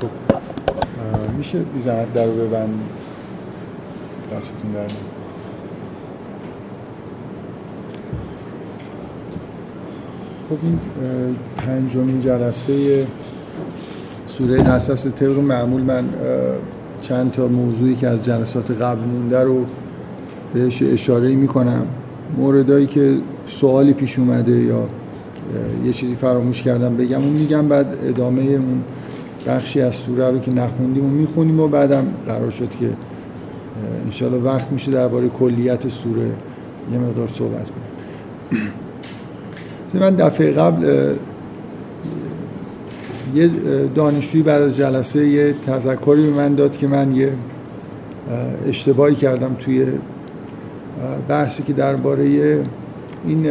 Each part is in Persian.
خب میشه بی زحمت در رو ببند دستتون در خب این پنجمین جلسه سوره قصص طبق معمول من چند تا موضوعی که از جلسات قبل مونده رو بهش اشاره می کنم موردایی که سوالی پیش اومده یا یه چیزی فراموش کردم بگم اون میگم بعد ادامه بخشی از سوره رو که نخوندیم و می‌خونیم و بعدم قرار شد که انشالله وقت میشه درباره کلیت سوره یه مقدار صحبت کنیم. من دفعه قبل یه دانشجویی بعد از جلسه یه تذکری به من داد که من یه اشتباهی کردم توی بحثی که درباره این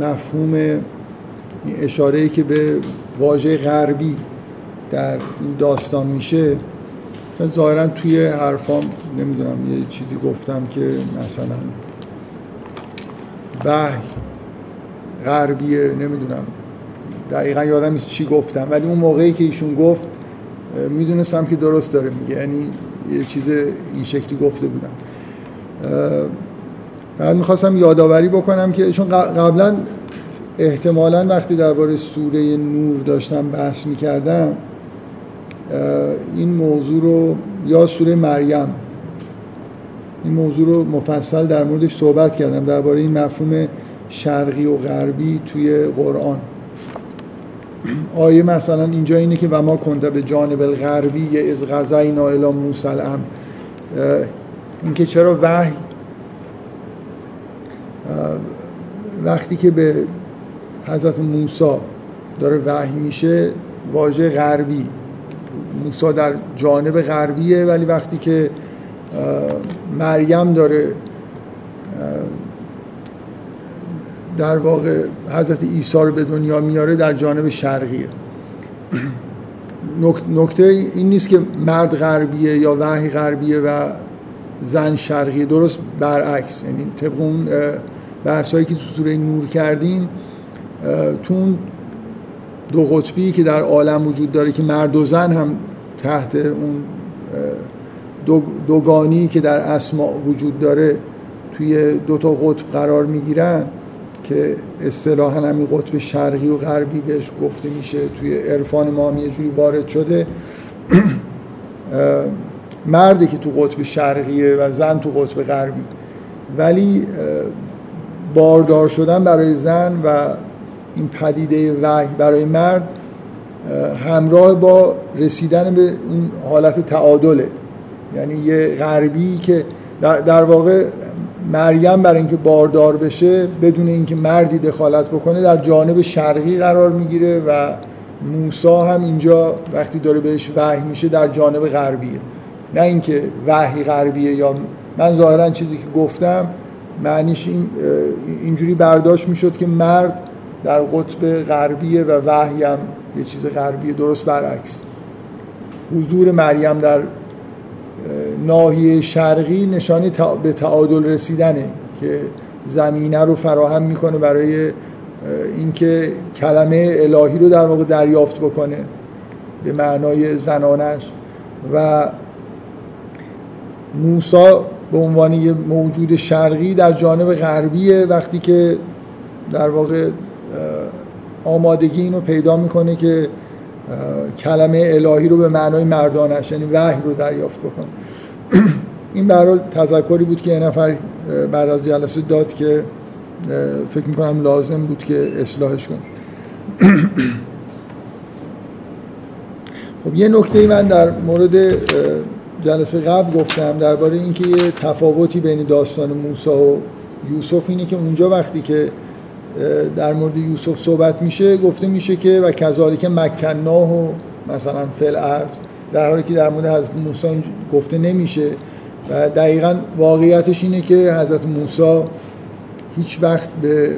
مفهوم اشاره که به واژه غربی در داستان میشه مثلا ظاهرا توی حرفام نمی‌دونم یه چیزی گفتم که مثلا وحی غربیه نمی‌دونم. دقیقا یادم نیست چی گفتم ولی اون موقعی که ایشون گفت می‌دونستم که درست داره میگه. یعنی یه چیز این شکلی گفته بودم. بعد می‌خواستم یادآوری بکنم که چون قبلا احتمالا وقتی درباره سوره نور داشتم بحث می‌کردم این موضوع رو یا سوره مریم این موضوع رو مفصل در موردش صحبت کردم درباره این مفهوم شرقی و غربی توی قرآن. آیه مثلا اینجا اینه که و ما کنده به جانب الغربی از غزینا الی موسی الام اینکه چرا وحی؟ وقتی که به حضرت موسی داره وحی میشه واژه غربی. موسی در جانب غربیه ولی وقتی که مریم داره در واقع حضرت عیسی رو به دنیا میاره در جانب شرقیه. نکته این نیست که مرد غربیه یا وحی غربیه و زن شرقیه. درست برعکس. یعنی طبق اون بحثایی که تو سوره نور کردیم تو اون دو قطبی که در عالم وجود داره که مرد و زن هم تحت اون دوگانی که در اسما وجود داره توی دو تا قطب قرار می‌گیرن که اصطلاحا همین قطب شرقی و غربی بهش گفته میشه توی عرفان ما هم یه جوری وارد شده. مردی که تو قطب شرقیه و زن تو قطب غربی. ولی باردار شدن برای زن و این پدیده وحی برای مرد همراه با رسیدن به اون حالت تعادله. یعنی یه غربی که در واقع مریم برای اینکه باردار بشه بدون اینکه مردی دخالت بکنه در جانب شرقی قرار می‌گیره و موسا هم اینجا وقتی داره بهش وحی میشه در جانب غربیه. نه اینکه وحی غربیه یا من ظاهرا چیزی که گفتم معنیش این اینجوری برداشت می‌شد که مرد در قطب غربیه و وحی هم یه چیز غربیه درست برعکس. حضور مریم در ناحیه شرقی نشانی به تعادل رسیدنه که زمینه رو فراهم می‌کنه برای اینکه کلمه الهی رو در واقع دریافت بکنه به معنای زنانش. و موسا به عنوان یه موجود شرقی در جانب غربیه وقتی که در واقع آمادگی اینو پیدا می‌کنه که کلمه الهی رو به معنای مردانش یعنی وحی رو دریافت بکنه. این برای تذکری بود که یه نفر بعد از جلسه داد که فکر می‌کنم لازم بود که اصلاحش کنم خب یه نکته من در مورد جلسه قبل گفتم درباره اینکه یه تفاوتی بین داستان موسی و یوسف اینه که اونجا وقتی که در مورد یوسف صحبت میشه گفته میشه که و کذالک مکناه و مثلا فل ارز در حالی که در مورد حضرت موسی گفته نمیشه. و دقیقا واقعیتش اینه که حضرت موسی هیچ وقت به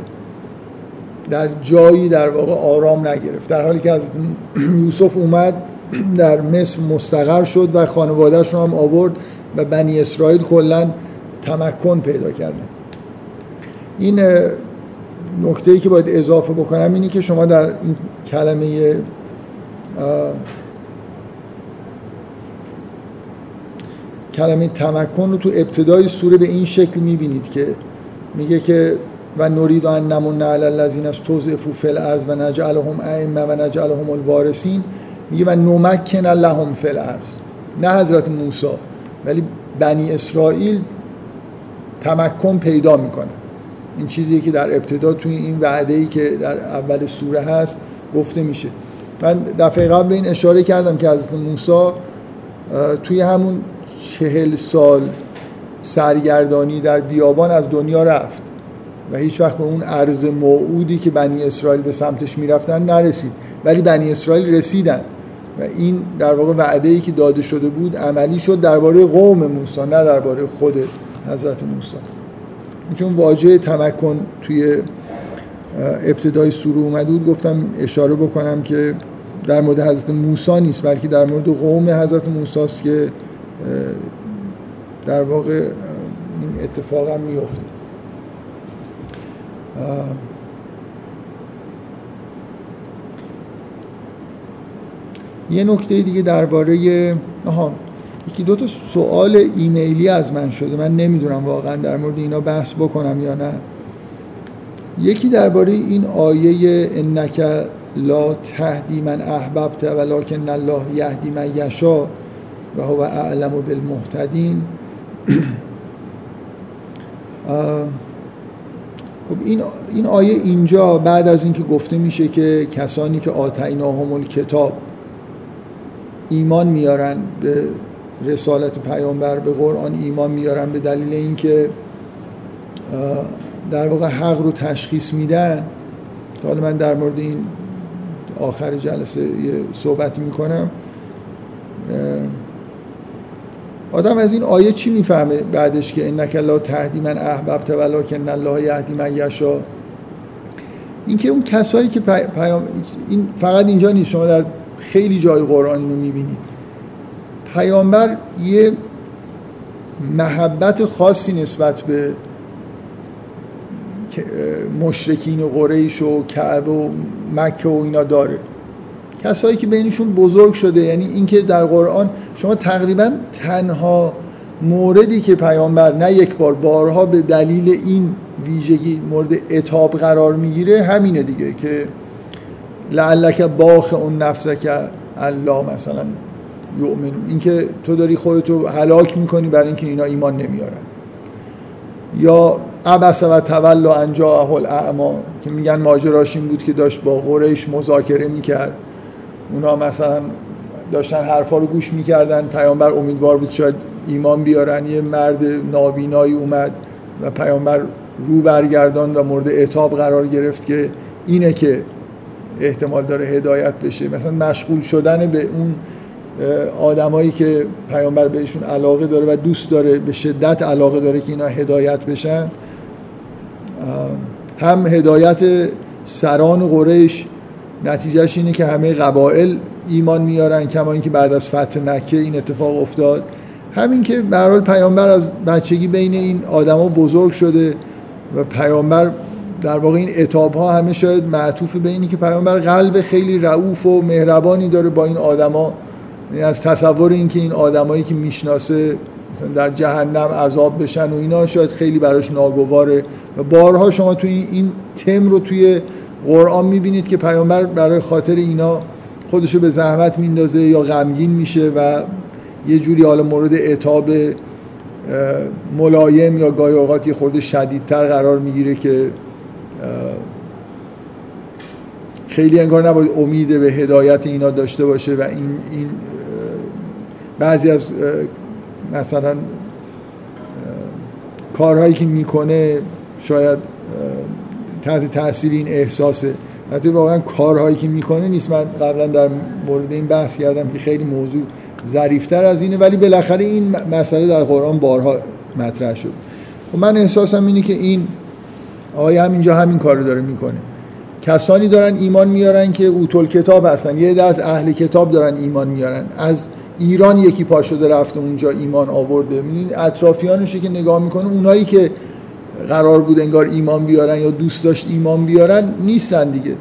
در جایی در واقع آرام نگرفت. در حالی که حضرت یوسف اومد در مصر مستقر شد و خانوادهش رو هم آورد و بنی اسرائیل کلا تمکن پیدا کردن این نکته ای که باید اضافه بکنم اینه که شما در این کلمه کلمه تمکن رو تو ابتدای سوره به این شکل می‌بینید که میگه که و نورید ان نمون علی الذین استضعفوا فل ارض و نجعلهم ائمه و نجعلهم الوارثین. میگه و نمکن لهم فل ارض نه حضرت موسی ولی بنی اسرائیل تمکن پیدا می‌کنه. این چیزی که در ابتدا توی این وعده ای که در اول سوره هست گفته میشه. من دفعه قبل به این اشاره کردم که حضرت موسی توی همون چهل سال سرگردانی در بیابان از دنیا رفت و هیچ وقت به اون عرض موعودی که بنی اسرائیل به سمتش می‌رفتن نرسید. ولی بنی اسرائیل رسیدن و این در واقع وعده ای که داده شده بود عملی شد درباره قوم موسی نه درباره خود حضرت موسی. چون واژه تمکن توی ابتدای سوره اومده بود گفتم اشاره بکنم که در مورد حضرت موسی نیست بلکه در مورد قوم حضرت موسی است که در واقع این اتفاق هم میفته یه نکته دیگه درباره آها یکی دو تا سوال ایمیلی از من شده. من نمی‌دونم واقعا در مورد اینا بحث بکنم یا نه. یکی درباره این آیه انک لا تهدی من احببت ولکن الله یهدی من یشا و هو اعلم بالمهتدین. خب این این آیه اینجا بعد از اینکه گفته میشه که کسانی که آتیناهم کتاب ایمان میارن به رسالت پیامبر به قرآن ایمان میارن به دلیل اینکه در واقع حق رو تشخیص میدن. حالا من در مورد این آخر جلسه یه صحبت می‌کنم. آدم از این آیه چی می‌فهمه بعدش که انک لا تهدی من احببت ولکن الله یهدی من یشا اینکه اون کسایی که پیام این فقط اینجا نیست شما در خیلی جای قرآن رو می‌بینید. پیامبر یه محبت خاصی نسبت به مشرکین و قریش و کعب و مکه و اینا داره. کسایی که بینشون بزرگ شده یعنی اینکه در قرآن شما تقریبا تنها موردی که پیامبر نه یک بار بارها به دلیل این ویژگی مورد اتاب قرار می‌گیره همینه دیگه که لعلک باخ اون نفسه که الله مثلا. یؤمن اینکه تو داری خودتو هلاک می‌کنی برای اینکه اینا ایمان نمیارن. یا عبس و تولا انجا اهل اعما که میگن ماجراش این بود که داشت با قریش مذاکره می‌کرد. اونا مثلا داشتن حرفا رو گوش می‌کردن پیامبر امیدوار بود شاید ایمان بیارن. یه مرد نابینایی اومد و پیامبر رو برگردان و مورد اعتاب قرار گرفت که اینه که احتمال داره هدایت بشه. مثلا مشغول شدن به اون آدمایی که پیامبر بهشون علاقه داره و دوست داره به شدت علاقه داره که اینا هدایت بشن. هم هدایت سران قریش نتیجهش اینه که همه قبایل ایمان میارن کما اینکه بعد از فتح مکه این اتفاق افتاد. همین که به پیامبر از بچگی بین این آدما بزرگ شده و پیامبر در واقع این اتاب ها همه شاید معطوف به اینی که پیامبر قلب خیلی رعوف و مهربانی داره با این آدما. از تصور اینکه این آدمایی که می‌شناسه مثلا در جهنم عذاب بشن و اینا شاید خیلی براش ناگواره. و بارها شما توی این تم رو توی قرآن می‌بینید که پیامبر برای خاطر اینا خودشو به زحمت میندازه یا غمگین میشه و یه جوری حالا مورد اعتاب ملایم یا گاهی اوقات یه خورده شدیدتر قرار می‌گیره که خیلی انگار نباید امید به هدایت اینا داشته باشه و این, این بعضی از مثلا کارهایی که می‌کنه شاید تحت تاثیر این احساسه. حتی واقعا کارهایی که می‌کنه نیست. من قبلا در مورد این بحث کردم که خیلی موضوع ظریفتر از اینه ولی بالاخره این مسئله در قرآن بارها مطرح شد. و خب من احساسم اینه که این آیا همینجا همین کار رو داره می‌کنه. کسانی دارن ایمان میارن که اوتول کتاب هستن. یه از اهل کتاب دارن ایمان میارن. از ایران یکی پا شده رفته اونجا ایمان آورده. می‌دونید اطرافیانشه که نگاه می‌کنه اونایی که قرار بود انگار ایمان بیارن یا دوست داشت ایمان بیارن نیستن دیگه.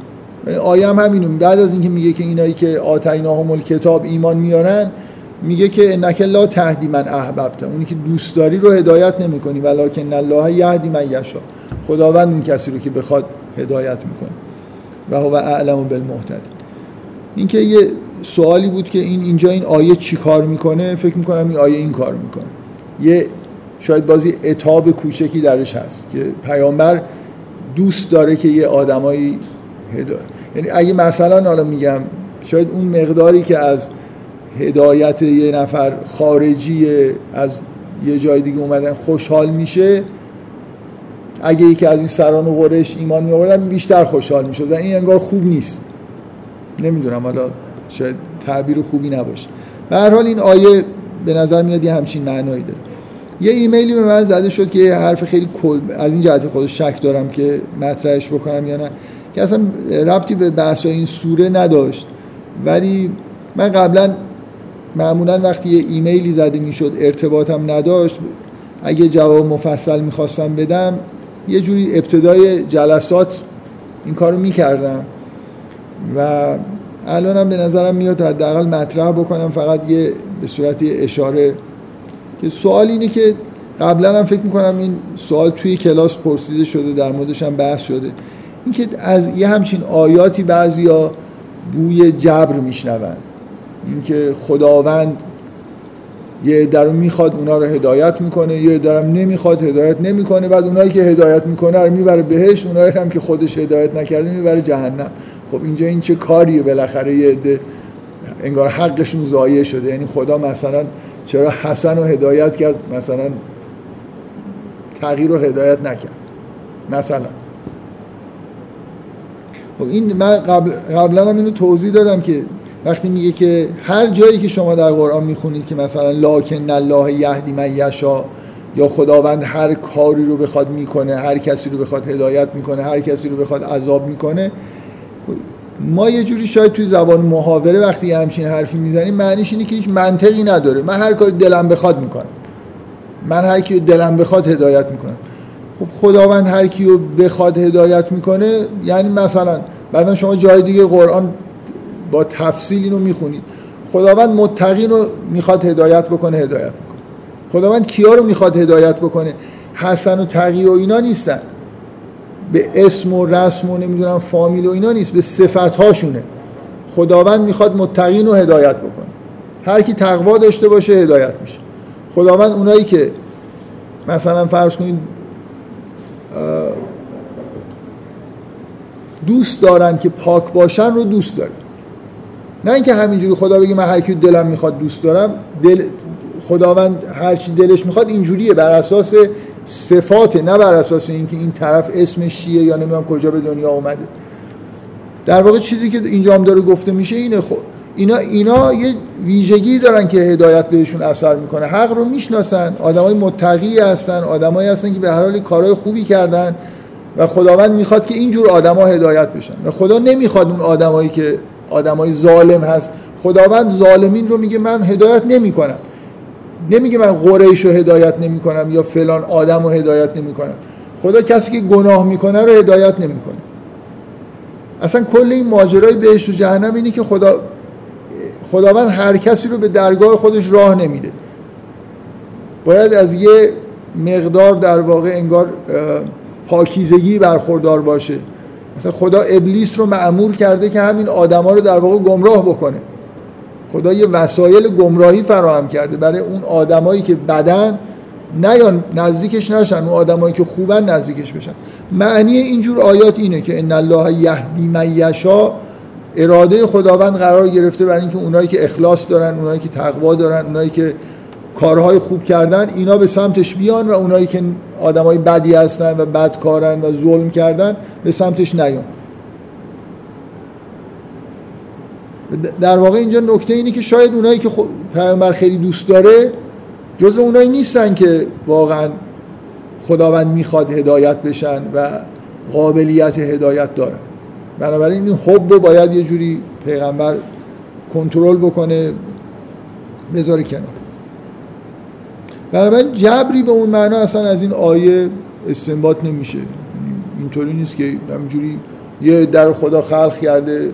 آیه هم بعد از اینکه میگه که اینایی که آتیناهم کتاب ایمان میارن میگه که انک لا تهدی من احببت. اونی که دوست داری رو هدایت نمی‌کنی ولکن الله یهدی من یشا خداوند اون کسی رو که بخواد هدایت می‌کنه. و هو اعلم بالمهتدین اینکه یه سوالی بود که این اینجا این آیه چی کار می‌کنه؟ فکر می‌کنم این آیه این کار می‌کنه. یه شاید بازی اتاب کوچکی درش هست که پیامبر دوست داره که یه آدمایی هدایت یعنی اگه مثلا حالا میگم شاید اون مقداری که از هدایت یه نفر خارجی از یه جای دیگه اومدن خوشحال میشه اگه یکی از این سران و قرش ایمان می آوردن بیشتر خوشحال می‌شد و این انگار خوب نیست. نمی‌دونم حالا شاید تعبیر خوبی نباشه. به هر حال این آیه به نظر میاد یه همچین معنایی داره. یه ایمیلی به من زده شد که یه حرف خیلی کل از این جهت خودش شک دارم که مطرحش بکنم یا نه. که اصلا ربطی به بحث این سوره نداشت. ولی من قبلا معمولا وقتی یه ایمیلی زده می‌شد ارتباطم نداشت اگه جواب مفصل می‌خواستم بدم یه جوری ابتدای جلسات این کارو می‌کردم. و الانم به نظرم میاد حداقل مطرح بکنم فقط یه به صورت اشاره. که سوال اینه که قبلا هم فکر می‌کنم این سوال توی کلاس پرسیده شده در موردش هم بحث شده. اینکه از یه همچین آیاتی بعضیا بوی جبر میشنون. اینکه خداوند یه در می‌خواد اونا رو هدایت می‌کنه یه درم نمی‌خواد هدایت نمی‌کنه. بعد اونایی که هدایت می‌کنه رو می‌بره بهش اونایی هم که خودش هدایت نکرده می‌بره جهنم. خب اینجا این چه کاریه بالاخره یه عده انگار حقشون ضایع شده. یعنی خدا مثلا چرا حسن رو هدایت کرد؟ مثلا تغییر رو هدایت نکرد. مثلا. خب این من قبل قبلا هم اینو توضیح دادم که وقتی میگه که هر جایی که شما در قرآن می‌خونید که مثلا لاکن الله یهدی من یشا یا خداوند هر کاری رو بخواد می‌کنه هر کسی رو بخواد هدایت می‌کنه هر کسی رو بخواد عذاب می‌کنه ما یه جوری شاید توی زبان محاوره وقتی همچین حرفی می‌زنیم معنیش اینه که هیچ منطقی نداره. من هر کاری دلم بخواد می‌کنم. من هر کی دلم بخواد هدایت می‌کنم. خب خداوند هر کی رو بخواد هدایت می‌کنه یعنی مثلا بعدا شما جای دیگه قرآن با تفصیل اینو می‌خونید. خداوند متقین رو می‌خواد هدایت بکنه هدایت می‌کنه. خداوند کیا رو می‌خواد هدایت بکنه؟ حسن و تقی و اینا نیستن. به اسم و رسم و نمی‌دونم فامیل و اینا نیست به صفت هاشونه خداوند می‌خواد متقین رو هدایت بکنه. هر کی تقوا داشته باشه هدایت میشه. خداوند اونایی که مثلا فرض کنید دوست دارن که پاک باشن رو دوست داره نه اینکه همینجوری خدا بگه من هر کی دلم می‌خواد دوست دارم دل خداوند هر چی دلش می‌خواد اینجوریه. بر اساس صفات نه بر اساس اینکه این طرف اسمش چیه یا نمی‌دونم کجا به دنیا اومده. در واقع چیزی که اینجا هم داره گفته میشه اینه خب اینا اینا یه ویژگی دارن که هدایت بهشون اثر می‌کنه. حق رو می‌شناسن آدمای متقی هستن آدمایی هستن که به هر حال کارهای خوبی کردن و خداوند می‌خواد که اینجور آدما هدایت بشن. و خدا نمی‌خواد اون آدمایی که آدمای ظالم هست. خداوند ظالمین رو میگه من هدایت نمی‌کنم. نمیگه من قریش رو هدایت نمی‌کنم یا فلان آدم رو هدایت نمی‌کنم. خدا کسی که گناه می‌کنه رو هدایت نمی‌کنه. اصلا کل این ماجرای بهش و جهنم اینه که خدا خداوند هر کسی رو به درگاه خودش راه نمیده. باید از یه مقدار در واقع انگار پاکیزگی برخوردار باشه. مثلا خدا ابلیس رو معمور کرده که همین آدما رو در واقع گمراه بکنه. خدا یه وسایل گمراهی فراهم کرده برای اون آدمایی که بدن نیان نزدیکش نشن اون آدمایی که خوبن نزدیکش بشن. معنی اینجور آیات اینه که ان الله یهدی من یشا اراده خداوند قرار گرفته برای اینکه اونایی که اخلاص دارن اونایی که تقوا دارن اونایی که کارهای خوب کردن اینا به سمتش بیان و اونایی که آدمای بدی هستن و بدکارن و ظلم کردن به سمتش نیان. در واقع اینجا نکته اینه که شاید اونایی که پیامبر خیلی دوست داره جز اونایی نیستن که واقعا خداوند می‌خواد هدایت بشن و قابلیت هدایت دارن. بنابراین این حب رو باید یه جوری پیغمبر کنترل بکنه بذاره کنار. بنابراین جبری به اون معنا اصلا از این آیه استنباط نمیشه. اینطوری نیست که همینجوری یه در خدا خلق کرده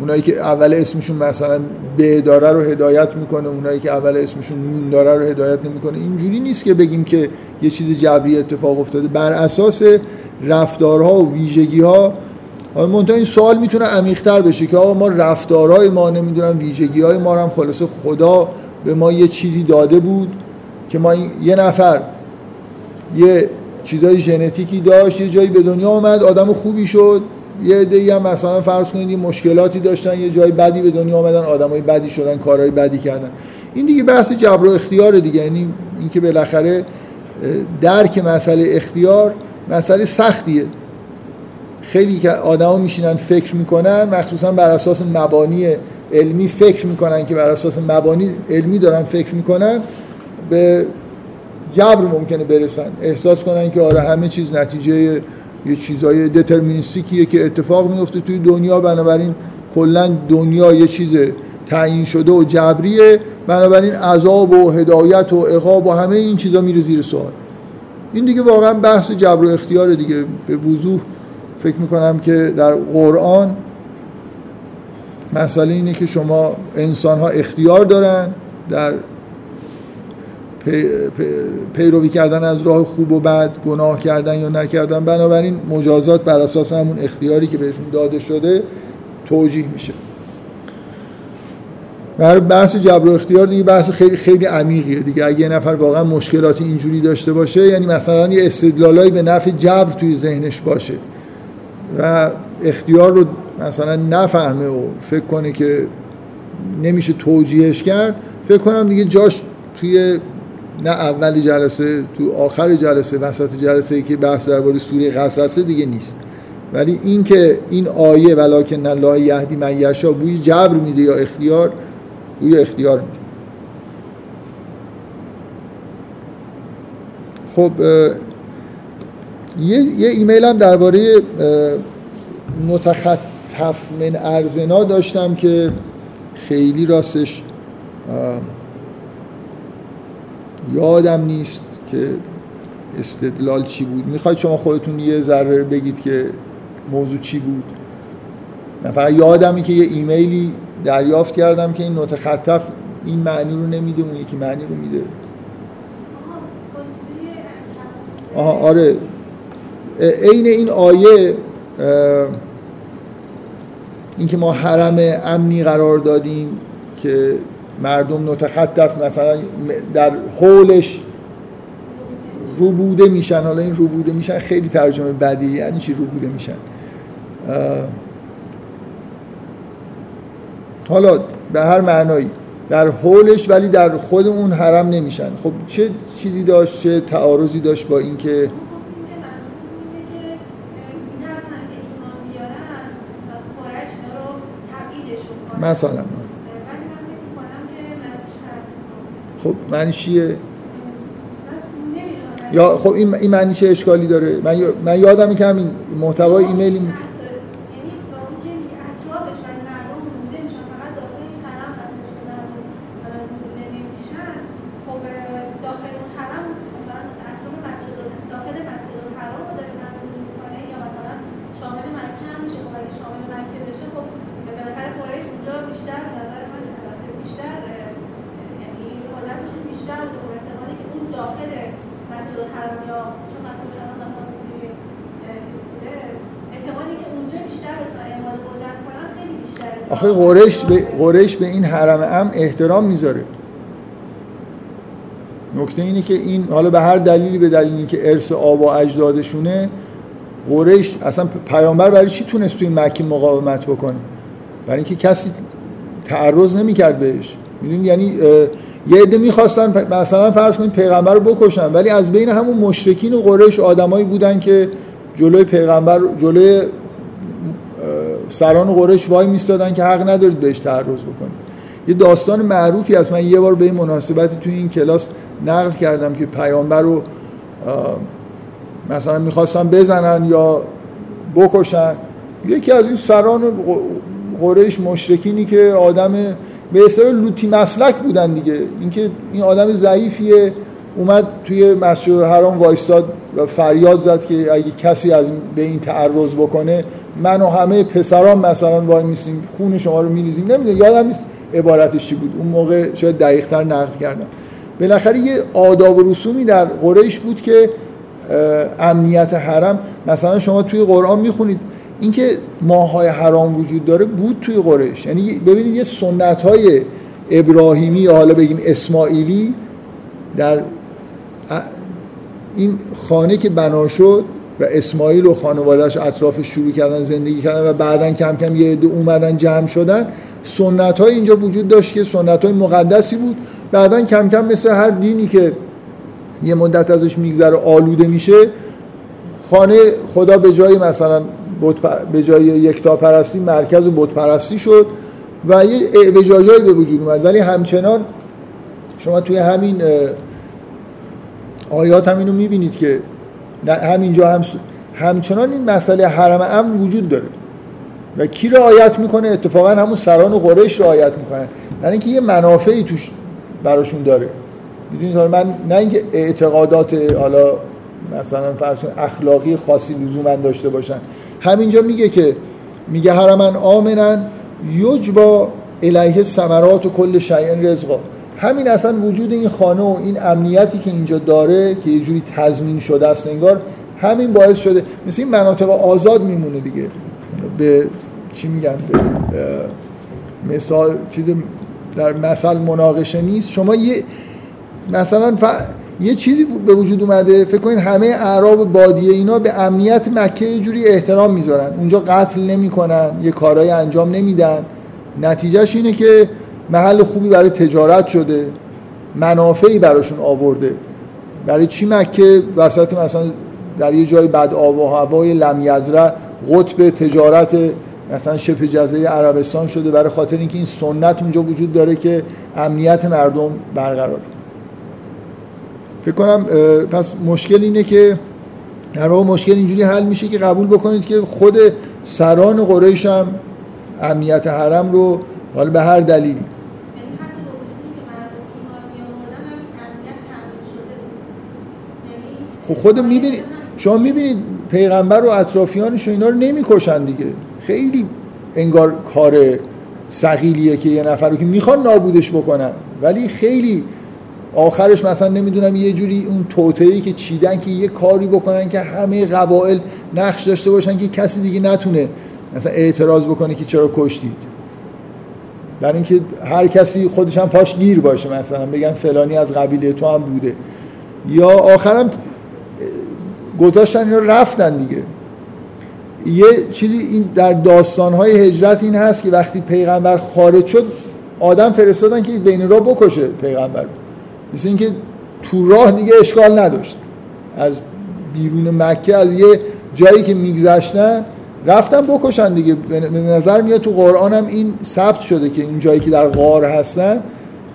اونایی که اول اسمشون مثلا ب داره رو هدایت می‌کنه اونایی که اول اسمشون نون داره رو هدایت نمی‌کنه. اینجوری نیست که بگیم که یه چیز جبری اتفاق افتاده. بر اساس رفتارها و ویژگی ها منتها این سوال می‌تونه عمیق‌تر بشه که آقا ما رفتارهای ما نمی‌دونم ویژگی های ما هم خلاصه خدا به ما یه چیزی داده بود که ما یه نفر یه چیزای ژنتیکی داشت یه جایی به دنیا آمد آدم خوبی شد. یه عده‌ای هم مثلا فرض کنید یه مشکلاتی داشتن یه جای بدی به دنیا آمدن آدمای بدی شدن کارهای بدی کردن. این دیگه بحث جبر و اختیار دیگه یعنی اینکه بالاخره درک مسئله اختیار مسئله سختیه. خیلی که آدما میشینن فکر می‌کنن مخصوصا بر اساس مبانی علمی فکر می‌کنن که بر اساس مبانی علمی دارن فکر می‌کنن به جبر ممکنه برسن. احساس کنن که آره همه چیز نتیجه یه چیزای دترمینیستیکیه که اتفاق میفته توی دنیا بنابراین کلا دنیا یه چیز تعیین شده و جبریه. بنابراین عذاب و هدایت و عقاب و همه این چیزا میره زیر سوال. این دیگه واقعا بحث جبر و اختیار دیگه. به وضوح فکر می‌کنم که در قرآن مسئله اینه که شما انسان ها اختیار دارن در پیروی کردن از راه خوب و بد گناه کردن یا نکردن بنابراین مجازات بر اساس همون اختیاری که بهشون داده شده توجیه میشه. برای بحث جبر و اختیار دیگه بحث خیلی خیلی عمیقیه دیگه. اگه یه نفر واقعا مشکلاتی اینجوری داشته باشه یعنی مثلا یه استدلالایی به نفع جبر توی ذهنش باشه و اختیار رو مثلا نفهمه و فکر کنه که نمیشه توجیهش کرد فکر کنم دیگه جاش توی نه اول جلسه تو آخر جلسه وسط جلسه ای که بحث درباره سوره قصص دیگه نیست. ولی این که این آیه ولکن الله یهدی من یشا بوی جبر میده یا اختیار؟ بوی اختیار میده. خب یه, یه ایمیل هم درباره متخطف من ارزنا داشتم که خیلی راستش یادم نیست که استدلال چی بود. می‌خواید شما خودتون یه ذره بگید که موضوع چی بود؟ من فقط یادمی که یه ایمیلی دریافت کردم که این نوت خطف این معنی رو نمیده اون یکی معنی رو میده. آها آره. عین این آیه اینکه ما حرم امنی قرار دادیم که مردم متخطف مثلا در حولش روبوده میشن. حالا این روبوده میشن خیلی ترجمه بدی یعنی چی روبوده میشن؟ حالا به هر معنایی در حولش ولی در خود اون حرم نمیشن. خب چه چیزی داشت؟ چه تعارضی داشت با اینکه مثلا. خب معنی چیه؟ یا خب این معنی چه اشکالی داره؟ من من یادم که همین محتوای ایمیلی آخه قریش به, قریش به این حرم ام احترام می‌ذاره. نکته اینه که این حالا به هر دلیلی به دلیلی که ارث آب و اجدادشونه قریش اصلا پیامبر برای چی تونست توی مکه مقاومت بکنه؟ برای اینکه کسی تعرض نمی‌کرد بهش. می‌دونی؟ یعنی یه عده می‌خواستن مثلا فرض کنید پیغمبر رو بکشن ولی از بین همون مشرکین و قریش آدمایی بودن که جلوی پیغمبر جلوی سران قریش وای میستادن که حق ندارید بهش تعرض بکنید. یه داستان معروفی از من یه بار به این مناسبتی توی این کلاس نقل کردم که پیامبر رو مثلا می‌خواستن بزنن یا بکشن. یکی از این سران قریش مشرکینی که آدم به اصطلاح لوتی مسلک بودن دیگه. اینکه این آدم ضعیفیه. اومد توی مسجد حرام وایستاد و فریاد زد که اگه کسی از به این تعرض بکنه من و همه پسران مثلا وای میسیم خون شما رو میریزیم. نمی‌دونم یادم نیست عبارتش چی بود. اون موقع شاید دقیقتر نقل کردم. بالاخره یه آداب و رسومی در قریش بود که امنیت حرم. مثلا شما توی قرآن می‌خونید اینکه ماهای حرام وجود داره بود توی قریش. یعنی ببینید یه سنت های ابراهیمی یا حالا بگیم اسماعیلی در این خانه که بنا شد و اسماعیل و خانوادهش اطراف شروع کردن زندگی کردن و بعدا کم کم یه عده اومدن جمع شدن. سنت های اینجا وجود داشت که سنت های مقدسی بود. بعدا کم کم مثل هر دینی که یه مدت ازش میگذره آلوده میشه خانه خدا به جای مثلا به جای یکتا پرستی مرکز بت پرستی شد و یه اعوجاجایی به وجود اومد. ولی همچنان شما توی همین آیات هم اینو می‌بینید که همینجا هم همچنان این مسئله حرم امن وجود داره. و کی رعایت می‌کنه؟ اتفاقا همون سران و قریش رعایت می‌کنن. یعنی اینکه یه منافعی توش براشون داره. می‌دونید من نه اینکه اعتقادات حالا مثلا فرض اخلاقی خاصی لزوما داشته باشن. همینجا میگه که میگه حرمن آمنن یجبا الیه ثمرات و کل شیء رزقا. همین اصلا وجود این خانه و این امنیتی که اینجا داره که یه جوری تضمین شده است انگار همین باعث شده. مثل این مناطق آزاد میمونه دیگه. به چی میگن به مثال چیز در مثل مناقشه نیست. شما یه مثلا ف... یه چیزی به وجود اومده فکر کنید همه اعراب بادیه اینا به امنیت مکه یه جوری احترام می‌ذارن. اونجا قتل نمی‌کنن یه کارهای انجام نمیدن. نتیجهش اینه که محل خوبی برای تجارت شده منافعی براشون آورده. برای چی مکه؟ وسط مثلا در یه جای بد آب و هوای لمیزره قطب تجارت مثلا شبه جزیره عربستان شده برای خاطر اینکه این سنت اونجا وجود داره که امنیت مردم برقرار. فکر کنم پس مشکل اینه که در واقع مشکل اینجوری حل میشه که قبول بکنید که خود سران قریش هم امنیت حرم رو حالا به هر دلیلی خب خود می‌بینید شما می‌بینید پیغمبر و اطرافیانش و اینا رو نمی‌کشن دیگه. خیلی انگار کار سقیلیه که یه نفر رو که می‌خوان نابودش بکنن. ولی خیلی آخرش مثلا نمی‌دونم یه جوری اون توطئه‌ای که چیدن که یه کاری بکنن که همه قبایل نقش داشته باشن که کسی دیگه نتونه مثلا اعتراض بکنه که چرا کشتید. برای اینکه هر کسی خودش هم پاش گیر باشه مثلا بگن فلانی از قبیله تو هم بوده. یا آخرم گذاشتن اینا رفتن دیگه. یه چیزی این در داستانهای هجرت این هست که وقتی پیغمبر خارج شد آدم فرستادن که بین را بکشه پیغمبر. مثل اینکه تو راه دیگه اشکال نداشت. از بیرون مکه از یه جایی که میگذشتن رفتن بکشن دیگه. به نظر میاد تو قرآن هم این ثبت شده که این جایی که در غار هستن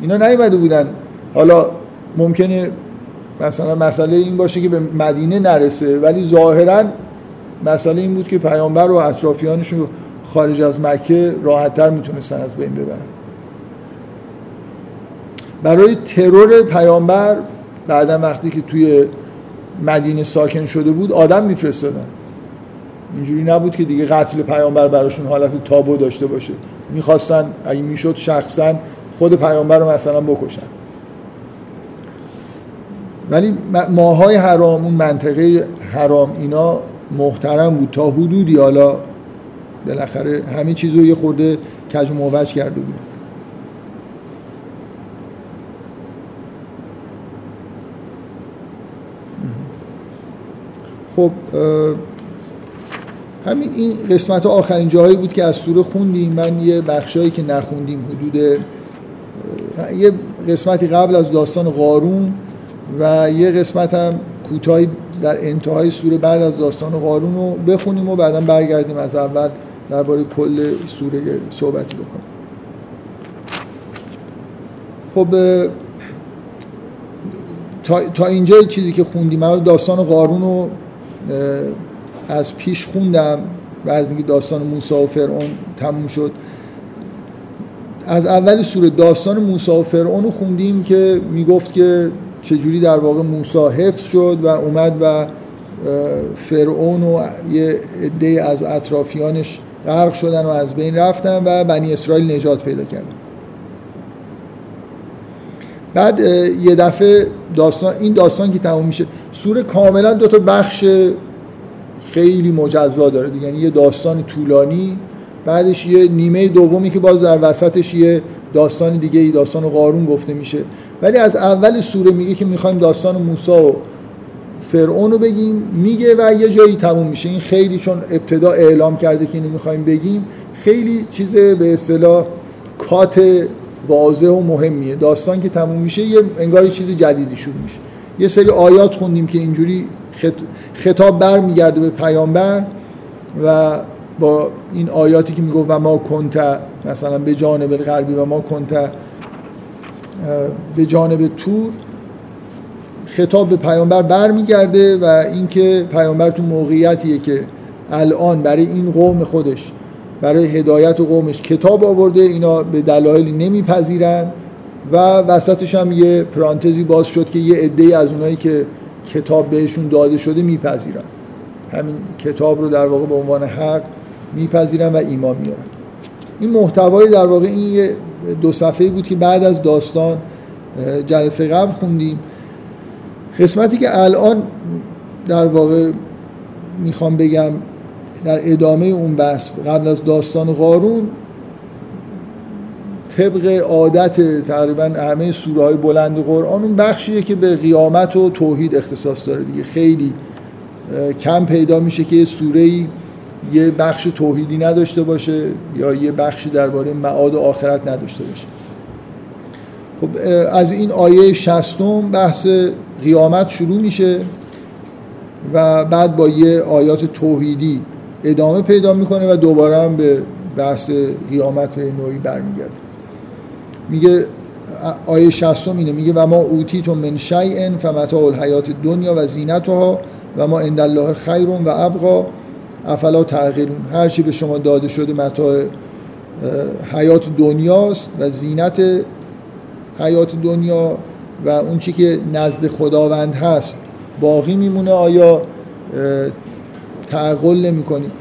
اینا نیومده بودن. حالا ممکنه مثلا مسئله این باشه که به مدینه نرسه ولی ظاهرا مسئله این بود که پیامبر و اطرافیانش رو خارج از مکه راحتتر می‌تونستن از بین ببرن. برای ترور پیامبر بعدا وقتی که توی مدینه ساکن شده بود آدم میفرستادن. اینجوری نبود که دیگه قتل پیامبر براشون حالت تابو داشته باشه. می‌خواستن اگه می‌شد شخصا خود پیامبر رو مثلا بکشن. ولی ماهای حرام اون منطقه حرام اینا محترم بود تا حدودی. حالا بالاخره همین چیز رو یه خورده کج و کرده بود. خب همین این قسمت آخرین جاهایی بود که از سوره خوندیم. من یه بخشایی که نخوندیم حدود یه قسمتی قبل از داستان قارون و یه قسمت هم کوتاهی در انتهای سوره بعد از داستان قارون رو بخونیم و بعدا برگردیم از اول درباره کل سوره صحبتی بکنیم خب تا, تا اینجا چیزی که خوندیم. داستان قارون رو از پیش خوندم و از اینکه داستان موسی و فرعون تموم شد. از اول سوره داستان موسی و فرعون رو خوندیم که می‌گفت که چجوری در واقع موسی حفظ شد و اومد و فرعون و یه عده از اطرافیانش غرق شدن و از بین رفتن و بنی اسرائیل نجات پیدا کردن بعد یه دفعه داستان این داستان که تموم میشه سوره کاملا دو تا بخش خیلی مجزا داره یعنی یه داستان طولانی بعدش یه نیمه دومی که باز در وسطش یه داستان دیگه ای داستان قارون گفته میشه. ولی از اول سوره میگه که می‌خوایم داستان موسی و فرعون رو بگیم. میگه و یه جایی تموم میشه. این خیلی چون ابتدا اعلام کرده که اینو می‌خوایم بگیم خیلی چیز به اصطلاح کات واضح و مهمیه. داستان که تموم میشه یه انگار چیز جدیدی شروع میشه. یه سری آیات خوندیم که اینجوری خطاب بر میگرده به پیامبر و با این آیاتی که می‌گفت و ما کنت مثلا به جانب غربی و ما کنت به جانب تور خطاب به پیامبر برمیگرده و اینکه پیامبر تو موقعیتیه که الان برای این قوم خودش برای هدایت قومش کتاب آورده اینا به دلایلی نمیپذیرن و وسطش هم یه پرانتزی باز شد که یه عده از اونایی که کتاب بهشون داده شده میپذیرن. همین کتاب رو در واقع به عنوان حق میپذیرن و ایمان میارن. این محتوای در واقع این یه دو صفحه بود که بعد از داستان جلسه قبل خوندیم. قسمتی که الان در واقع می‌خوام بگم در ادامه اون بحث قبل از داستان قارون طبق عادت تقریبا همه سوره های بلند قرآن اون بخشیه که به قیامت و توحید اختصاص داره دیگه. خیلی کم پیدا میشه که سوره یه بخش توحیدی نداشته باشه یا یه بخشی درباره معاد و آخرت نداشته باشه. خب از این آیه شستم بحث قیامت شروع میشه و بعد با یه آیات توحیدی ادامه پیدا می‌کنه و دوباره هم به بحث قیامت به نوعی برمیگرده. میگه آیه شستم اینه میگه و ما اوتیتون من شیئن فمتاع الحیات دنیا و زینتها و ما عند الله و ابقا. افلا تغییرون هر چی به شما داده شده متاع حیات دنیاست و زینت حیات دنیا و اون چی که نزد خداوند هست باقی میمونه. آیا تعقل نمی کنیم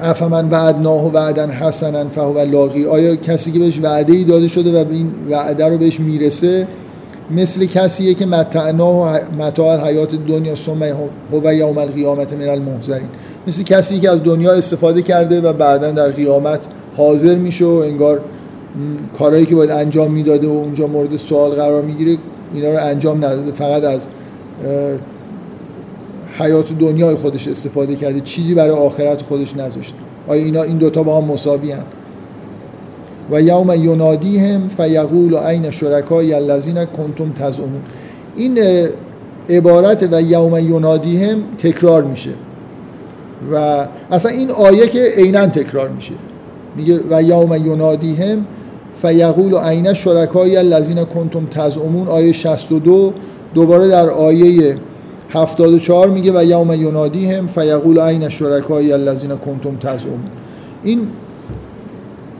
افمن وعدناه و وعدن حسنا فهو لاقی آیا کسی که بهش وعده ای داده شده و این وعده رو بهش می‌رسه مثل کسیه که متعنا و متاع حیات دنیا ثم هو یوم القیامت من المحضرین. مثل کسی که از دنیا استفاده کرده و بعدا در قیامت حاضر میشه و انگار کارهایی که باید انجام می‌داده و اونجا مورد سوال قرار می‌گیره اینا رو انجام نداده. فقط از حیات دنیای خودش استفاده کرده. چیزی برای آخرت خودش نذاشته. آیا اینا این دوتا با هم مساوی و یوم ینادیهم فیقول عین شرکای الذین کنتم تزعمون. این عبارت و یوم ینادیهم تکرار میشه. و اصلا این آیه که عینا تکرار میشه. میگه و یوم ینادیهم فیقول عین شرکای الذین کنتم تزعمون. آیه 62 دوباره در آیه 74 میگه و یوم ینادیهم فیقول عین شرکای الذین کنتم تزعمون. این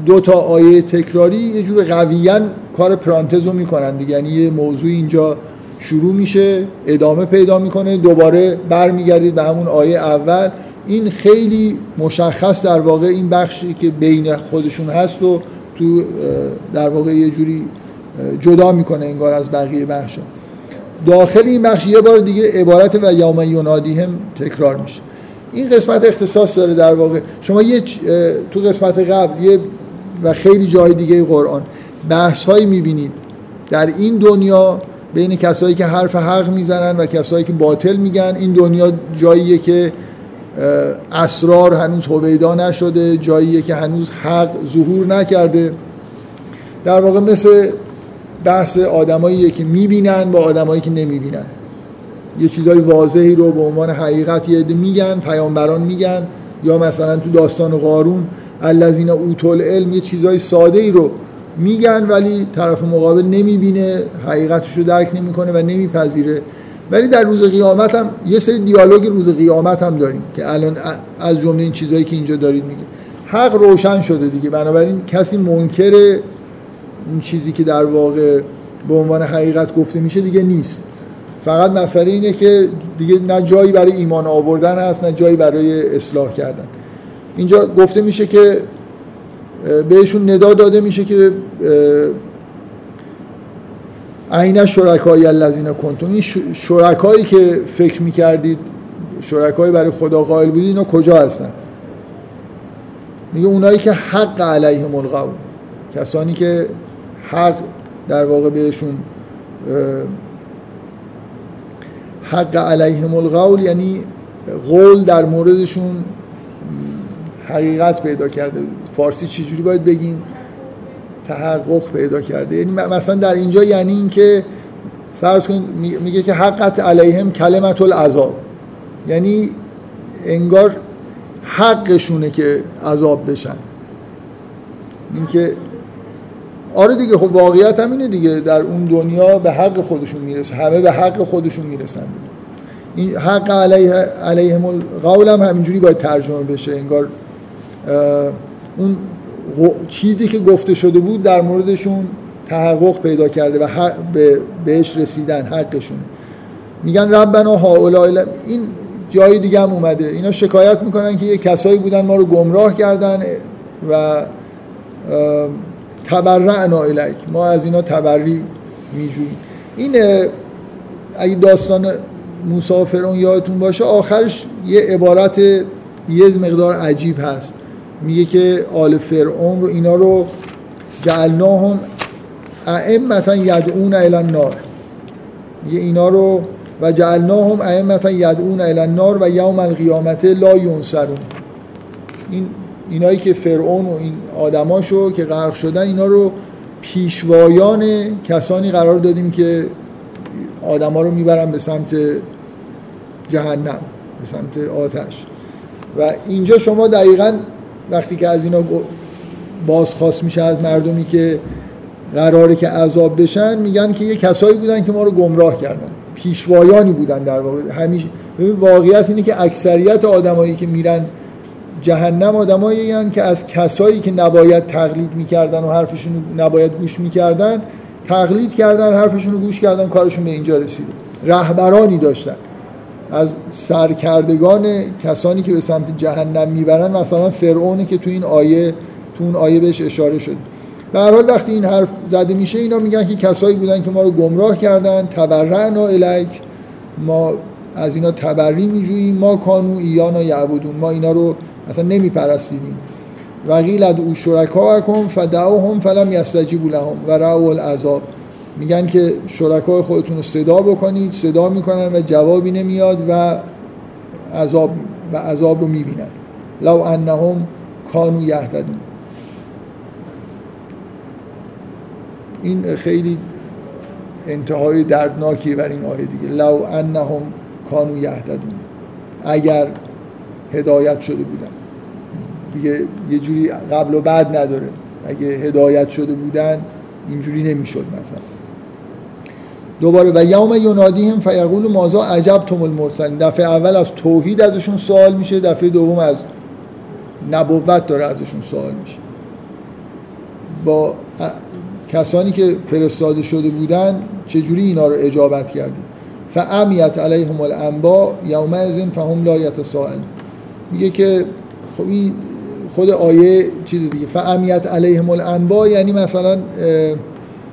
دو تا آیه تکراری یه جور قویا کار پرانتز رو می‌کنن دیگه. یعنی یه موضوع اینجا شروع میشه ادامه پیدا می‌کنه دوباره برمیگردید به همون آیه اول. این خیلی مشخص در واقع این بخشی که بین خودشون هست و تو در واقع یه جوری جدا می‌کنه انگار از بقیه بخشا داخل این بخش یه بار دیگه عبارت و یوم ینادی هم تکرار میشه. این قسمت اختصاص داره در واقع. شما یه تو قسمت قبل یه و خیلی جای دیگه قرآن. بحث هایی می‌بینید. در این دنیا بین کسایی که حرف حق می‌زنن و کسایی که باطل میگن این دنیا جاییه که اسرار هنوز هویدا نشده جاییه که هنوز حق ظهور نکرده. در واقع مثل بحث آدمایی که می‌بینن با آدمایی که نمی‌بینن. یه چیزای واضحی رو به عنوان حقیقت یه میگن پیامبران میگن. یا مثلا تو داستان قارون الذین اوتول علم یه چیزای ساده ای رو میگن ولی طرف مقابل نمی‌بینه حقیقتش رو درک نمی‌کنه و نمیپذیره. ولی در روز قیامت هم یه سری دیالوگ روز قیامت هم داریم که الان از جمله این چیزهایی که اینجا دارید میگه. حق روشن شده دیگه. بنابراین کسی منکر این چیزی که در واقع به عنوان حقیقت گفته میشه دیگه نیست. فقط مسئله اینه که دیگه نه جایی برای ایمان آوردن هست نه جایی برای اصلاح کردن. اینجا گفته میشه که بهشون ندا داده میشه که عین شرکای الذین کنتم این شرکایی که فکر می‌کردید شرکایی برای خدا قائل بودید اینا کجا هستن؟ میگه اونایی که حق علیهم القول کسانی که حق در واقع بهشون حق علیهم القول یعنی قول در موردشون حقیقت پیدا کرده. فارسی چجوری باید بگیم؟ تحقق پیدا کرده. یعنی مثلا در اینجا یعنی اینکه فرض کن میگه که حقت علیهم کلمت العذاب. یعنی انگار حقشونه که عذاب بشن. اینکه آره دیگه خب واقعیت هم اینه دیگه. در اون دنیا به حق خودشون می‌رسه. همه به حق خودشون می‌رسن. این حق علیه علیهم القول هم همینجوری باید ترجمه بشه. انگار اون چیزی که گفته شده بود در موردشون تحقق پیدا کرده و بهش رسیدن حقشون. میگن ربنا هؤلاء این جای دیگه هم اومده. اینا شکایت می‌کنن که یه کسایی بودن ما رو گمراه کردن و تبرعنا الیک. ما از اینا تبری میجوییم. این اگه داستان مسافرون یادتون باشه آخرش یه عبارت یه مقدار عجیب هست. میگه که آل فرعون رو اینا رو جعلناهم ائمتا یدعون الی النار. میگه اینا رو و جعلناهم ائمتا یدعون الی النار و یوم القیامت لا ینصرون. این اینایی که فرعون و این آدماشو که غرق شدن اینا رو پیشوایان کسانی قرار دادیم که آدما رو می‌برن به سمت جهنم به سمت آتش. و اینجا شما دقیقا وقتی که از اینا بازخواست میشه از مردمی که قراره که عذاب بشن میگن که یه کسایی بودن که ما رو گمراه کردن. پیشوایانی بودن در واقع. همیشه واقعیت اینه که اکثریت آدمایی که میرن جهنم آدمایی که از کسایی که نباید تقلید می‌کردن و حرفشون نباید گوش می‌کردن تقلید کردن حرفشون رو گوش کردن کارشون به اینجا رسیده. رهبرانی داشتن. از سرکردگان کسانی که به سمت جهنم می‌برن مثلا فرعونی که تو این آیه تو اون آیه بهش اشاره شد. به هر حال وقتی این حرف زده میشه اینا میگن که کسایی بودن که ما رو گمراه کردن تبرعنا الیک. ما از اینا تبری میجوییم. ما کانو ایانا یعبدون. ما اینا رو اصلا نمیپرستیدیم. و قیل ادعو شرکاءکم فدعوهم فلم یستجیبوا لهم و رأوا العذاب. میگن که شرکای خودتون رو صدا بکنید صدا می‌کنن و جوابی نمیاد و عذاب و عذاب رو می‌بینن. لو انهم کانو یهتدون. این خیلی انتهای دردناکی بر این آیه دیگه. لو انهم کانو یهتدون. اگر هدایت شده بودن. دیگه یه جوری قبل و بعد نداره. اگه هدایت شده بودن اینجوری نمی‌شد مثلا. دوباره و یوم ینادیهم فیقول مازا عجب توم المرسلین. دفعه اول از توحید ازشون سوال میشه دفعه دوم از نبوت داره ازشون سوال میشه. با کسانی که فرستاده شده بودن چجوری اینا رو اجابت کردیم فامیت علیهم الانبا ازین فهم لا یتساءل میگه که خب این خود آیه چیز دیگه. فامیت علیهم الانبا یعنی مثلا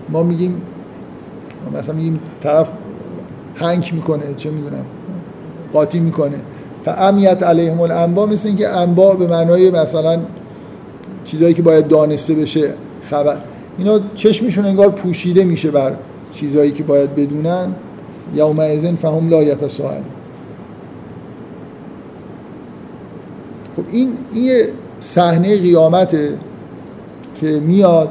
ما میگیم مثلا میگیم طرف هنگ می‌کنه چه می‌دونم قاطی می‌کنه. فامیت علیهم الانبا مثل اینکه انبا به معنای مثلا چیزایی که باید دانسته بشه خبر. اینا چشمشون انگار پوشیده میشه بر چیزایی که باید بدونن. یوم ازن فهم لا یتساءل خب این این صحنه قیامته که میاد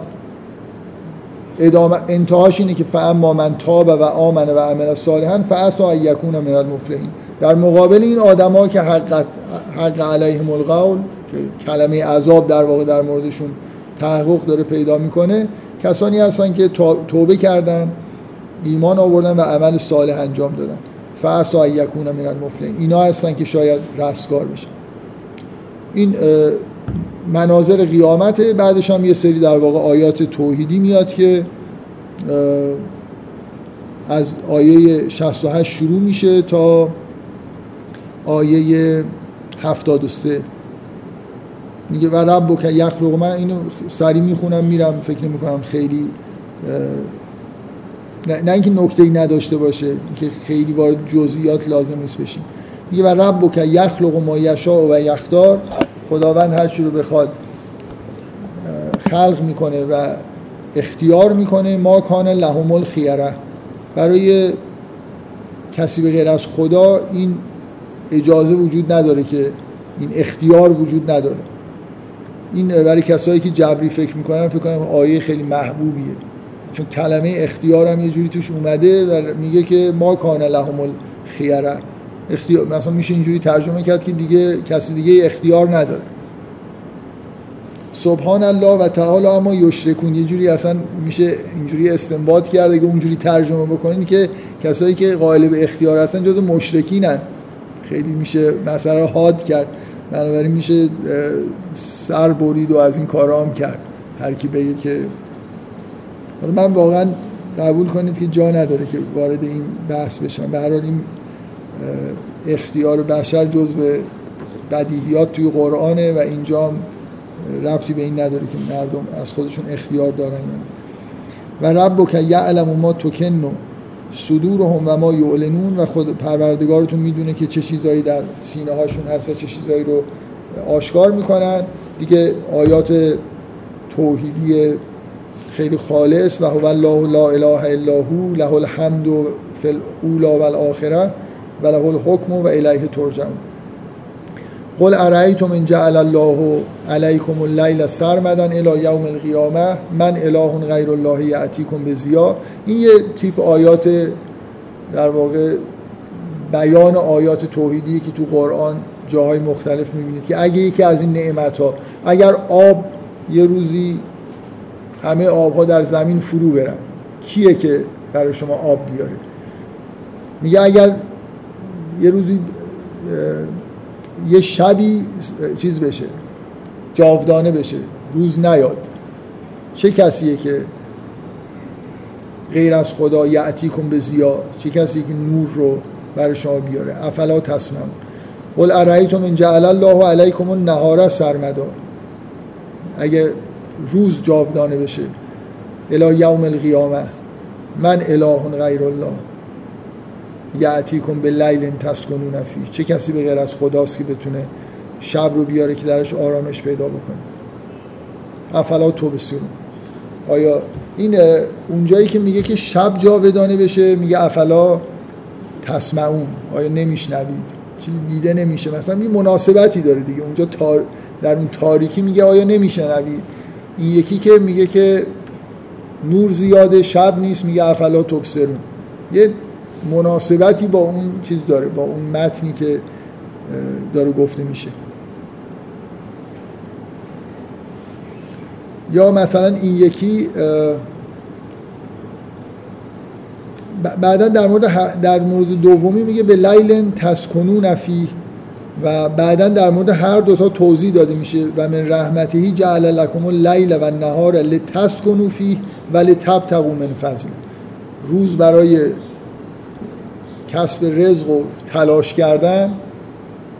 ادامه انتهاش اینه که فاما من تاب و آمن و عمل صالحا فعسا یکون من المفلحین. در مقابل این آدما که حق حق علیهم القول که کلمه عذاب در واقع در موردشون تحقق داره پیدا می‌کنه کسانی هستن که توبه کردن ایمان آوردن و عمل صالح انجام دادن. فعسا یکون من المفلحین. اینا هستن که شاید رستگار بشن. این مناظر قیامته بعدش هم یه سری در واقع آیات توحیدی میاد که از آیه 68 شروع میشه تا آیه 73 میگه و رب که یخلق من اینو سری می‌خونم میرم فکر می‌کنم خیلی نه, نه اینکه نکته ای نداشته باشه که خیلی وارد جزئیات لازم نیست بشیم. میگه و رب که یخلق ما یشا و یختار. خداوند هر رو بخواد خلق می‌کنه و اختیار می‌کنه ما کان لهم الخیره. برای کسی به غیر از خدا این اجازه وجود نداره که این اختیار وجود نداره. این برای کسایی که جبری فکر می‌کنن فکر کنم آیه خیلی محبوبیه. چون کلمه اختیار هم یه جوری توش اومده و میگه که ما کان لهم الخیره. اختیار مثلا میشه اینجوری ترجمه کرد که دیگه کسی دیگه اختیار نداره. سبحان الله و تعالی اما یشرکون. یه جوری اصلا میشه اینجوری استنباط کرده که اونجوری ترجمه بکنین که کسایی که قائل به اختیار هستن جز مشرکینن. خیلی میشه مثلا حاد کرد. بنابراین میشه سر برید و از این کارا هم کرد. هر کی بگه که من واقعا قبول کنید که جا نداره که وارد این بحث بشم. به هر حال این اختیار بشر جز به بدیهیات توی قرآنه و اینجا ربطی به این نداره که مردم از خودشون اختیار دارن یا نه. و رب که یعلم ما تکنو صدورهم و ما یعلنون و خود پروردگارتون می‌دونه که چه چیزایی در سینه هاشون هست و چه چیزایی رو آشکار می‌کنن. دیگه آیات توحیدی خیلی خالص و هو الله لا اله الا هو له الحمد فی الاولا و الاخره. و له الحکم و الیه ترجعون. قل ارایتم ان جعل الله علیکم اللیل سرمدا الی یوم القیامه من اله غیر الله یاتیکم بزیا این یه تیپ آیات در واقع بیان آیات توحیدی که تو قرآن جاهای مختلف می‌بینید که اگه یکی از این نعمت ها اگر آب یه روزی همه آبها در زمین فرو برن کیه که برای شما آب بیاره؟ میگه اگر یه روزی یه شبی چیز بشه جاودانه بشه روز نیاد. چه کسیه که غیر از خدا یعتی کن به زیا چه کسی که نور رو برای شما بیاره؟ افلا تسمم قل ارایتم ان جعل الله علیکم النهار سرمدا. اگه روز جاودانه بشه الی یوم القیامه من اله غیر الله. یعتیکم به لیل تسکنون فی. چه کسی به غیر از خداست که بتونه شب رو بیاره که درش آرامش پیدا بکنه؟ افلا تو بسیرون آیا این اونجایی که میگه که شب جاودانه بشه میگه افلا تسمعون. آیا نمیشنوید؟ چیزی دیده نمیشه. مثلا این مناسبتی داره دیگه. اونجا تار... در اون تاریکی میگه آیا نمیشنوید؟ این یکی که میگه که نور زیاده شب نیست میگه افلا تبصرون. یه مناسبتی با اون چیز داره با اون متنی که داره گفته میشه. یا مثلا این یکی بعدا در مورد در مورد دومی میگه به لیل تسکنون نفی و بعدا در مورد هر دو تا توضیح داده میشه و من رحمتهی جعل لکم اللیل و النهار لتسکنوا فیه و لتبتغوا من فضل روز برای کسب رزق و تلاش کردن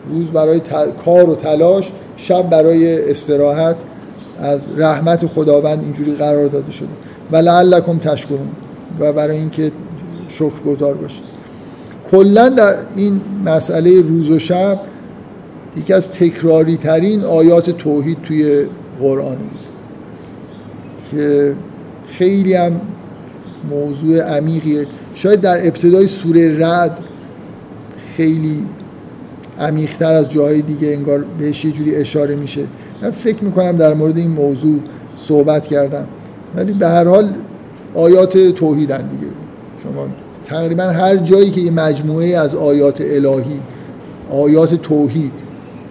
روز برای کار و تلاش شب برای استراحت از رحمت خداوند اینجوری قرار داده شده. و لعلکم تشکرون. و برای اینکه شکر گذار باشید. کلا در این مسئله روز و شب یکی از تکراری ترین آیات توحید توی قرآن که خیلی هم موضوع عمیقیه. شاید در ابتدای سوره رد خیلی عمیقتر از جاهای دیگه انگار بهش یه جوری اشاره میشه. من فکر می‌کنم در مورد این موضوع صحبت کردم. ولی به هر حال آیات توحیدن دیگه. شما تقریبا هر جایی که یه مجموعه از آیات الهی آیات توحید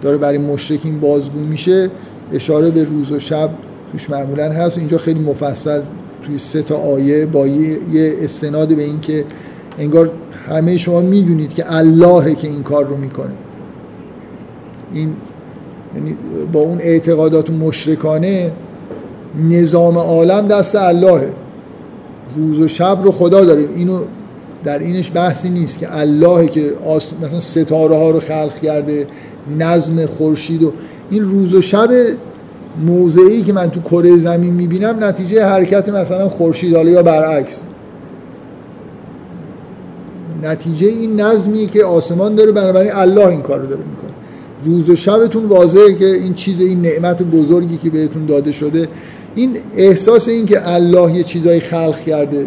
داره برای مشرکین بازگو میشه اشاره به روز و شب توش معمولا هست. اینجا خیلی مفصل توی سه تا آیه با یه استناد به این که انگار همه شما می‌دونید که اللهه که این کار رو می‌کنه. این یعنی با اون اعتقادات مشرکانه نظام عالم دست اللهه. روز و شب رو خدا داره. اینو در اینش بحثی نیست که الله که مثلا ستاره ها رو خلق کرده نظم خورشید و این روز و شب موضعی که من تو کره زمین می‌بینم نتیجه حرکت مثلا خورشید یا برعکس. نتیجه این نظمی که آسمان داره بنابراین الله این کار رو داره می‌کنه. روز و شبتون واضحه که این چیز این نعمت بزرگی که بهتون داده شده این احساس این که الله یه چیزایی خلق کرده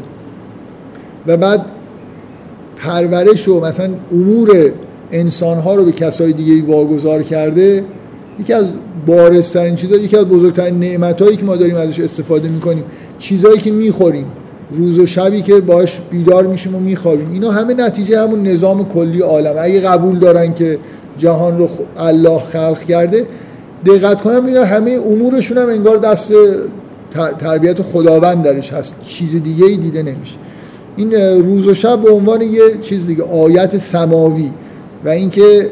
و بعد پرورش و مثلا امور انسانها رو به کسای دیگه واگذار کرده یکی از بارسترین چیزا یکی از بزرگترین نعمتهایی که ما داریم ازش استفاده می‌کنیم چیزهایی که می‌خوریم. روز و شبی که باش بیدار میشیم و میخوابیم. اینا همه نتیجه همون نظام کلی عالم. اگه قبول دارن که جهان رو الله خلق کرده دقت کنم اینا همه امورشون هم انگار دست تربیت خداوند درش هست. چیز دیگه ای دیده نمیشه. این روز و شب به عنوان یه چیز دیگه آیت سماوی. و اینکه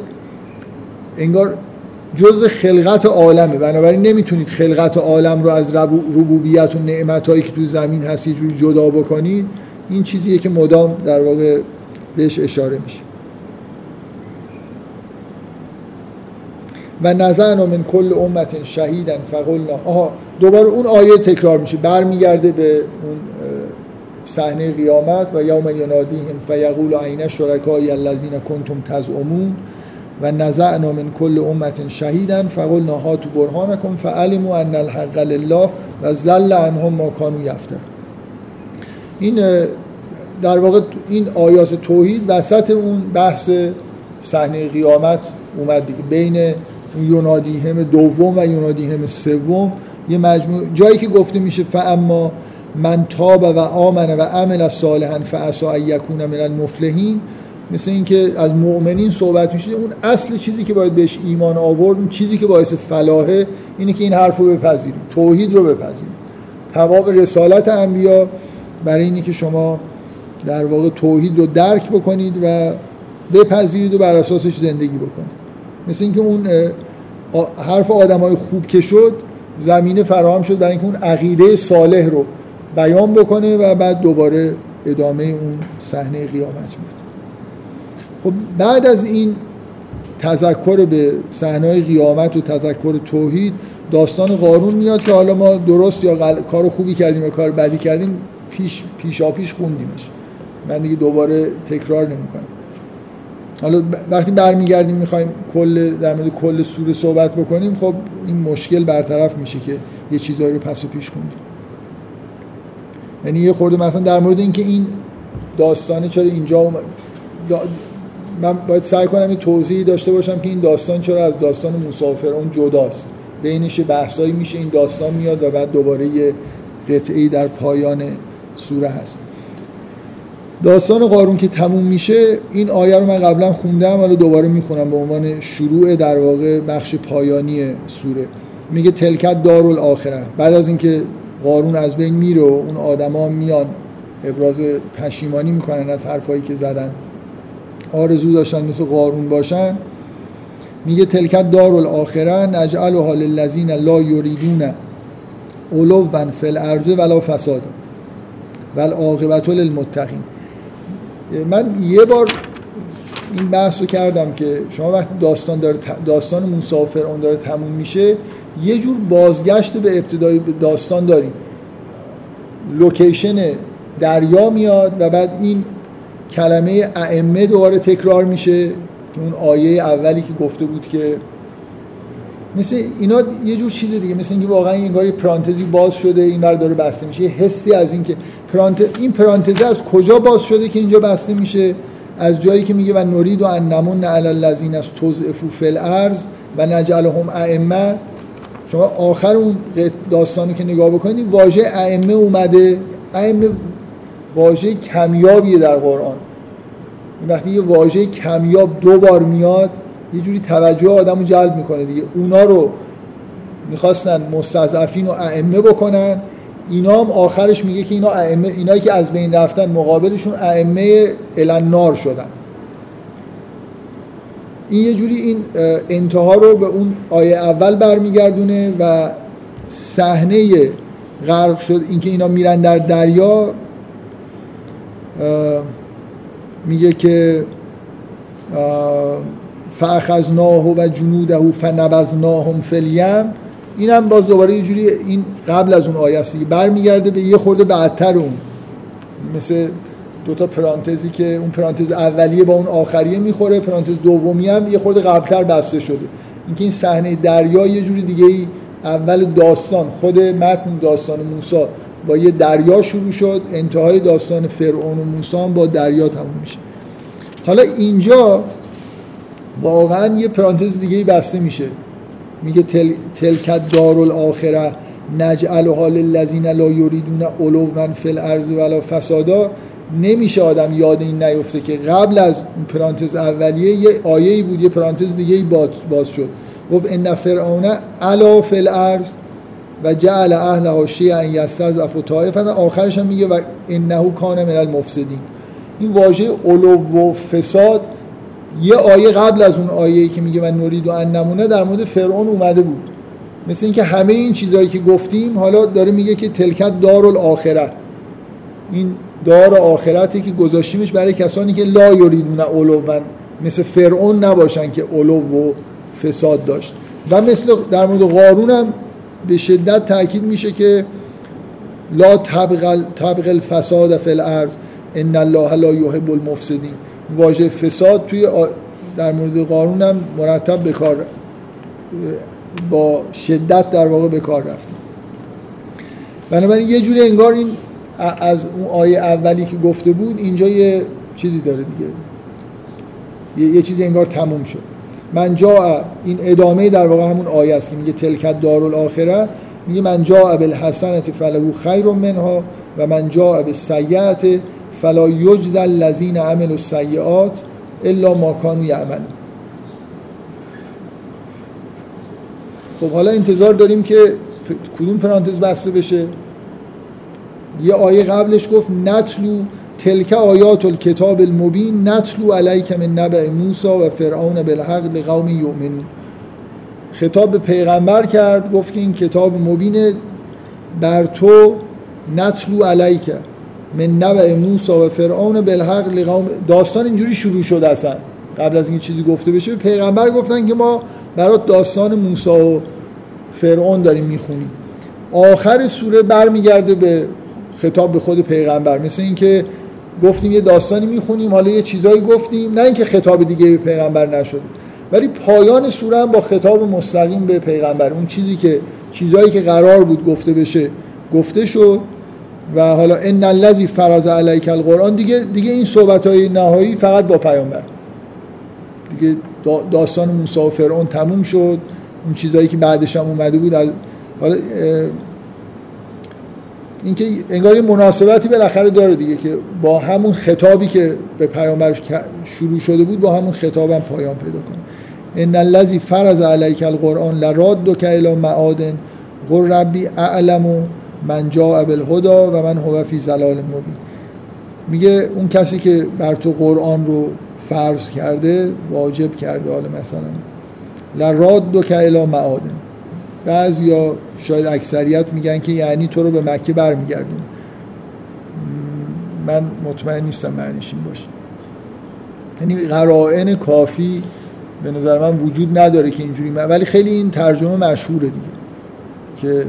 انگار جزء خلقت عالمه. بنابراین نمی‌تونید خلقت عالم رو از ربوبیت و نعمتهایی که تو زمین هست یه جوری جدا بکنید این چیزیه که مدام در واقع بهش اشاره میشه. و نزعنا من کل امت شهیدن فقلنا. آها دوباره اون آیه تکرار میشه. برمیگرده به اون صحنه قیامت و یوم ینادیهم فیقول عین شرکای الذین کنتم تزعمون. و نزعنا من کل امت شهیدا فقلنا هاتوا برهانکم فعلموا ان الحق لله و زل عنهم ما کانوا یفتر این در واقع این آیات توحید وسط اون بحث صحنه قیامت اومد دیگه. بین یونادی هم دوم و یونادی هم سوم یه مجموع جایی که گفته میشه فاما من تاب و آمن و عمل صالحا فعسا یکون من المفلحین مثل اینکه از مؤمنین صحبت میشه اون اصل چیزی که باید بهش ایمان آورد اون چیزی که باعث فلاحه اینه که این حرف رو بپذیریم توحید رو بپذیریم. تمام رسالت انبیا برای اینه که شما در واقع توحید رو درک بکنید و بپذیرید و بر اساسش زندگی بکنید. مثل اینکه اون حرف آدم های خوب که شد زمینه فراهم شد برای اینکه اون عقیده صالح رو بیان بکنه و بعد دوباره ادامه اون صحنه قیامت میاد خب بعد از این تذکر به صحنه قیامت و تذکر توحید داستان قارون میاد که حالا ما درست یا غل... کار خوبی کردیم یا کار بدی کردیم پیش پیشا پیش خوندیمش. من دیگه دوباره تکرار نمی‌کنم. حالا وقتی برمیگردیم می‌خوایم کل در مورد کل سوره صحبت بکنیم خب این مشکل برطرف میشه که یه چیزایی رو پس و پیش خوندیم. یعنی یه خورده مثلا در مورد اینکه این داستانه چرا اینجا اومد من باید سعی کنم این توضیحی داشته باشم که این داستان چرا از داستان مسافر اون جداست. بینش بحثایی میشه این داستان میاد و بعد دوباره یه قطعی در پایان سوره هست. داستان قارون که تموم میشه این آیه رو من قبلا خوندم حالا دوباره می‌خونم به عنوان شروع در واقع بخش پایانی سوره. میگه تلکت دارالآخره بعد از اینکه قارون از بین میره و اون آدما میان ابراز پشیمانی می‌کنن از حرفایی که زدن. آرزو داشتن مثل قارون باشن. میگه تلکت دارالآخره نجعلها للذین لا یریدون علوا فی الارض ولا فسادا والعاقبت للمتقین. من یه بار این بحث رو کردم که شما وقتی داستان داره داستان مسافر اون داره تموم میشه یه جور بازگشت به ابتدای داستان داریم. لوکیشن دریا میاد و بعد این کلمه ائمه دوباره تکرار میشه که اون آیه اولی که گفته بود که مثل اینا یه جور چیز دیگه مثل اینکه واقعا انگار یه پرانتزی باز شده این بر داره بسته میشه. یه حسی از اینکه پرانت... این پرانتزی از کجا باز شده که اینجا بسته میشه؟ از جایی که میگه و نورید و انمون علی الذین از تضعفوا فی الارض و نجعلهم ائمه. شما آخر اون داستانی که نگاه بکنید واژه ائمه اومده. ائمه واژه کمیابیه در قرآن. وقتی یه واژه کمیاب دو بار میاد یه جوری توجه آدمو جلب می‌کنه دیگه. اونا رو می‌خواستن مستضعفین و ائمه بکنن. اینا هم آخرش میگه که اینا ائمه اینایی که از بین رفتن مقابلشون ائمه الان شدن. این یه جوری این انتها رو به اون آیه اول برمیگردونه و صحنه غرق شد. اینکه اینا میرن در دریا میگه که فاخذناه و جنوده فنبذناهم فی الیم. اینم باز دوباره یه جوری این قبل از اون آیه است برمیگرده به یه خورده بعدتر اون مثل دو تا پرانتزی که اون پرانتز اولیه با اون آخریه می‌خوره پرانتز دومی هم یه خورده قبلتر بسته شده. اینکه این صحنه دریا یه جوری دیگه ای اول داستان خود متن داستان موسی با یه دریا شروع شد انتهای داستان فرعون و موسی با دریا تموم میشه. حالا اینجا واقعا یه پرانتز دیگه بسته میشه. میگه تل، تلکت دار الاخره نجعلها للذین لا یریدون علوا فی الارض ولا فسادا. نمیشه آدم یاد این نیفته که قبل از پرانتز اولیه یه آیه بود یه پرانتز دیگه باز, باز شد. گفت ان فرعون علا فی الارض. و جعل اهلها شیعا یستضعف طائفه آخرش هم میگه و انه کان من المفسدین. این واژه علو و فساد یه آیه قبل از اون آیه که میگه من نورید و ان نمونه در مورد فرعون اومده بود. مثل اینکه همه این چیزهایی که گفتیم حالا داره میگه که تلکت دار الاخره این دار آخرتی که گذاشتیمش برای کسانی که لا یریدون علو مثل فرعون نباشن که علو و فساد داشت. و مثل در مورد قارون هم به شدت تاکید میشه که لا طبق طبق الفساد فی الارض ان الله لا یحب المفسدین. واژه فساد توی در مورد قارون هم مرتب به کار با شدت در واقع به کار رفته. بنابراین یه جوری انگار این از اون آیه اولی که گفته بود اینجا یه چیزی داره دیگه. یه, یه چیزی انگار تموم شد. من جا این ادامه در واقع همون آیه است که میگه تلکت دارالآخره میگه من جا بالحسنت فلهو خیر منها و من جا بالسیئت فلا یجز الذین عملوا السیئات الا ما کانوا یعملون. خب حالا انتظار داریم که کدوم پرانتز بسته بشه. یه آیه قبلش گفت نتلو تلک آیات الکتاب المبین نتلو علیک من نبع موسی و فرعون بالحق لقوم یؤمنون خطاب به پیغمبر کرد گفت که این کتاب مبین بر تو نتلو علیک من نبع موسی و فرعون بالحق لقوم. داستان اینجوری شروع شد اصلا. قبل از اینکه چیزی گفته بشه پیغمبر گفتن که ما برات داستان موسی و فرعون داریم می‌خونیم. آخر سوره برمیگرده به خطاب به خود پیغمبر. مثل اینکه گفتیم یه داستانی می‌خونیم حالا یه چیزایی گفتیم نه اینکه خطاب دیگه به پیغمبر نشد. ولی پایان سوره هم با خطاب مستقیم به پیغمبر اون چیزی که چیزایی که قرار بود گفته بشه گفته شد. و حالا ان الذی فرض علیک القرآن دیگه دیگه این صحبت های نهایی فقط با پیامبر. دیگه داستان موسی و فرعون تموم شد. اون چیزایی که بعدش هم اومده بود حالا اینکه انگار یه مناسبتی بالاخره داره دیگه که با همون خطابی که به پیامبر شروع شده بود با همون خطاب هم پایان پیدا کنه. ان الذی فرض علیک القرآن لرادک الی معادن قر ربی اعلم من جاء بالهدى و من هو فی ضلال مبین. میگه اون کسی که بر تو قرآن رو فرض کرده واجب کرده حالا مثلا لرادک الی معادن. بعض یا شاید اکثریت میگن که یعنی تو رو به مکه برمیگردون من مطمئن نیستم معنیش این باشه. یعنی قرائن کافی به نظر من وجود نداره که اینجوری من ولی خیلی این ترجمه مشهوره دیگه. که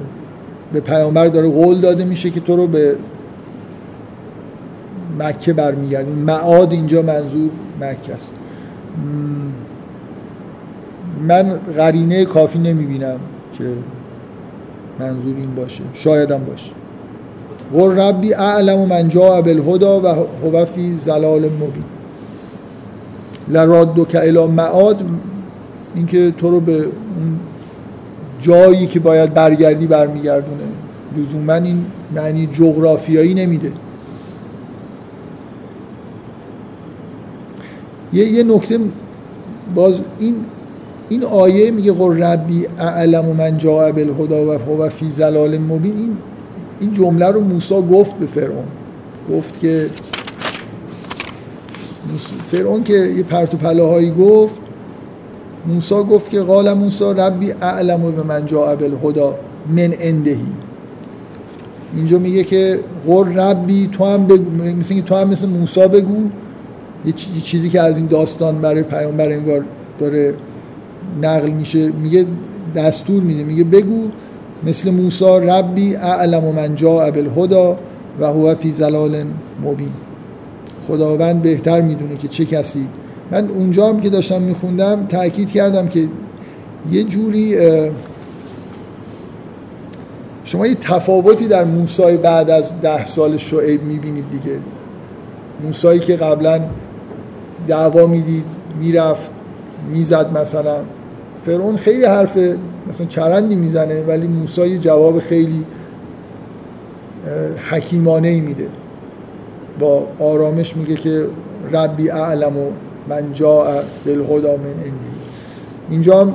به پیامبر داره قول داده میشه که تو رو به مکه برمیگردیم معاد اینجا منظور مکه است. من قرینه کافی نمی‌بینم که منظور این باشه. شاید هم باشه. قر ربی اعلم من جا بالهدا و هو زلال مبین. لراد که الی معاد اینکه تو رو به اون جایی که باید برگردی برمیگردونه. لزوما این معنی جغرافیایی نمیده. یه, یه نکته باز این این آیه میگه قر ربی اعلم من جاء بالهدا و هو فی زلال مبین. این این جمله رو موسی گفت به فرعون. گفت که فرعون که یه پرت و گفت موسی گفت که قال موسی ربی اعلم به من جاء بالهدا من اندهی اینجا میگه که قر ربی تو هم بگو مثل تو هم مثل موسی بگو. یه چیزی که از این داستان برای پیامبر انگار داره نقل میشه میگه دستور میده میگه بگو مثل موسی ربی اعلم من جاء بالهدا و هو فی زلال مبین. خداوند بهتر می‌دونه که چه کسی. من اونجا هم که داشتم میخوندم تاکید کردم که یه جوری شما یه تفاوتی در موسای بعد از ده سال شعیب می‌بینید دیگه. موسایی که قبلا دعوا می‌دید می‌رفت می‌زد مثلا. فرعون خیلی حرف مثلا چرندی می‌زنه ولی موسی جواب خیلی حکیمانه ای میده. با آرامش میگه که ربی اعلم و من جا بالهدا من اندی اینجا هم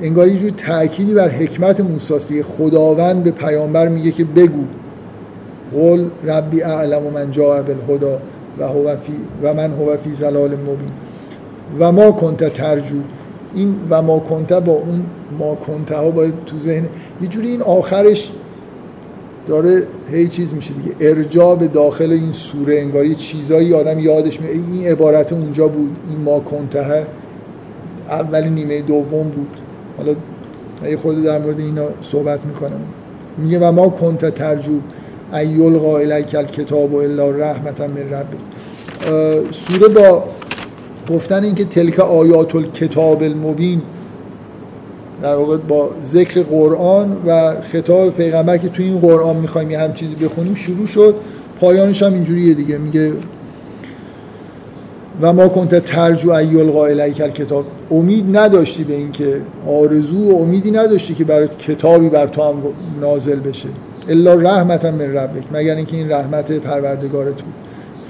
انگار یه جور تأکیدی بر حکمت موساسی خداوند به پیامبر میگه که بگو. قول ربی اعلم و من جا بالهدا و, هو فی و من هو فی زلال مبین. و ما کنت ترجو. این و ما کنت با اون ما کنت ها باید تو ذهن. یه جوری این آخرش داره هی چیز میشه دیگه. ارجاع به داخل این سوره انگاری چیزایی آدم یادش میاد این عبارت اونجا بود. این ما کنته اول نیمه دوم بود. حالا یه خود در مورد اینا صحبت می‌کنم. میگه و ما کنت ترجو ایول الیک الکتاب و الا رحمتا من ربک. سوره با گفتن اینکه تلک آیات الکتاب المبین در واقع با ذکر قرآن و خطاب پیغمبر که توی این قرآن می‌خوایم یه چیزی بخونیم شروع شد. پایانش هم اینجوریه دیگه میگه و ما کنت ترجو ایول الیک کتاب امید نداشتی به اینکه آرزو و امیدی نداشتی که برای کتابی بر تو هم نازل بشه. الا رحمتا من ربک. مگر اینکه این رحمت پروردگارت بود.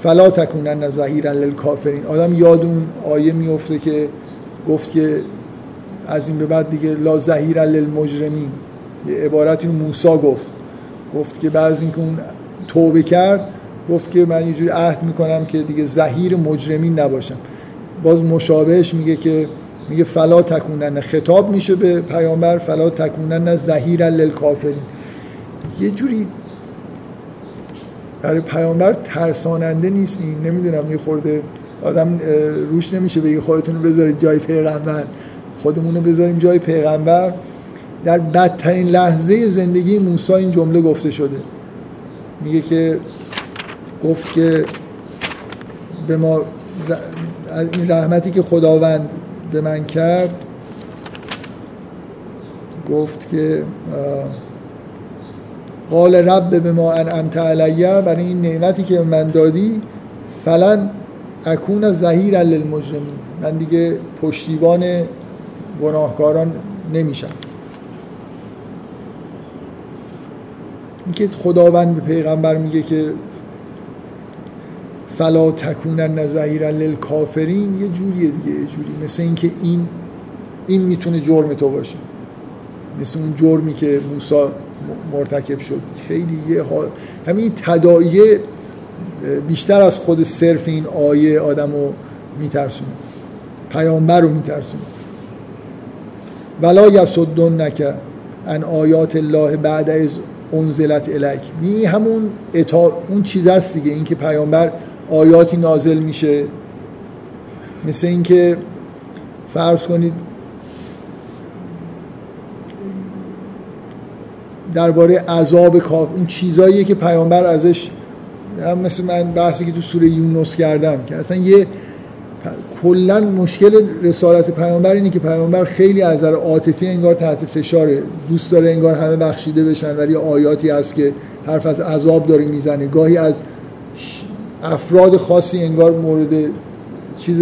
فلا تکونن ظهیرا للکافرین. آدم یاد اون آیه میفته که گفت که از این به بعد دیگه لا ظهیر للمجرمین. یه عبارتی موسی گفت. گفت که بعد اینکه اون توبه کرد گفت که من اینجوری عهد می‌کنم که دیگه ظهیر مجرمین نباشم. باز مشابهش میگه که میگه فلا تکونن. خطاب میشه به پیامبر فلا تکونن ظهیر للکافرین. یه جوری برای پیامبر ترساننده نیست این نمی‌دونم یه خورده آدم روش نمیشه بگه خودتون رو بذارید جای پیغمبر. خودمون رو بذاریم جای پیغمبر. در بدترین لحظه زندگی موسی این جمله گفته شده. میگه که گفت که به ما از این رحمتی که خداوند به من کرد گفت که قال رب به ما انعمت علیه برای این نعمتی که من دادی فلن اکون ظهیر للمجرمین. من دیگه پشتیبان گناهکاران نمیشن اینکه خداوند به پیغمبر میگه که فلا تکونن ظهیرا للکافرین یه جوریه دیگه یه جوری. مثل اینکه این این می‌تونه جرم تو باشه. مثل اون جرمی که موسی مرتکب شد. خیلی یه همین تداعیه بیشتر از خود صرف این آیه آدم رو میترسونه. پیامبر رو میترسونه. ولا یسدن نکه ان آیات الله بعد از انزلت الک این همون اتا... اون چیز است دیگه. اینکه پیامبر آیاتی نازل میشه. مثل اینکه فرض کنید درباره عذاب کاف اون چیزاییه که پیامبر ازش مثل من بحثی که تو سوره یونس کردم که اصلا یه کلا مشکل رسالت پیامبر اینه که پیامبر خیلی از نظر عاطفی انگار تحت فشاره. دوست داره انگار همه بخشیده بشن ولی آیاتی هست که حرف از عذاب داره می‌زنه. گاهی از افراد خاصی انگار مورد چیز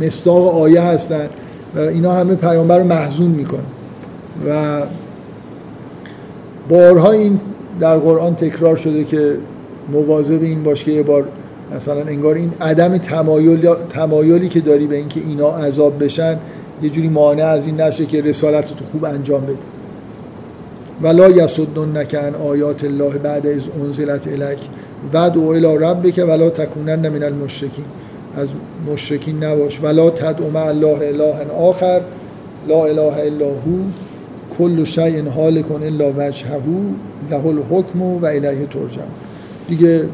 مستاق آیه هستن و اینا همه پیامبر رو محزون می‌کنه و بارها این در قرآن تکرار شده که مواظب این باش که یه بار مثلا انگار این عدم تمایل تمایلی که داری به اینکه اینا عذاب بشن یه جوری مانع از این نشه که رسالت تو خوب انجام بده. ولا یسدن نکن آیات الله بعد از انزلت الک و الی ربک ولا تکونن من المشرکین. از مشرکین نباش. ولا تدعو مع الله اله آخر. لا اله الا هو. کل شیء حالکن الا وجهه له الحکم و الیه ترجع دیگه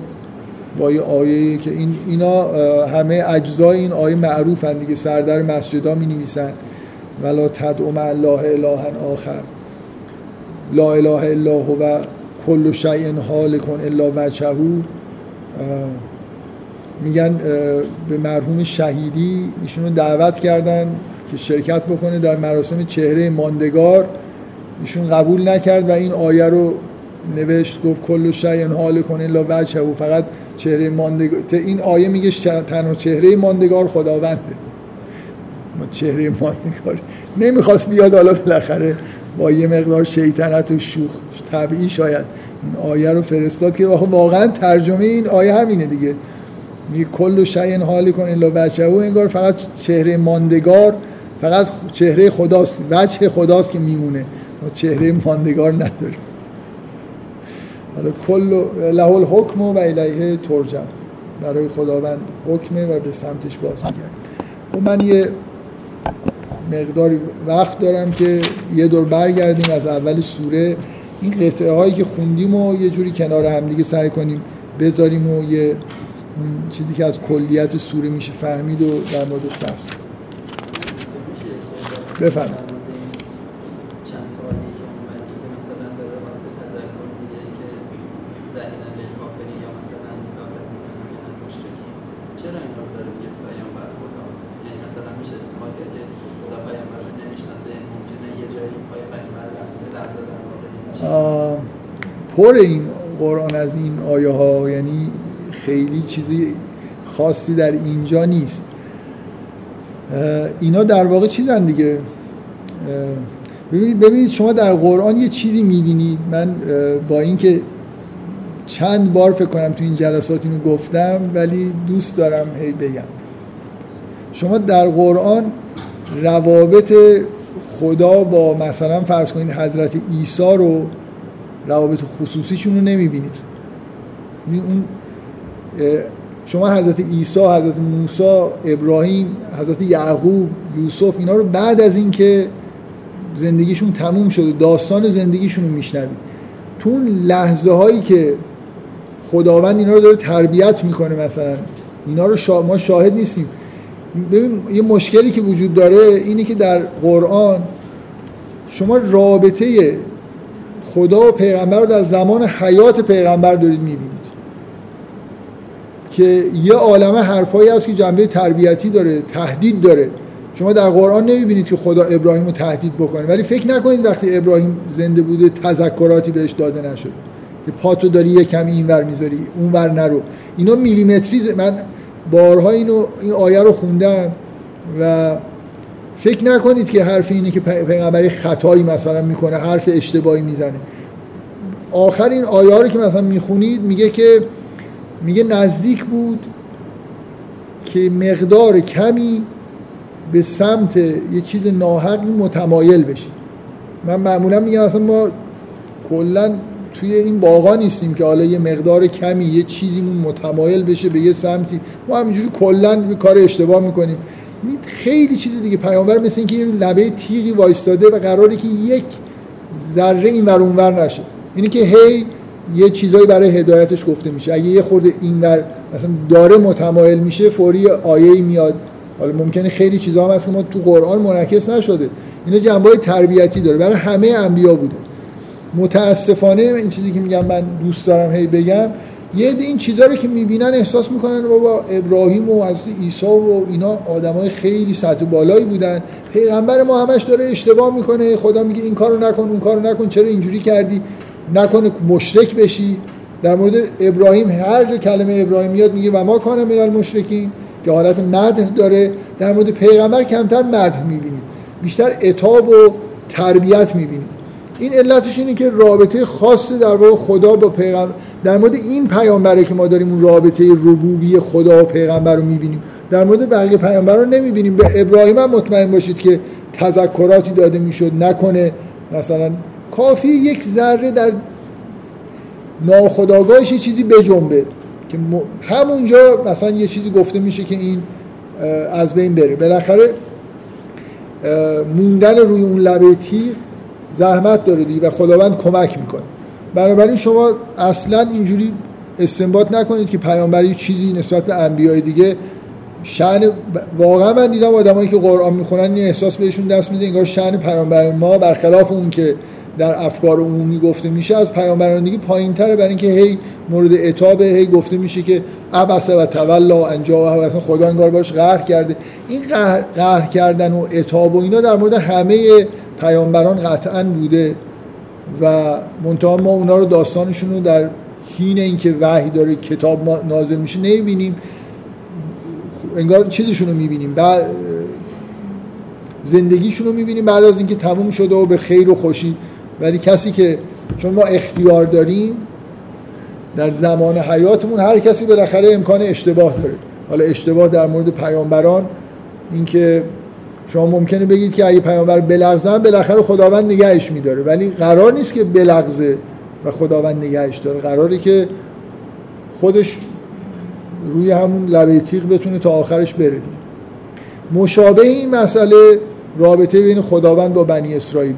با یه آیه که این اینا همه اجزای این آیه معروفن دیگه. سردر مسجدا می نویسن ولا مع الله الها آخر. لا اله الا هو کل شیء حال کن الا وجهه. میگن به مرحوم شهیدی ایشونو دعوت کردن که شرکت بکنه در مراسم چهره ماندگار. ایشون قبول نکرد و این آیه رو نوشت گفت کل شیء حال کن الا وجهه فقط چهره ماندگار این آیه میگه تنها چهره ماندگار خداونده. ما چهره ماندگار نمی‌خواست بیاد حالا بالاخره با یه مقدار شیطنت و شوخ طبیعی شاید این آیه رو فرستاد که واقعا ترجمه این آیه همینه دیگه. میگه کل شیء حال کن الا وجهه انگار فقط چهره ماندگار فقط چهره خداست وجه خداست که میمونه. چهره ماندگار نداریم. حالا کل له الحکم و الیه ترجم. برای خداوند حکمه و به سمتش باز میگرد خب من یه مقداری وقت دارم که یه دور برگردیم از اول سوره. این قطعه هایی که خوندیم و یه جوری کنار همدیگه سعی کنیم بذاریم و یه چیزی که از کلیت سوره میشه فهمید و در موردش بحث بفرمایید. پر این قرآن از این آیه ها یعنی خیلی چیزی خاصی در اینجا نیست. اینا در واقع چیزن دیگه. ببینید ببینید شما در قرآن یه چیزی می‌بینید. من با اینکه چند بار فکر کنم تو این جلسات اینو گفتم ولی دوست دارم هی بگم. شما در قرآن روابط خدا با مثلا فرض کنید حضرت عیسی رو روابط خصوصیشون رو نمی‌بینید. یعنی اون شما حضرت عیسی حضرت موسی ابراهیم حضرت یعقوب یوسف اینا رو بعد از اینکه زندگیشون تموم شده داستان زندگیشون رو میشنوید. تو اون لحظه هایی که خداوند اینا رو داره تربیت می‌کنه مثلا اینا رو شا... ما شاهد نیستیم. ببین یه مشکلی که وجود داره اینه که در قرآن شما رابطه خدا و پیغمبر رو در زمان حیات پیغمبر دارید می‌بینید. که یه عالمه حرفایی هست که جنبه تربیتی داره تهدید داره. شما در قرآن نمی‌بینید که خدا ابراهیم رو تهدید بکنه. ولی فکر نکنید وقتی ابراهیم زنده بوده تذکراتی بهش داده نشد. که پاتو داری یه کمی اینور می‌ذاری اونور نرو. اینا میلیمتری من بارها اینو این آیه رو خوندم و فکر نکنید که حرف اینه که پیغمبری خطایی مثلا می‌کنه حرف اشتباهی می‌زنه. آخر این آیه رو که مثلا می‌خونید میگه که میگه نزدیک بود که مقدار کمی به سمت یه چیز ناحق متمایل بشه من معمولا میگم اصلا ما کلا توی این باغا نیستیم که حالا یه مقدار کمی یه چیزیمون متمایل بشه به یه سمتی. ما همینجوری کلا کار اشتباه می‌کنیم. خیلی چیز دیگه. پیامبر مثل اینکه یه لبه تیغی وایستاده و قراره که یک ذره این ور اونور نشه. اینی که هی یه چیزایی برای هدایتش گفته میشه. اگه یه خورده اینور مثلا داره متمایل میشه فوری آیه میاد. حالا ممکنه خیلی چیزا هم هست که ما تو قرآن منعکس نشده. اینا جنبه تربیتی داره. برای همه انبیا بوده. متاسفانه این چیزی که میگم من دوست دارم هی بگم یه این چیزا رو که می‌بینن احساس می‌کنن بابا ابراهیم و حضرت عیسی و اینا آدمای خیلی سطح بالایی بودن. پیغمبر ما همش داره اشتباه می‌کنه. خدا میگه این کارو نکن اون کارو نکن. چرا اینجوری کردی؟ نکنه مشرک بشی. در مورد ابراهیم هر جا کلمه ابراهیم میاد میگه و ما کان من المشرکین که حالت مدح داره. در مورد پیغمبر کمتر مدح می‌بینید. بیشتر اتاب و تربیت می‌بینید. این علتش اینه که رابطه خاص در واقع خدا با پیغمبر در مورد این پیامبره که ما داریم اون رابطه ربوبی خدا و پیغمبر رو می‌بینیم در مورد بقیه پیامبر رو نمی‌بینیم. به ابراهیم هم مطمئن باشید که تذکراتی داده می‌شد نکنه. مثلا کافی یک ذره در ناخداگاهش یه چیزی بجنبه که همونجا مثلا یه چیزی گفته میشه که این از بین بره. بالاخره موندن روی اون لبه تیر زحمت داره دیگه و خداوند کمک می‌کنه. بنابراین شما اصلا اینجوری استنباط نکنید که پیامبری چیزی نسبت به انبیای دیگه شأن واقعا من دیدم آدمایی که قرآن می‌خونن این احساس بهشون دست میده انگار شأن پیامبر ما برخلاف اون که در افکار عمومی گفته میشه از پیامبران دیگه پایین تره برای اینکه هی مورد اتاب هی گفته میشه که عبسه و تولا انجا و اصلا خدا انگار باش قهر کرده. این قهر, کردن و اتاب و اینا در مورد همه پیامبران قطعا بوده و منتها ما اونا رو داستانشون رو در حین اینکه وحی داره کتاب نازل میشه نمی‌بینیم. انگار چیزشون رو می‌بینیم. بعد زندگیشون رو می‌بینیم بعد از اینکه تموم شده و به خیر و خوشی. ولی کسی که چون ما اختیار داریم در زمان حیاتمون هر کسی بالاخره امکان اشتباه داره. حالا اشتباه در مورد پیامبران اینکه شما ممکنه بگید که اگه پیامبر بلغزن بالاخره خداوند نگهش میداره. ولی قرار نیست که بلغزه و خداوند نگهش داره. قراری که خودش روی همون لبه تیغ بتونه تا آخرش بره مشابه این مسئله رابطه بین خداوند با بنی اسرائیل.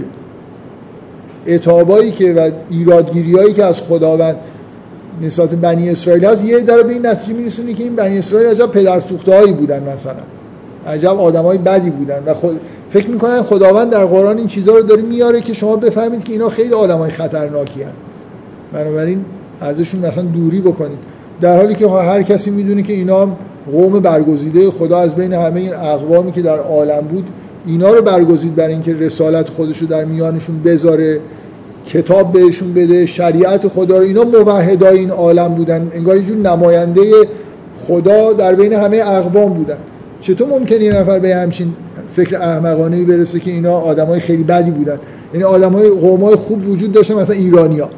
اعتابایی که و ایرادگیریایی که از خداوند نسبت بنی اسرائیل هست یه در به این نتیجه میرسونه که این بنی اسرائیل عجب پدر هایی بودن مثلا. عجب آدمای بدی بودن و خود فکر می‌کنن خداوند در قرآن این چیزها رو داره میاره که شما بفهمید که اینا خیلی آدمای خطرناکی هن. بنابراین ازشون مثلا دوری بکنید. در حالی که هر کسی می‌دونه که اینا قوم برگزیده خدا از بین همه این اقوامی که در عالم بود اینا رو برگزید برای اینکه رسالت خودش رو در میانشون بذاره کتاب بهشون بده شریعت خدا رو اینا موحدای این عالم بودن. انگار یه نماینده خدا در بین همه اقوام بودن. چطور ممکنه یه نفر به همچین فکر احمقانه برسه که اینا آدمای خیلی بدی بودن؟ یعنی آدمای قومای خوب وجود داشتن مثلا ایرانیا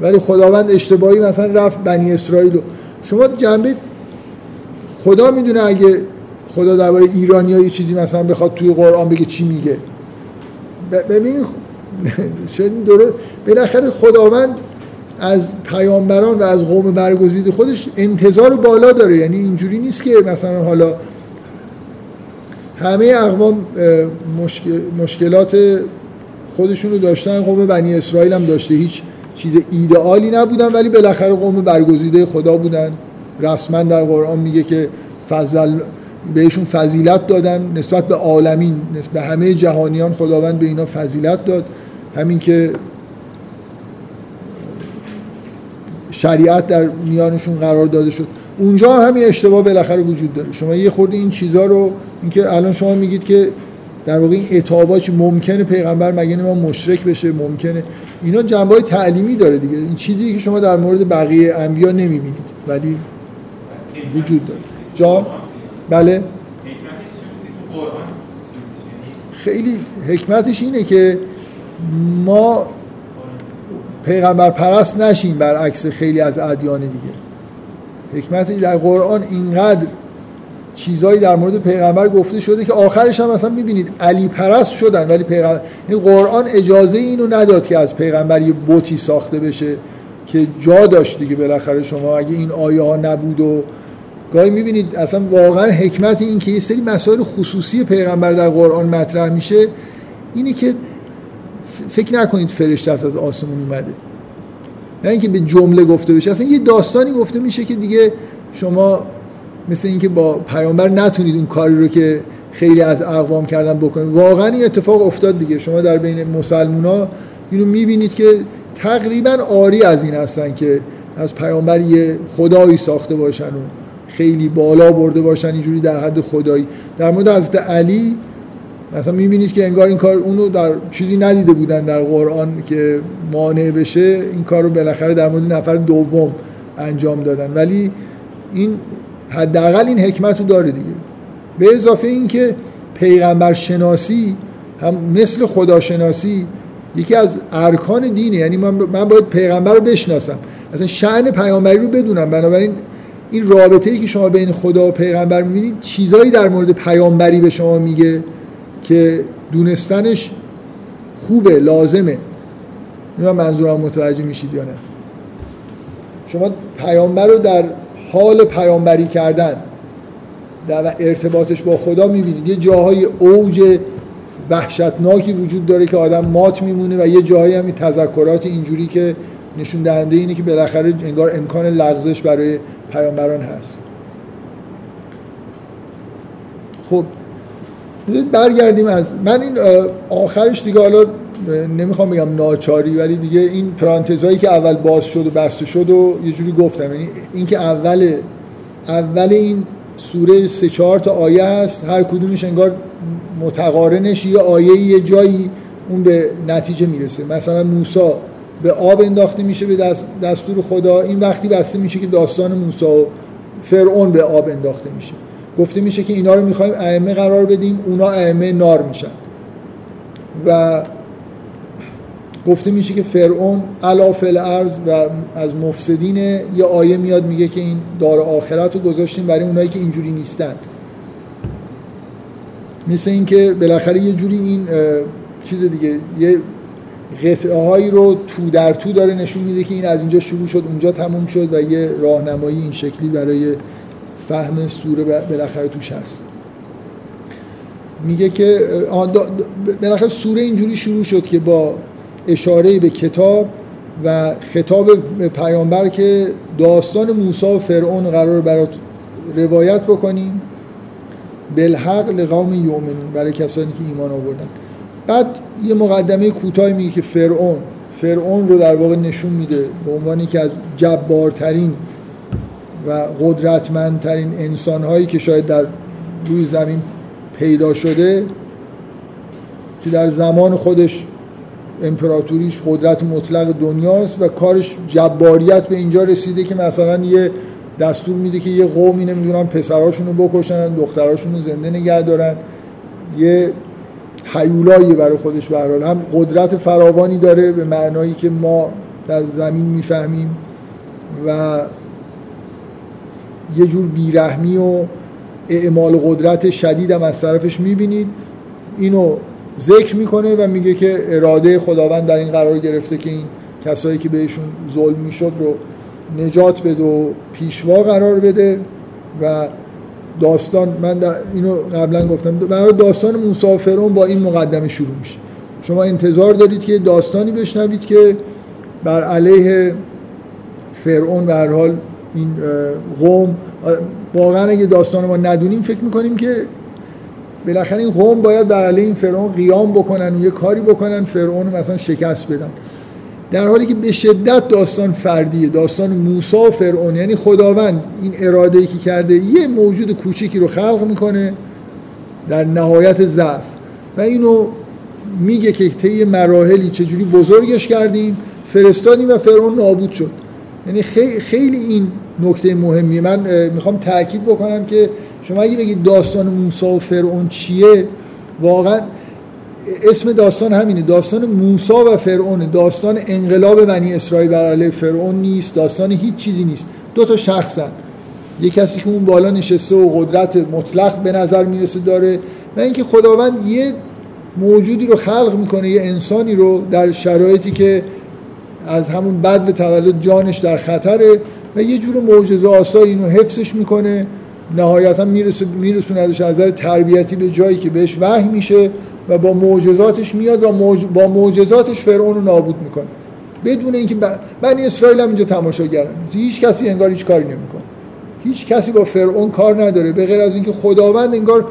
ولی خداوند اشتباهی مثلا رفت بنی اسرائیل شما جنبه خدا می‌دونه اگه خدا درباره ایرانی ها چیزی مثلا بخواد توی قرآن بگه چی میگه. ببین شاید درست. بالاخره خداوند از پیامبران و از قوم برگزیده خودش انتظار بالا داره. یعنی اینجوری نیست که مثلا حالا همه اقوام مشکلات خودشون رو داشتن. قوم بنی اسرائیل هم داشته. هیچ چیز ایدئالی نبودن ولی بالاخره قوم برگزیده خدا بودن. رسما در قرآن میگه که فضل بهشون فضیلت دادن نسبت به عالمین. نسبت به همه جهانیان خداوند به اینا فضیلت داد. همین که شریعت در میانشون قرار داده شد. اونجا همین اشتباه بالاخره وجود داره. شما یه خورده این چیزها رو اینکه الان شما میگید که در واقع این اعتابات ممکنه پیغمبر مگه ما مشرک بشه؟ ممکنه. اینا جنبه های تعلیمی داره دیگه. این چیزی که شما در مورد بقیه انبیا نمی‌بینید. ولی وجود داره. جا بله. خیلی حکمتش اینه که ما پیغمبر پرست نشیم برعکس خیلی از ادیان دیگه. حکمت در قرآن اینقدر چیزایی در مورد پیغمبر گفته شده که آخرش هم مثلا می‌بینید علی پرست شدن ولی پیغمبر یعنی قرآن اجازه اینو نداد که از پیغمبر یه بوتی ساخته بشه که جا داشت دیگه بالاخره شما اگه این آیه ها نبود و گاهی می‌بینید اصلا واقعا حکمت این که یه سری مسائل خصوصی پیغمبر در قرآن مطرح میشه اینه که فکر نکنید فرشته از آسمون اومده. نه اینکه به جمله گفته بشه اصلا یه داستانی گفته میشه که دیگه شما مثل اینکه با پیامبر نتونید اون کاری رو که خیلی از اقوام کردن بکنید. واقعا این اتفاق افتاد دیگه. شما در بین مسلمونا اینو می‌بینید که تقریبا آری از این هستن که از پیامبر یه خدایی ساخته باشن و خیلی بالا برده باشن اینجوری در حد خدایی. در مورد حضرت علی مثلا می‌بینید که انگار این کار اونو در چیزی ندیده بودن در قرآن که مانع بشه این کار رو بالاخره در مورد نفر دوم انجام دادن. ولی این حداقل این حکمت رو داره دیگه. به اضافه اینکه پیغمبر شناسی هم مثل خداشناسی یکی از ارکان دینه. یعنی من, من باید پیغمبر رو بشناسم. اصلا شعن پیامبری رو بدونم. بنابراین این رابطه ای که شما بین خدا و پیغمبر می‌بینید چیزایی در مورد پیامبری به شما میگه. که دونستنش خوبه لازمه. من منظورم متوجه میشید یا نه. شما پیامبر رو در حال پیامبری کردن در ارتباطش با خدا می‌بینید. یه جاهای اوج وحشتناکی وجود داره که آدم مات میمونه و یه جاهایی هم تذکرات اینجوری که نشون دهنده اینه که بالاخره انگار امکان لغزش برای پیامبران هست. خب برگردیم از من این آخرش دیگه حالا نمی‌خوام بگم ناچاری ولی دیگه این پرانتزایی که اول باز شد و بسته شد و یه جوری گفتم. یعنی اینکه اول اول این سوره سه چهار تا آیه هست هر کدومش انگار متقارنش یه آیه یه جایی اون به نتیجه می‌رسه. مثلا موسی به آب انداخته میشه به دستور خدا این وقتی بسته میشه که داستان موسی و فرعون به آب انداخته میشه. گفته میشه که اینا رو می‌خوایم ائمه قرار بدیم اونا ائمه نار میشن. و گفته میشه که فرعون علا ارز و از مفسدین یه آیه میاد میگه که این دار آخرت رو گذاشتیم برای اونایی که اینجوری نیستن. مثل اینکه بالاخره یه جوری این چیز دیگه یه قطعه هایی رو تو در تو داره نشون میده که این از اینجا شروع شد اونجا تموم شد و یه راهنمایی این شکلی برای فهم سوره بالاخره توش هست. میگه که بالاخره سوره اینجوری شروع شد که با اشاره به کتاب و خطاب پیامبر که داستان موسی و فرعون قرار برات روایت بکنیم بالحق لقوم یومنون برای کسانی که ایمان آوردن. بعد یه مقدمه کوتاهی میگه که فرعون فرعون رو در واقع نشون میده به عنوانی که از جبارترین و قدرتمندترین انسانهایی که شاید در روی زمین پیدا شده که در زمان خودش امپراتوریش قدرت مطلق دنیاست و کارش جباریت به اینجا رسیده که مثلا یه دستور میده که یه قومی نمی‌دونم پسراشون رو بکشن دختراشون رو زنده نگه دارن یه حیولایی برای خودش برحال هم قدرت فراوانی داره به معنایی که ما در زمین می‌فهمیم و یه جور بیرحمی و اعمال قدرت شدید هم از طرفش می‌بینید. اینو ذکر می‌کنه و میگه که اراده خداوند در این قرار گرفته که این کسایی که بهشون ظلم می‌شد رو نجات بده و پیشوا قرار بده. و داستان من اینو قبلا گفتم داستان مسافرون با این مقدمه شروع میشه. شما انتظار دارید که داستانی بشنوید که بر علیه فرعون به هر حال این قوم واقعا اگه داستان ما ندونیم فکر می‌کنیم که بالاخره این قوم باید بر علیه این فرعون قیام بکنن و یه کاری بکنن فرعون مثلا شکست بدن. در حالی که به شدت داستان فردیه داستان موسی و فرعون یعنی خداوند این اراده ای که کرده یه موجود کوچیکی رو خلق می‌کنه در نهایت ضعف. و اینو میگه که طی مراحلی چجوری بزرگش کردیم فرستادیم و فرعون نابود شد. یعنی خیلی این نکته مهمیه. من می‌خوام تاکید بکنم که شما اگه بگید داستان موسی و فرعون چیه واقعا اسم داستان همینه. داستان موسی و فرعون داستان انقلاب بنی اسرائیل بر علیه فرعون نیست. داستان هیچ چیزی نیست. دو تا شخصن یه کسی که اون بالا نشسته و قدرت مطلق به نظر می‌رسه داره و اینکه خداوند یه موجودی رو خلق می‌کنه یه انسانی رو در شرایطی که از همون بد به تولد جانش در خطره و یه جور معجزه آسا اینو حفظش می‌کنه. نهایتا میرسونه ازش از نظر تربیتی به جایی که بهش وحی میشه و با معجزاتش میاد و با معجزاتش فرعون رو نابود می‌کنه. بدون اینکه بنی اسرائیل هم اینجا تماشاگرن. هیچ کسی انگار هیچ کاری نمی‌کنه. هیچ کسی با فرعون کار نداره. به غیر از اینکه خداوند انگار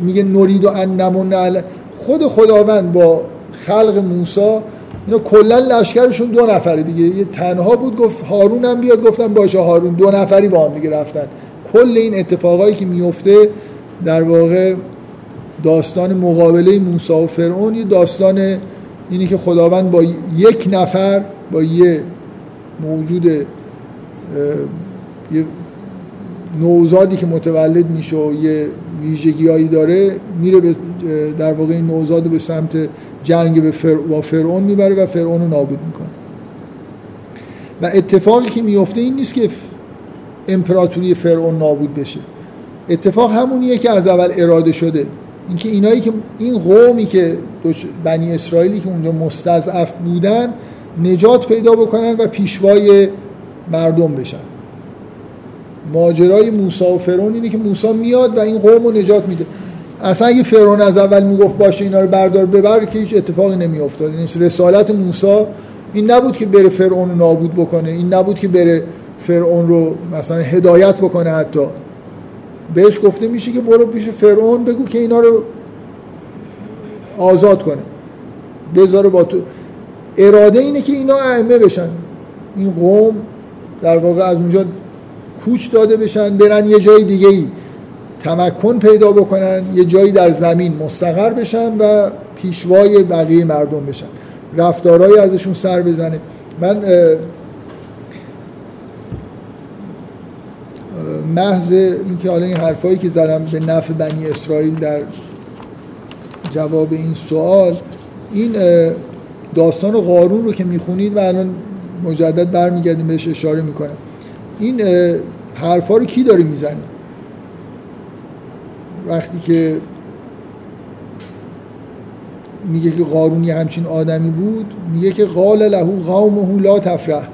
میگه نورید و ان خود خداوند با خلق موسی اینا کلا لشکرشون دو نفره دیگه. یه تنها بود گفت هارون هم بیاد. گفتم باشه هارون دو نفری با هم دیگه رفتن. کل این اتفاقایی که میفته در واقع داستان مقابله موسی و فرعون یه داستان اینی که خداوند با یک نفر با یه موجود یه نوزادی که متولد میشه و یه ویژگیهایی داره میره در واقع این نوزاد به سمت جنگ به فر... با فرعون می‌بره و فرعون رو نابود می‌کنه. و اتفاقی که میفته این نیست که امپراتوری فرعون نابود بشه. اتفاق همونیه که از اول اراده شده. اینکه اینایی که این قومی که بنی اسرائیلی که اونجا مستضعف بودن نجات پیدا بکنن و پیشوای مردم بشن. ماجرای موسی و فرعون اینه که موسی میاد و این قوم رو نجات میده. اصلا اگه فرعون از اول می‌گفت باشه اینا رو بردار ببر که هیچ اتفاقی نمیافتاد. این یعنی رسالت موسی این نبود که بره فرعون رو نابود بکنه این نبود که بره فرعون رو مثلا هدایت بکنه حتی. بهش گفته میشه که برو پیش فرعون بگو که اینا رو آزاد کنه. بذاره با تو. اراده اینه که اینا ائمه بشن. این قوم در واقع از اونجا کوچ داده بشن برن یه جای دیگه ای تمکن پیدا بکنن یه جایی در زمین مستقر بشن و پیشوای بقیه مردم بشن. رفتارهایی ازشون سر بزنه من محض اینکه حالا این حرفایی که زدم به نفع بنی اسرائیل در جواب این سوال این داستان قارون رو که می‌خونید و الان مجدد برمیگردیم بهش اشاره می‌کنم. این حرفا رو کی داره می‌زنه؟ وقتی که میگه که قارون همچین آدمی بود میگه که قال له قومه لا تفرح.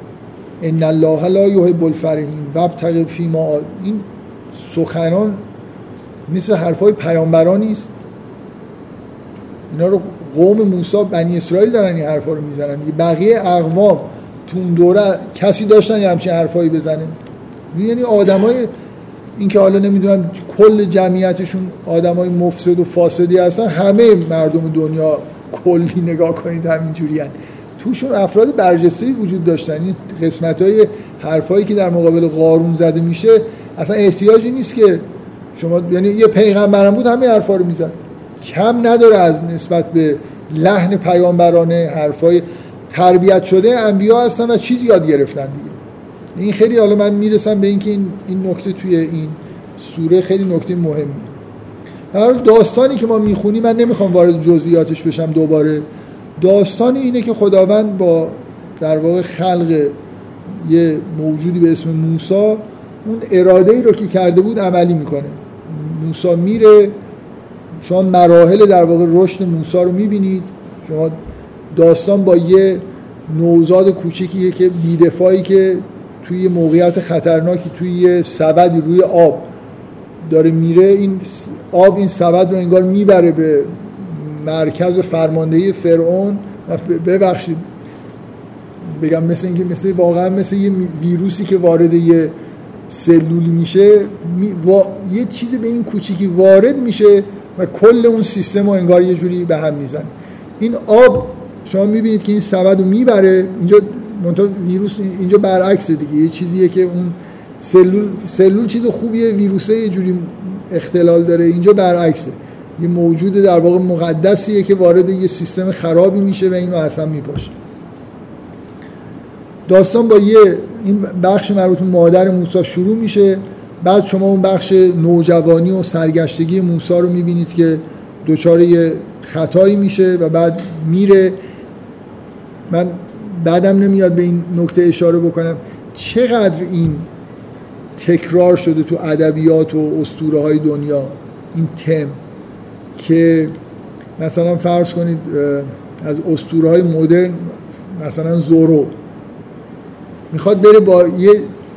ان الله لا یحب الفرحین فی ما این سخنان مثل حرفای پیامبران نیست. اینا رو قوم موسی بنی اسرائیل دارن این حرفا رو می‌زنن. بقیه اقوام تو اون دوره کسی داشتن یه همچین حرفایی بزنه؟ یعنی آدمای این که حالا نمی‌دونم کل جمعیتشون آدمای مفسد و فاسدی هستن همه مردم دنیا کلی نگاه کنید همینجوری هن. توشون افراد برجسته وجود داشتن. این قسمت های حرفایی که در مقابل قارون زده میشه اصلا احتیاجی نیست که شما یعنی یه پیغمبرم بود همه حرفا رو می‌زد. کم نداره از نسبت به لحن پیامبرانه حرفای تربیت شده انبیا هستن و چیزی یاد گرفتن دیگه. این خیلی حالا من می‌رسم به اینکه این این نکته توی این سوره خیلی نکته مهمی. در داستانی که ما می‌خونیم من نمی‌خوام وارد جزئیاتش بشم دوباره. داستان اینه که خداوند با در واقع خلق یه موجودی به اسم موسا اون اراده ای رو که کرده بود عملی می‌کنه. موسا میره شما مراحل در واقع رشد موسا رو می‌بینید. شما داستان با یه نوزاد کوچیکیه که بیدفاعی که توی موقعیت خطرناکی توی یه سبدی روی آب داره میره این آب این سبد رو انگار می‌بره به مرکز فرماندهی فرعون ببخشید بگم مثل اینکه مثل واقعا مثل یه ویروسی که وارد یه سلولی میشه یه چیزی به این کوچیکی وارد میشه و کل اون سیستم رو انگار یه جوری به هم می‌زنه. این آب شما می‌بینید که این سبد رو می‌بره اینجا منتها ویروس اینجا برعکس دیگه. یه چیزیه که اون سلول سلول چیز خوبیه ویروسه یه جوری اختلال داره. اینجا برعکسه. یه موجود در واقع مقدسیه که وارد یه سیستم خرابی میشه و اینو اصلا میپاشه. داستان با یه این بخش مربوط مادر موسی شروع میشه. بعد شما اون بخش نوجوانی و سرگشتگی موسی رو می‌بینید که دچار یه خطایی میشه و بعد میره. من بعدم نمیاد به این نکته اشاره بکنم. چقدر این تکرار شده تو ادبیات و اسطوره های دنیا این تم که مثلا فرض کنید از اسطوره های مدرن مثلا زورو می‌خواد بره با یه,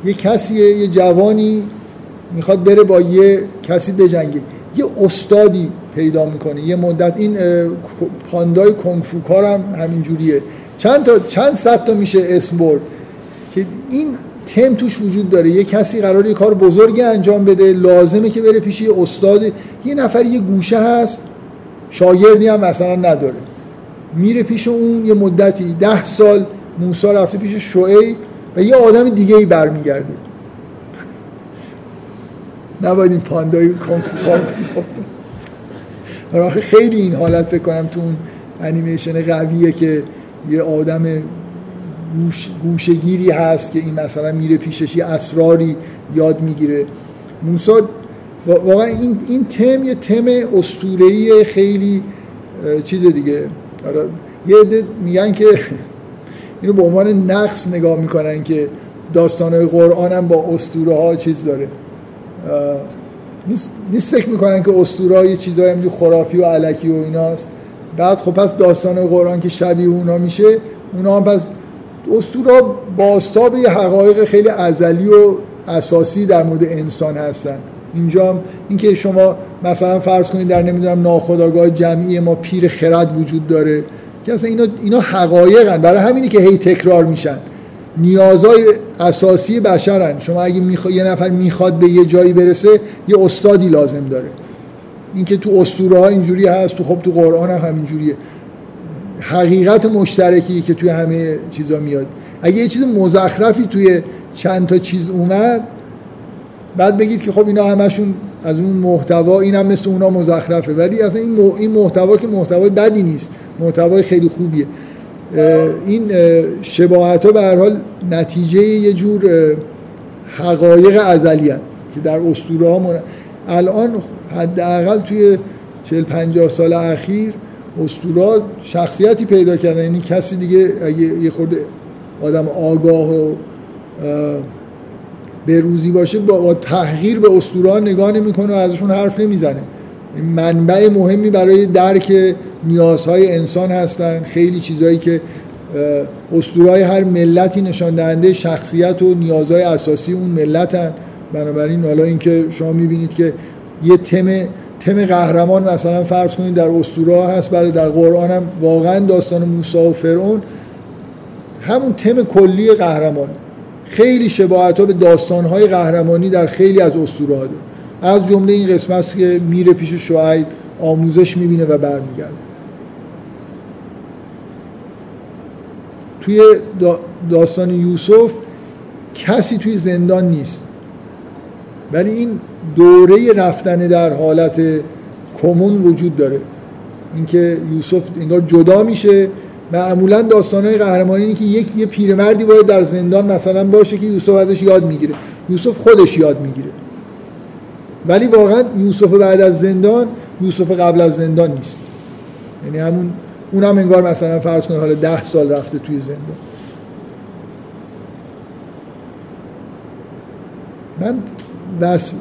یه کسی یه جوانی می‌خواد بره با یه کسی بجنگه. یه استادی پیدا می‌کنه یه مدت. این پاندای کنگفوکار هم همینجوریه. چند تا چند صد تا میشه اسم برد که این تم توش وجود داره. یه کسی قرار یه کار بزرگی انجام بده لازمه که بره پیش یه استاد. یه نفر یه گوشه هست شاگردی هم مثلا نداره. میره پیش اون یه مدتی ده سال موسی رفته پیش شعیب و یه آدم دیگه ای برمیگرده. نباید این پاندای آخه خیلی این حالت فکر کنم تو اون انیمیشن قویه که یه آدم گوش، گوشگیری هست که این مثلا میره پیشش یه اسراری یاد می‌گیره. موسی واقعا این, این تم یه تم استورهی خیلی چیز دیگه. آره یه عده میگن که اینو به عنوان نقص نگاه می‌کنن که داستانهای قرآن هم با اسطوره ها چیز داره. نیست, نیست فکر می‌کنن که اسطوره های چیزهای خرافی و علکی و ایناست. بعد خب پس داستان قرآن که شبیه اونا میشه اونا هم پس اسطوره باستاب یه حقایق خیلی ازلی و اساسی در مورد انسان هستن. اینجا اینکه شما مثلا فرض کنید در نمی‌دونم ناخودآگاه جمعی ما پیر خرد وجود داره که اصلا اینا, اینا حقایقن. برای همینی که هی تکرار میشن. نیازهای اساسی بشرن. شما اگه میخوا... یه نفر می‌خواد به یه جایی برسه یه استادی لازم داره. اینکه تو اسطوره ها اینجوری هست تو خب تو قرآن هم همینجوریه. حقیقت مشترکی که توی همه چیزا میاد. اگه یه چیز مزخرفی توی چند تا چیز اومد بعد بگید که خب اینا همشون از اون محتوا این مثل اونا مزخرفه. ولی اصلا این, این محتوا که محتوای بدی نیست محتوای خیلی خوبیه. این شباهت ها به هر حال نتیجه یه جور حقایق ازلی که در اسطوره ها. الان حداقل توی 40 50 سال اخیر اسطوره شخصیتی پیدا کردن. یعنی کسی دیگه اگه یه خورده آدم آگاه و به روزی باشه با تحقیر به اسطوره نگاه نمی‌کنه و ازشون حرف نمی‌زنه. منبع مهمی برای درک نیازهای انسان هستن. خیلی چیزهایی که اسطورهای هر ملتی نشان دهنده شخصیت و نیازهای اساسی اون ملتن. بنابراین حالا اینکه شما می‌بینید که یه تم تم قهرمان مثلا فرض کنید در اسطوره هست بله در قرآن هم واقعا داستان موسی و فرعون همون تم کلی قهرمان. خیلی شباهت ها به داستان های قهرمانی در خیلی از اسطوره ها از جمله این قسمت که میره پیش شعیب آموزش می‌بینه و برمیگرده. توی داستان یوسف کسی توی زندان نیست. ولی این دوره رفتن در حالت کمون وجود داره. اینکه یوسف انگار جدا میشه معمولا داستانهای قهرمانی اینه که یک یه پیرمردی باید در زندان مثلا باشه که یوسف ازش یاد می‌گیره. یوسف خودش یاد می‌گیره. ولی واقعا یوسف بعد از زندان یوسف قبل از زندان نیست. یعنی همون اونم انگار مثلا فرض کنید حالا ده سال رفته توی زندان. من بس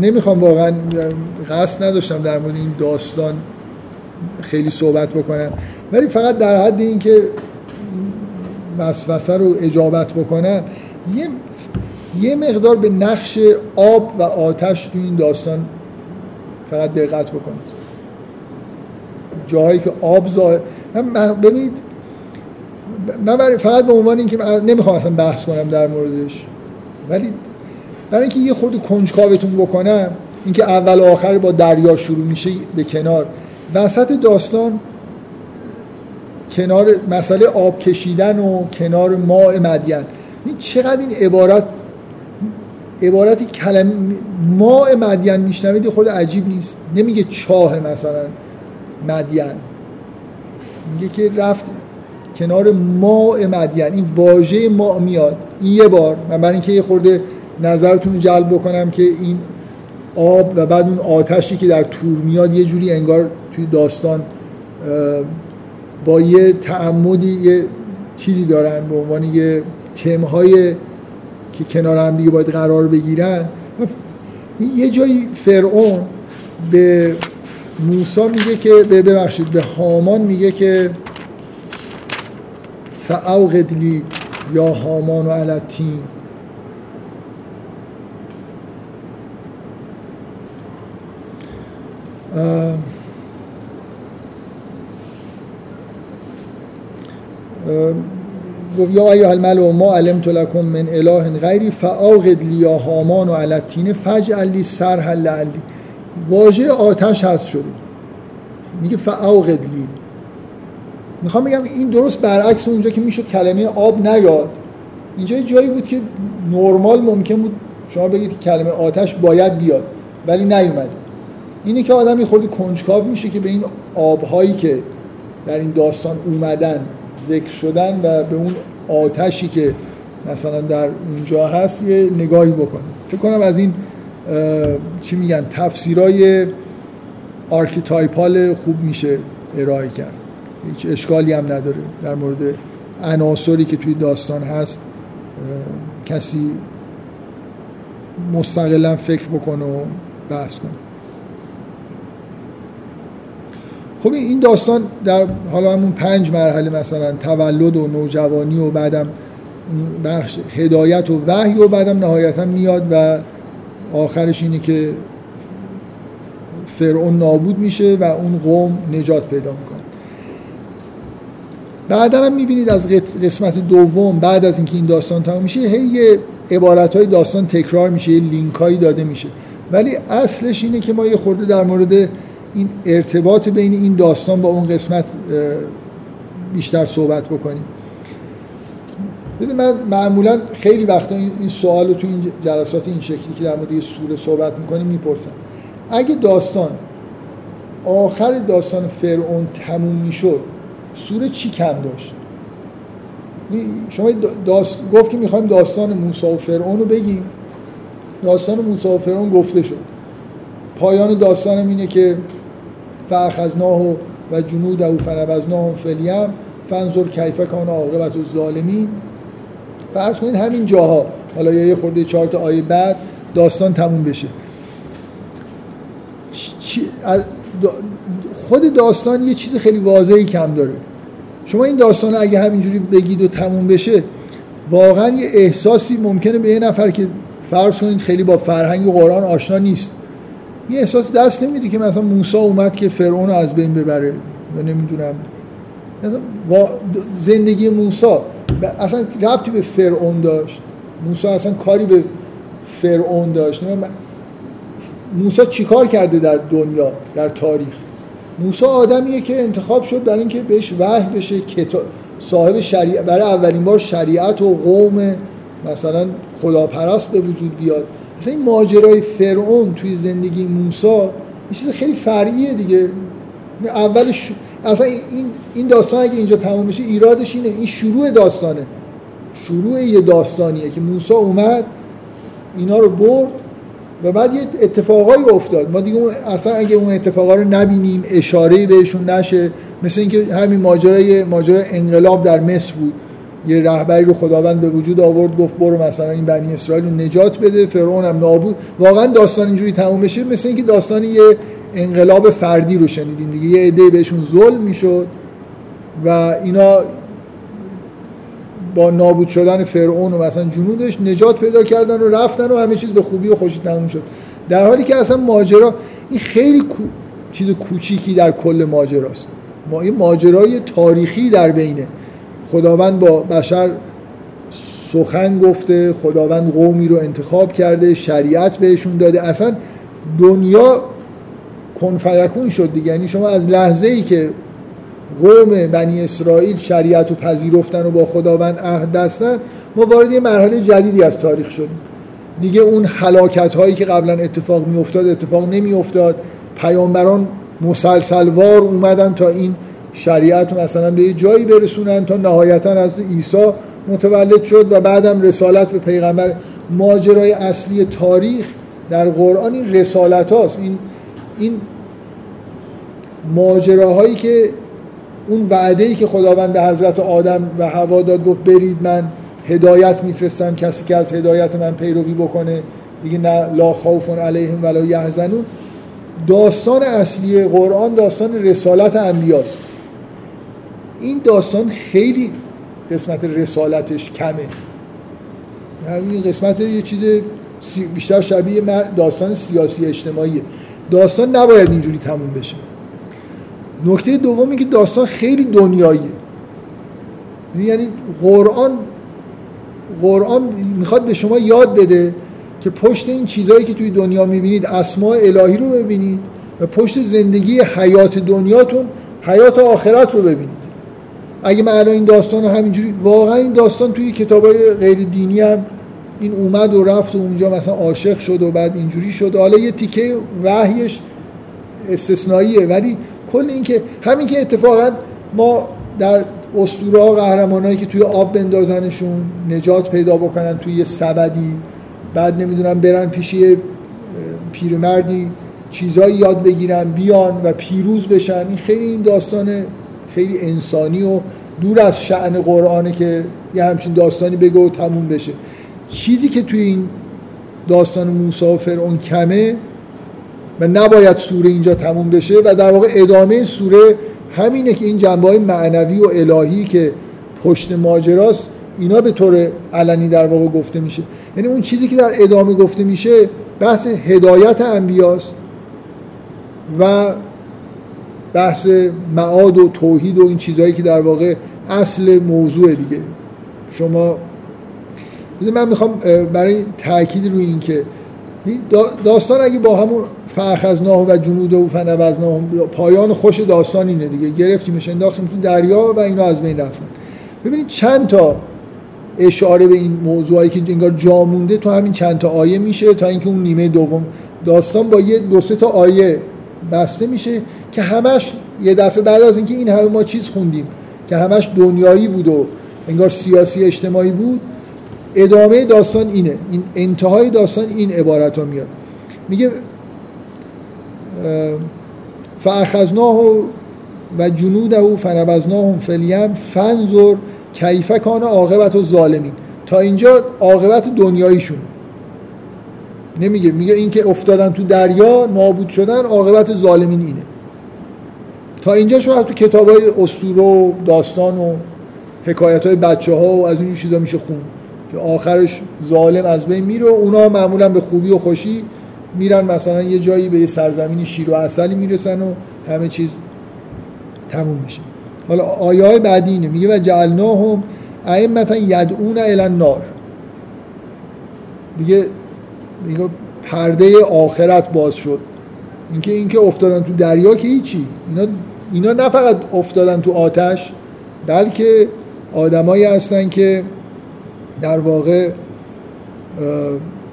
نمی‌خوام واقعا قصد نداشتم در مورد این داستان خیلی صحبت بکنم. ولی فقط در حد اینکه وسوسه رو اجابت بکنم یه یه مقدار به نقش آب و آتش تو این داستان فقط دقت بکنید. جاهایی که آب ظاهر من ببینید من فقط به عنوان اینکه نمی‌خوام اصلا بحث کنم در موردش ولی برای اینکه یه خورده کنجکاوتون بکنم اینکه اول و آخر با دریا شروع میشه به کنار. وسط داستان کنار مسئله آب کشیدن و کنار ماء مدین. این چقدر این عبارت عبارتی کلم ماء مدین میشنوید خود عجیب نیست. نمیگه چاه مثلا مدین. میگه که رفت کنار ماء مدین. این واژه ما میاد. این یه بار. من برای اینکه یه خورده نظرتون جلب بکنم که این آب و بعد اون آتشی که در تور میاد یه جوری انگار توی داستان با یه تعمدی یه چیزی دارن به عنوان یه تمهای که کنار هم دیگه باید قرار بگیرن. یه جایی فرعون به موسا میگه که ببخشید به هامان میگه که فاوقد لی یا هامان و علتین گفت یا ایها الملو ما علمت لکم من اله غیری فاوقد لی یا هامان و علتین فجعل لی سرح لعلی واژه آتش هست شده میگه فاوقد لی می‌خوام بگم این درست برعکس اونجا که می‌شد کلمه آب نیاد اینجا جایی بود که نرمال ممکن بود شما بگید کلمه آتش باید بیاد ولی نیومده اینه که آدم یه خورده کنجکاو میشه که به این آبهایی که در این داستان اومدن ذکر شدن و به اون آتشی که مثلا در اونجا هست یه نگاهی بکنه. فکر کنم از این چی میگن تفسیرای archetypal خوب میشه ارائه کرد. هیچ اشکالی هم نداره در مورد عناصری که توی داستان هست کسی مستقلا فکر بکنه و بحث کنه. خب این داستان در حالا همون پنج مرحله مثلا تولد و نوجوانی و بعدم بخش هدایت و وحی و بعدم نهایتا میاد و آخرش اینه که فرعون نابود میشه و اون قوم نجات پیدا می‌کنه. بعدا هم می‌بینید از قسمت دوم بعد از اینکه این داستان تمام میشه هی یه عبارت های داستان تکرار میشه یه لینک هایی داده میشه. ولی اصلش اینه که ما یه خورده در مورد این ارتباط بین این داستان با اون قسمت بیشتر صحبت بکنیم. من معمولا خیلی وقتا این سوال رو تو این جلسات این شکلی که در مورد یه سوره صحبت می‌کنیم می‌پرسم. اگه داستان آخر داستان فرعون تموم می‌شد سوره چی کم داشت؟ شما داست... گفت که می‌خوایم داستان موسی و فرعون رو بگیم. داستان موسی و فرعون گفته شد. پایان داستانم اینه که فاخذناه و جنود او فنبذناهم فلیم فنظر کیف کان عاقبت الظالمین. فرض کنید همین جاها حالا یه خورده چهار تا آیه بعد داستان تموم بشه. خود داستان یه چیز خیلی واضحی کم داره. شما این داستان اگه همینجوری بگید و تموم بشه واقعا یه احساسی ممکنه به یه نفر که فرض کنید خیلی با فرهنگ قرآن آشنا نیست. یه احساس دست نمیده که مثلا موسی اومد که فرعون از بین ببره. یا نمی‌دونم. زندگی موسی اصلا ربطی به فرعون داشت. موسی اصلا کاری به فرعون داشت. موسی چیکار کرده در دنیا در تاریخ؟ موسی آدمیه که انتخاب شد در اینکه بهش وحی بشه صاحب شریعت برای اولین بار شریعت و قوم مثلا خداپرست به وجود بیاد. مثلا این ماجرای فرعون توی زندگی موسی یه چیز خیلی فرعیه دیگه. اولش اصلا این این داستان اگه اینجا تموم بشه ایرادش اینه. این شروع داستانه. شروع یه داستانیه که موسی اومد اینا رو برد و بعد یه اتفاقایی افتاد. ما دیگه اصلا اگه اون اتفاقا رو نبینیم اشاره بهشون نشه. مثل اینکه همین ماجرای ماجرای انقلاب در مصر بود. یه رهبری رو خداوند به وجود آورد گفت برو مثلا این بنی اسرائیل رو نجات بده فرعون هم نابود. واقعا داستان اینجوری تموم بشه مثل اینکه داستان یه انقلاب فردی رو شنیدیم دیگه. یه عده بهشون ظلم می‌شد و اینا با نابود شدن فرعون و مثلا جنودش نجات پیدا کردن و رفتن و همه چیز به خوبی و خوشی تموم شد. در حالی که اصلا ماجرا این خیلی کو... چیز کوچیکی در کل ماجراست. ما این ماجرای تاریخی در بینه. خداوند با بشر سخن گفته خداوند قومی رو انتخاب کرده شریعت بهشون داده. اصلا دنیا کنفیکون شد دیگه. یعنی شما از لحظه ای که قوم بنی اسرائیل شریعت و پذیرفتن و با خداوند عهد بستن ما وارد یه مرحله جدیدی از تاریخ شدیم. دیگه اون حلاکت هایی که قبلا اتفاق می افتاد اتفاق نمی افتاد پیامبران مسلسلوار اومدن تا این شریعت رو مثلا به یه جایی برسونن تا نهایتا از عیسی متولد شد و بعدم رسالت به پیغمبر. ماجرای اصلی تاریخ در قرآن این رسالت هاست. این, این ماجراهایی که اون وعده ای که خداوند به حضرت آدم و هوا داد گفت برید من هدایت میفرستم کسی که از هدایت من پیروی بکنه. دیگه نه لا خوف علیهم ولا یحزنون. داستان اصلی قرآن داستان رسالت انبیاست. این داستان خیلی قسمت رسالتش کمه. این قسمت یه چیز بیشتر شبیه داستان سیاسی اجتماعیه. داستان نباید اینجوری تموم بشه. نکته دومی که داستان خیلی دنیاییه. یعنی قرآن قرآن می‌خواد به شما یاد بده که پشت این چیزهایی که توی دنیا می‌بینید اسماء الهی رو ببینید و پشت زندگی حیات دنیاتون حیات آخرت رو ببینید. اگه من الان این داستان رو همینجوری واقعا این داستان توی کتابای غیر دینی هم این اومد و رفت و اونجا مثلا عاشق شد و بعد اینجوری شد. حالا یه تیکه وحیش استثنائیه ولی کل این که همین که اتفاقا ما در اسطوره ها قهرمانایی که توی آب بندازنشون نجات پیدا بکنن توی یه سبدی بعد نمی‌دونم برن پیش یه پیرمردی چیزایی یاد بگیرن بیان و پیروز بشن. این خیلی این داستان خیلی انسانی و دور از شعن قرآنه که یه همچین داستانی بگه و تموم بشه. چیزی که توی این داستان موسی و فرعون کمه و نباید سوره اینجا تموم بشه و در واقع ادامه سوره همینه که این جنبه های معنوی و الهی که پشت ماجراست اینا به طور علنی در واقع گفته میشه. یعنی اون چیزی که در ادامه گفته میشه بحث هدایت انبیاست و بحث معاد و توحید و این چیزهایی که در واقع اصل موضوع دیگه. شما من می‌خوام برای تاکید روی این که داستان اگه با همون فاخذناه و جنود و فنوزناه پایان خوش داستان اینه دیگه. گرفتیمش انداختیم تو دریا و اینا از بین رفتن. ببینید چند تا اشاره به این موضوعی که انگار جا مونده تو همین چند تا آیه میشه تا اینکه اون نیمه دوم. داستان با یه دو سه تا آیه بسته میشه که همش یه دفعه بعد از اینکه این همه ما چیز خوندیم که همش دنیایی بود و انگار سیاسی اجتماعی بود ادامه داستان اینه. این انتهای داستان این عبارت ها میاد. میگه فاخذناه و جنوده فنبذناهم فلیم فنظر کیف کان عاقبت و ظالمین تا اینجا عاقبت دنیاییشون. نمیگه. میگه اینکه افتادن تو دریا نابود شدن عاقبت ظالمین اینه. تا اینجا شما تو کتاب های اسطوره و داستان و حکایت های بچه ها و از این چیزا میشه خون. که آخرش ظالم از بین میره و اونا معمولا به خوبی و خوشی میرن. مثلا یه جایی به یه سرزمینی شیر و اصلی می‌رسن و همه چیز تموم میشه. حالا آیه های بعدی اینه. میگه و جعلناهم ائمتا یدعون الی النار. دیگه میگه پرده آخرت باز شد. اینکه اینکه افتادن تو دریا که هیچی. اینا اینا نه فقط افتادن تو آتش بلکه آدمایی هستن که در واقع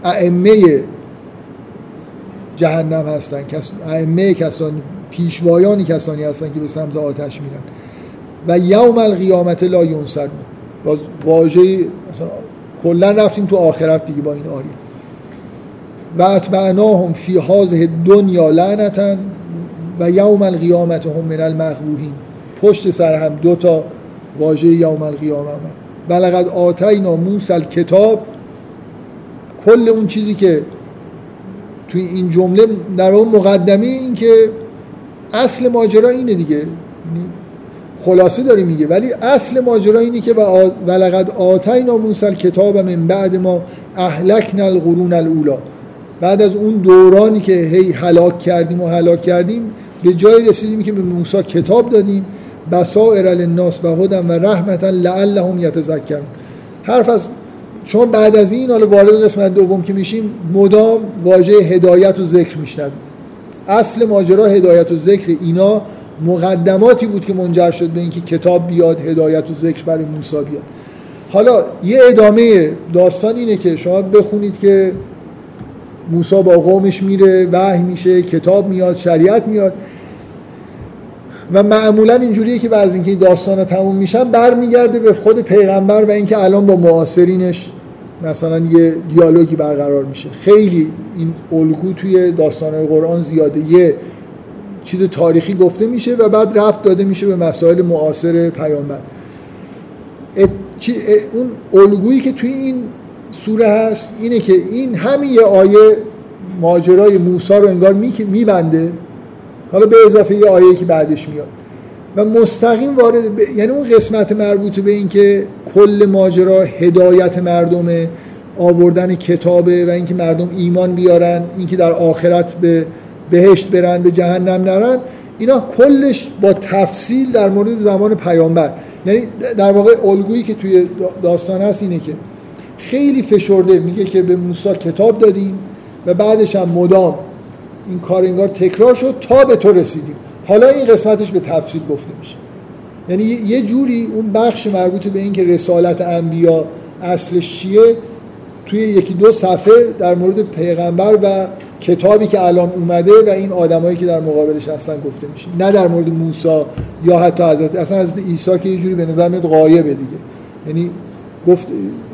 ائمه جهنم هستن. ائمه کسانی پیشوایانی کسانی هستن که به سمت آتش میرن. و یوم القیامت لا ینصر باز واژه مثلا کلا رفتیم تو آخرت دیگه با این آیه. و اتبعناهم فی هذه دنیا لعنتا و یوم القیامت هم من المغبوهین پشت سر هم دو تا واژه یوم القیامت. بلغت آتینا موسی کتاب کل اون چیزی که توی این جمله در اون مقدمه این که اصل ماجرا اینه دیگه. یعنی خلاصه داری میگه. ولی اصل ماجرا اینه که ولقد آتینا موسی کتاب من بعد ما اهلکنا القرون الاولا بعد از اون دورانی که هی هلاک کردیم و هلاک کردیم به جای رسیدیم که به موسی کتاب دادیم بصائر للناس و هدى و رحمتا لعلهم یتذکرون. حرف از چون بعد از این حالا وارد قسمت دوم که میشیم مدام واژه هدایت و ذکر میشنویم. اصل ماجرا هدایت و ذکر اینا مقدماتی بود که منجر شد به اینکه کتاب بیاد هدایت و ذکر برای موسی بیاد. حالا یه ادامه داستان اینه که شما بخونید که موسی با قومش میره وحی میشه کتاب میاد شریعت میاد. و معمولا اینجوریه که بعد اینکه داستان تموم میشن برمیگرده به خود پیغمبر و اینکه الان با معاصرینش مثلا یه دیالوگی برقرار میشه. خیلی این الگو توی داستانهای قرآن زیاده. یه چیز تاریخی گفته میشه و بعد ربط داده میشه به مسائل معاصر پیامبر. اون الگویی که توی این سوره هست اینه که این همین یه آیه ماجرای موسی رو انگار میبنده. حالا به اضافه یه آیه که بعدش میاد. و مستقیم وارد یعنی اون قسمت مربوط به اینکه کل ماجرا هدایت مردمه آوردن کتابه و اینکه مردم ایمان بیارن اینکه در آخرت به بهشت برن به جهنم نرن اینا کلش با تفصیل در مورد زمان پیامبر. یعنی در واقع الگویی که توی داستان هست اینه که خیلی فشرده. میگه که به موسی کتاب دادیم و بعدش هم مدام این کار انگار تکرار شد تا به تو رسیدیم. حالا این قسمتش به تفصیل گفته میشه. یعنی یه جوری اون بخش مربوط به اینکه رسالت انبیا اصلش چیه توی یکی دو صفحه در مورد پیغمبر و کتابی که الان اومده و این آدمایی که در مقابلش هستن گفته میشه. نه در مورد موسی یا حتی حضرت اصلا حضرت عیسی که یه جوری به نظر میاد غایبه دیگه. یعنی گفت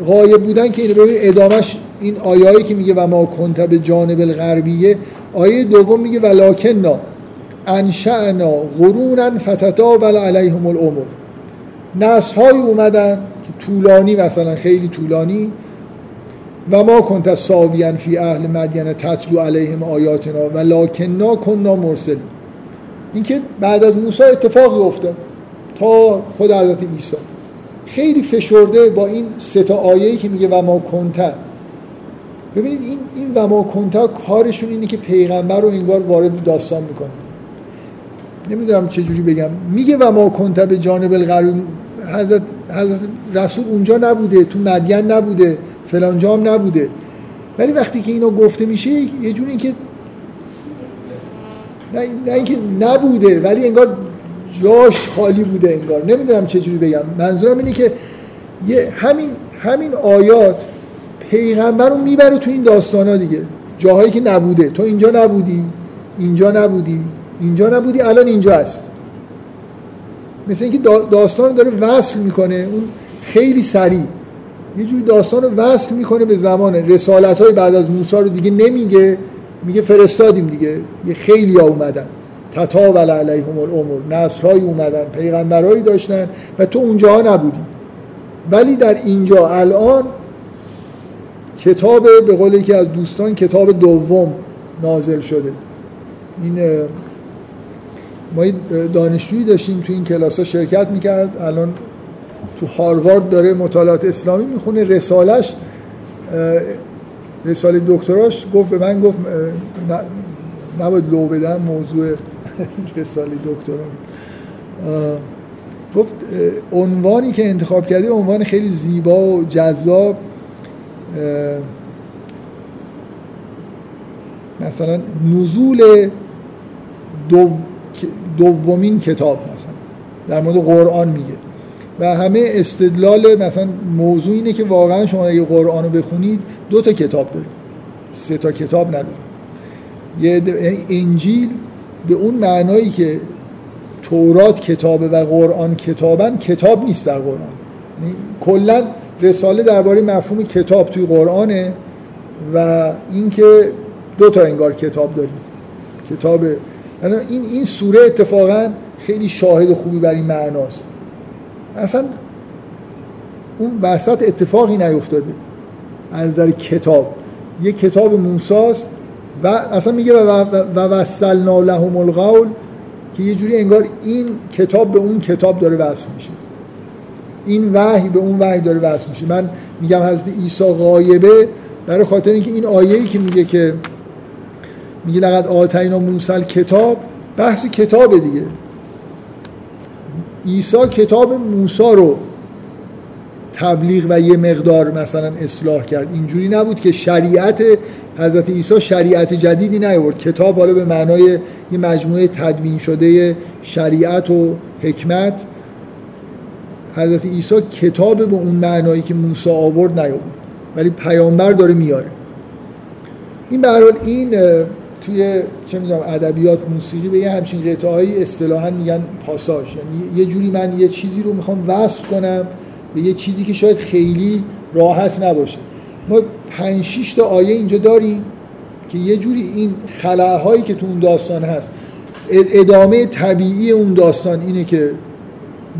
غایب بودن که اینو ببین ادامش این آیایی که میگه و ما کنت به جانب الغربیه آیه دوم میگه ولکننا انشأنا قرونا فتتاول علیهم الامور. نسل های اومدن که طولانی مثلا خیلی طولانی و ما کنت ساویان فی اهل مدینه تطلو علیهم آیاتنا و کننا مرسلی اینکه بعد از موسی اتفاقی افتاد تا خود حضرت عیسی. خیلی فشرده با این سه تا آیه‌ای که میگه و ما کنت ببینید این این و ما کنتا کارشون اینه که پیغمبر رو انگار وارد داستان می‌کنه. نمی‌دونم چه جوری بگم. میگه و ما کنت به جانب الغرب حضرت, حضرت رسول اونجا نبوده تو مدین نبوده فلان جام نبوده. ولی وقتی که اینا گفته میشه یه جوری که نه, نه اینکه نبوده ولی انگار جاش خالی بوده انگار. نمی‌دونم چه جوری بگم. منظورم اینه که یه همین همین آیات پیغمبر رو می‌بره تو این داستان ها دیگه. جاهایی که نبوده. تو اینجا نبودی اینجا نبودی اینجا نبودی الان اینجا هست. مثل اینکه داستان داره وصل می‌کنه. اون خیلی سریع. یه جوری داستان رو وصل می‌کنه به زمان رسالت های بعد از موسی رو دیگه نمیگه. میگه فرستادیم دیگه. یه خیلی ها اومدن. تطاول علیهم الامور. نسل های اومدن پیغمبرهایی داشتن و تو اونجا نبودی. ولی در اینجا الان کتاب به قول یکی از دوستان کتاب دوم نازل شده. این ما دانشجویی داشتیم تو این کلاس ها شرکت می‌کرد. الان تو هاروارد داره مطالعات اسلامی می‌خونه. رسالش رساله دکتراش گفت به من گفت نباید لو بدم موضوع رساله دکترا گفت عنوانی که انتخاب کردی عنوان خیلی زیبا و جذاب. مثلا نزول دو دومین کتاب مثلا در مورد قرآن میگه. و همه استدلال مثلا موضوع اینه که واقعا شما اگه قرآن رو بخونید دو تا کتاب دارید. سه تا کتاب ندارید. یه یعنی انجیل به اون معنایی که تورات کتابه و قرآن کتابن کتاب نیست در قرآن. یعنی کلا رساله درباره مفهوم کتاب توی قرآنه و اینکه دو تا انگار کتاب داریم. کتاب یعنی این این سوره اتفاقا خیلی شاهد خوبی بر این معناست. اصلا اون وسط اتفاقی نیفتاده از نظر کتاب. یه کتاب موساست و اصلا میگه و وصلنا لهم القول که یه جوری انگار این کتاب به اون کتاب داره وصل میشه. این وحی به اون وحی داره وصل میشه. من میگم حضرت عیسی غایبه برای خاطر اینکه این آیه‌ای که میگه که میگه لقد آتینا موسی کتاب بحث کتاب دیگه. عیسی کتاب موسی رو تبلیغ و یه مقدار مثلا اصلاح کرد. اینجوری نبود که شریعت حضرت عیسی شریعت جدیدی نیاورد. کتاب حالا به معنای یه مجموعه تدوین شده شریعت و حکمت حضرت عیسی کتاب به اون معنایی که موسی آورد نیاورد. ولی پیامبر داره میاره. این به این توی چه می‌دونم ادبیات موسیقی به یه همچین قطعه‌ای اصطلاحا میگن پاساژ. یعنی یه جوری من یه چیزی رو می‌خوام وصل کنم به یه چیزی که شاید خیلی راحت نباشه. ما پنج شش تا آیه اینجا داریم که یه جوری این خلاهایی که تو اون داستان هست ادامه طبیعی اون داستان اینه که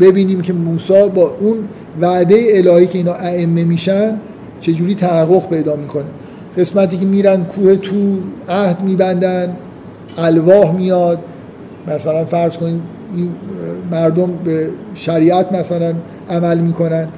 ببینیم که موسی با اون وعده الهی که اینا ائمه میشن چجوری تحقق پیدا می‌کنه. قسمتی که میرن کوه تور عهد میبندن الواح میاد. مثلا فرض کنید مردم به شریعت مثلا عمل می‌کنن.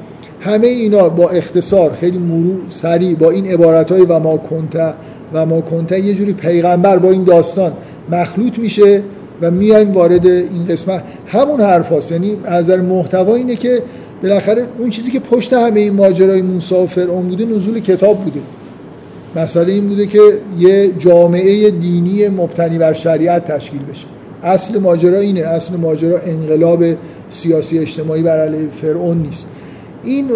همه اینا با اختصار خیلی مرور سریع با این عبارت و ما کنته و ما کنته یه جوری پیغمبر با این داستان مخلوط میشه و میایم وارد این قسمت. همون حرف هست. یعنی از در محتوا اینه که بالاخره اون چیزی که پشت همه این ماجرای موسی و فرعون بوده نزول کتاب بوده. مسئله این بوده که یه جامعه دینی مبتنی بر شریعت تشکیل بشه. اصل ماجرا اینه. اصل ماجرا انقلاب سیاسی اجتماعی بر علیه فرعون نیست. این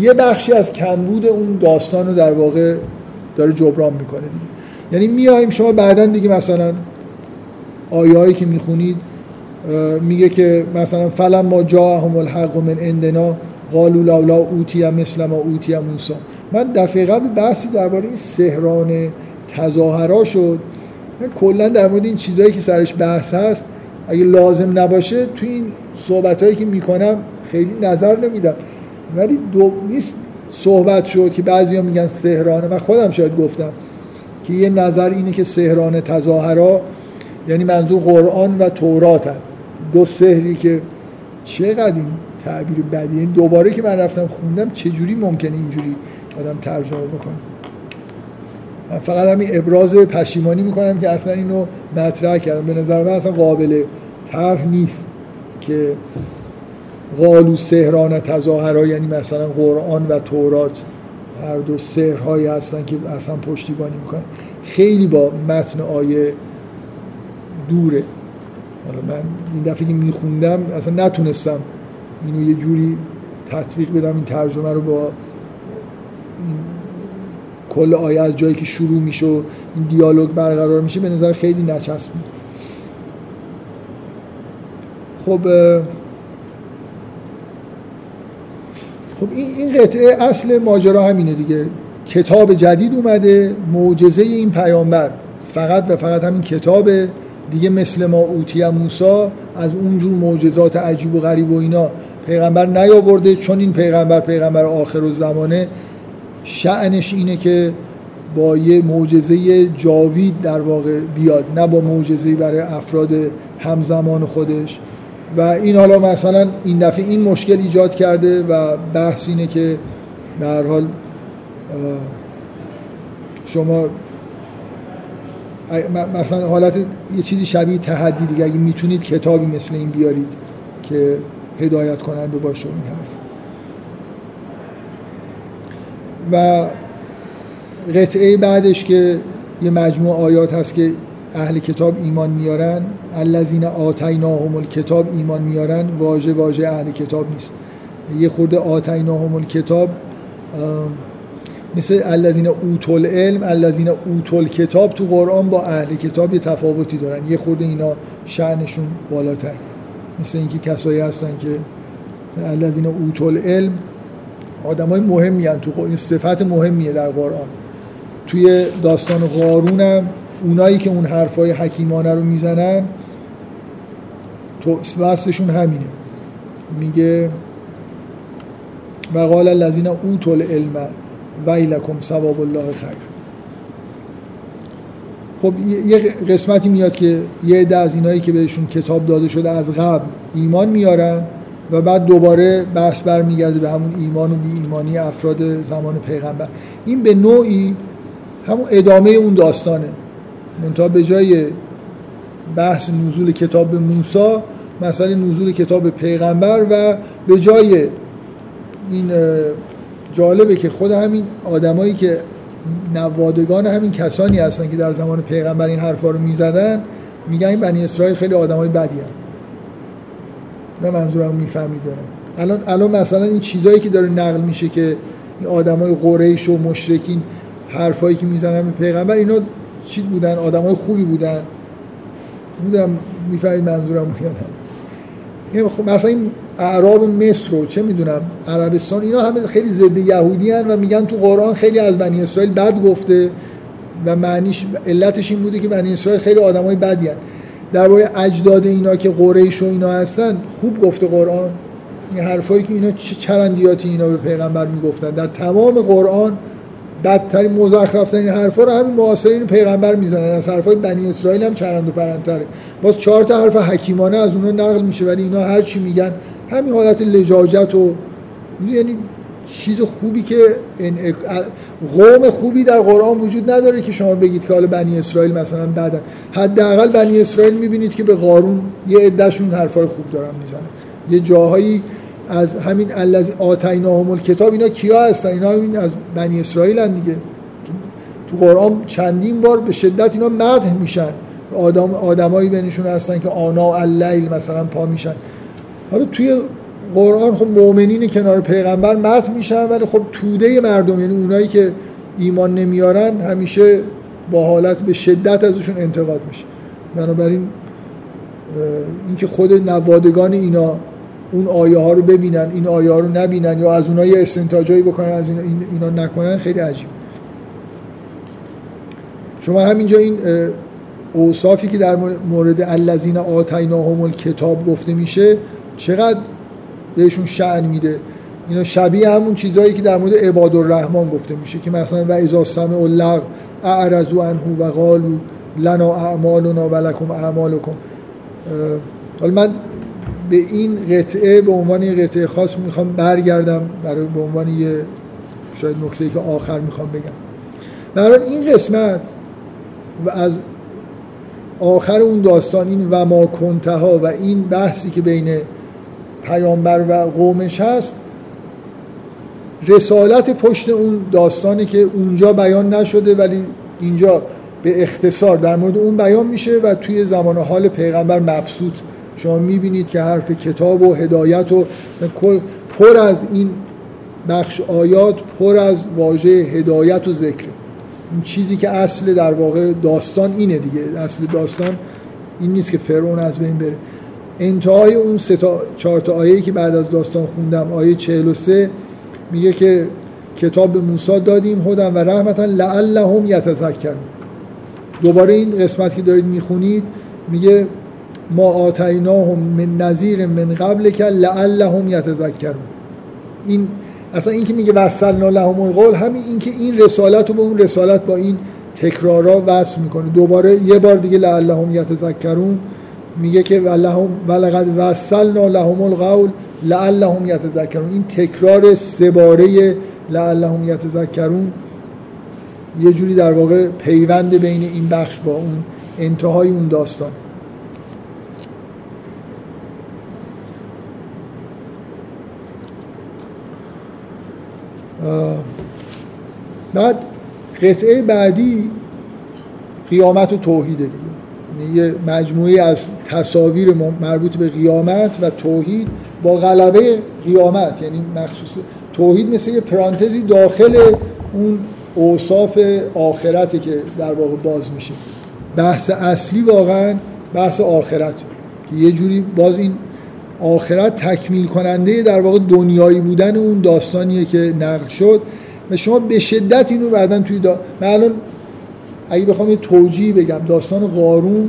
یه بخشی از کمبود اون داستان رو در واقع داره جبران می‌کنه دیگه. یعنی میایم شما بعدا دیگه مثلا آیهایی که می‌خونید میگه که مثلا فلم ما جاهم الحق من عندنا قالوا لولا اوتی مثل ما اوتی موسی. من دفعه قبل بحثی درباره این سهران تظاهرا شد. من کلا در مورد این چیزهایی که سرش بحث هست اگه لازم نباشه تو این صحبت هایی که می‌کنم خیلی نظر نمیدم. ولی دو نیست صحبت شد که بعضیا میگن سهرانه و خودم شاید گفتم که یه نظر اینه که سهران تظاهرا یعنی منظور قرآن و تورات هست. دو سهری که چقدر این تعبیر بدی این دوباره که من رفتم خوندم چجوری ممکنه اینجوری آدم ترجمه بکنه؟ من فقط همین ابراز پشیمانی می‌کنم که اصلا اینو مطرح کردم. به نظر من اصلا قابل طرح نیست. که قالو سهران تظاهرا یعنی مثلا قرآن و تورات هر دو سهرهایی هستن که اصلا پشتیبانی می‌کنن. خیلی با متن آیه دوره. حالا من این دفعه که میخوندم اصلا نتونستم اینو یه جوری تطبیق بدم این ترجمه رو با کل آیه از جایی که شروع میشه این دیالوگ برقرار میشه به نظر خیلی نچسبید. خب خب این قطعه اصل ماجرا همینه دیگه. کتاب جدید اومده معجزه این پیامبر. فقط و فقط همین کتاب دیگه مثل ما اوتی موسا از اونجور معجزات عجیب و غریب و اینا پیغمبر نیاورده. چون این پیغمبر پیغمبر آخر و زمانه شعنش اینه که با یه معجزه جاوید در واقع بیاد. نه با معجزه برای افراد همزمان خودش. و این حالا مثلا این دفعه این مشکل ایجاد کرده و بحث اینه که به هر حال شما مثلا حالت یه چیزی شبیه تحدی دیگه اگه می‌تونید کتابی مثل این بیارید که هدایت کننده باشه این حرف. و قطعه بعدش که یه مجموع آیات هست که اهل کتاب ایمان میارن الذین آتیناهم الکتاب ایمان میارن واژه واژه اهل کتاب نیست. یه خورده آتیناهم الکتاب مثل الذین اوتول علم الذین اوتول کتاب تو قرآن با اهل کتاب یه تفاوتی دارن. یه خورده اینا شعنشون بالاتر. مثل اینکه کسایی هستن که الذین اوتول علم آدمای مهمی هن تو این صفت مهمیه در قرآن. توی داستان قارون هم اونایی که اون حرفای حکیمانه رو می‌زنن تو وصفشون همینه. میگه وقال الذین اوتول علم ویلکم ثواب الله خیر. خب یه قسمتی میاد که یه عده از اینایی که بهشون کتاب داده شده از قبل ایمان میارن و بعد دوباره بحث برمیگرده به همون ایمان و بی ایمانی افراد زمان پیغمبر. این به نوعی همون ادامه اون داستانه. منتها به جای بحث نزول کتاب موسی مثلا نزول کتاب پیغمبر و به جای این جالبه که خود همین آدمایی که نوادگان همین کسانی هستن که در زمان پیغمبر این حرفا رو می‌زدن میگن این بنی اسرائیل خیلی آدمای بدی هم. نه منظورم می‌فهمید الان الان مثلا این چیزایی که داره نقل میشه که این آدمای قریش و مشرکین حرفایی که می‌زنن به پیغمبر اینا چیز بودن آدمای خوبی بودن. بودم می‌فهمید منظورم میاد خب مثلا این اعراب مصر رو چه می‌دونم عربستان اینا همه خیلی ضد یهودی هن و میگن تو قرآن خیلی از بنی اسرائیل بد گفته و معنیش علتش این بوده که بنی اسرائیل خیلی آدمای بدی هن. درباره اجداد اینا که قریش و اینا هستن خوب گفته قرآن. این حرفایی که اینا چه چرندیاتی اینا به پیغمبر می‌گفتن. در تمام قرآن بدترین مزخرفترین حرفا رو همین معاصرین پیغمبر می‌زنن. از حرفای بنی اسرائیل هم چرند و پرندتره. باز چهار تا حرف حکیمانه از اونها نقل میشه ولی اینا هر چی میگن همین حالت لجاجت و یعنی چیز خوبی که قوم خوبی در قرآن وجود نداره که شما بگید که حالا بنی اسرائیل مثلا بعدن حداقل بنی اسرائیل می‌بینید که به قارون یه عدهشون حرفای خوب دارن می‌زنن. یه جاهایی از همین الذی آتیناهم الکتاب اینا کیا هستن؟ اینا همین از بنی اسرائیل هن دیگه. تو قرآن چندین بار به شدت اینا مدح میشن. آدم آدمایی بینشون هستن که آنا اللیل مثلا پا میشن. حالا توی قرآن خب مؤمنین کنار پیغمبر مدح میشن ولی خب توده مردم یعنی اونایی که ایمان نمیارن همیشه با حالت به شدت ازشون انتقاد میشه. بنابراین اینکه خود نوادگان اینا اون آیه ها رو ببینن این آیه ها رو نبینن یا از اونها یه استنتاجایی بکنن از اینا, اینا نکنن خیلی عجیب. شما همینجا این اوصافی که در مورد الذین آتیناهم الکتاب گفته میشه چقدر بهشون شعن میده؟ اینا شبیه همون چیزهایی که در مورد عباد الرحمن گفته میشه که مثلا و اذا سمع اللغ اعرضوا عنه و قالوا لنا اعمالنا و لکم اعمالکم. حالا من به این قطعه به عنوان یه قطعه خاص می‌خوام برگردم برای به عنوان یه شاید نکته که آخر می‌خوام بگم. برای این قسمت و از آخر اون داستان این و ما کنتها و این بحثی که بین پیامبر و قومش هست رسالت پشت اون داستانی که اونجا بیان نشده ولی اینجا به اختصار در مورد اون بیان میشه و توی زمان حال پیغمبر مبسوط شما می‌بینید که حرف کتاب و هدایت و پر از این بخش آیات پر از واژه هدایت و ذکر. این چیزی که اصل در واقع داستان اینه دیگه. اصل داستان این نیست که فرعون از بین بره. انتهای اون سه تا چهار تا آیه‌ای که بعد از داستان خوندم آیه 43 میگه که کتاب به موسی دادیم هدن و رحمتا لعلهم یتذکرون. دوباره این قسمت که دارید می‌خونید میگه ما آتیناهم من نظیر من قبل که لعلهم یتذکرون. این اصلا این که میگه وصلنا لهم القول همین این که این رسالت رو به اون رسالت با این تکرارا وصل می‌کنه. دوباره یه بار دیگه لعلهم یتذکرون میگه که ولهم ولقد وصلنا لهم القول لعلهم یتذکرون. این تکرار سه باره لعلهم یتذکرون یه جوری در واقع پیوند بین این بخش با اون انتهای اون داستان. بعد قطعه بعدی قیامت و توحیده دیگه. یعنی یه مجموعه از تصاویر مربوط به قیامت و توحید با غلبه قیامت. یعنی مخصوص توحید مثل یه پرانتزی داخل اون اوصاف آخرته که در واقع باز میشه. بحث اصلی واقعا بحث آخرت که یه جوری باز این آخرت تکمیل کننده در واقع دنیایی بودن اون داستانیه که نقل شد و شما به شدت اینو بعدا توی دا... من الان اگه بخوام یه توجیه بگم داستان قارون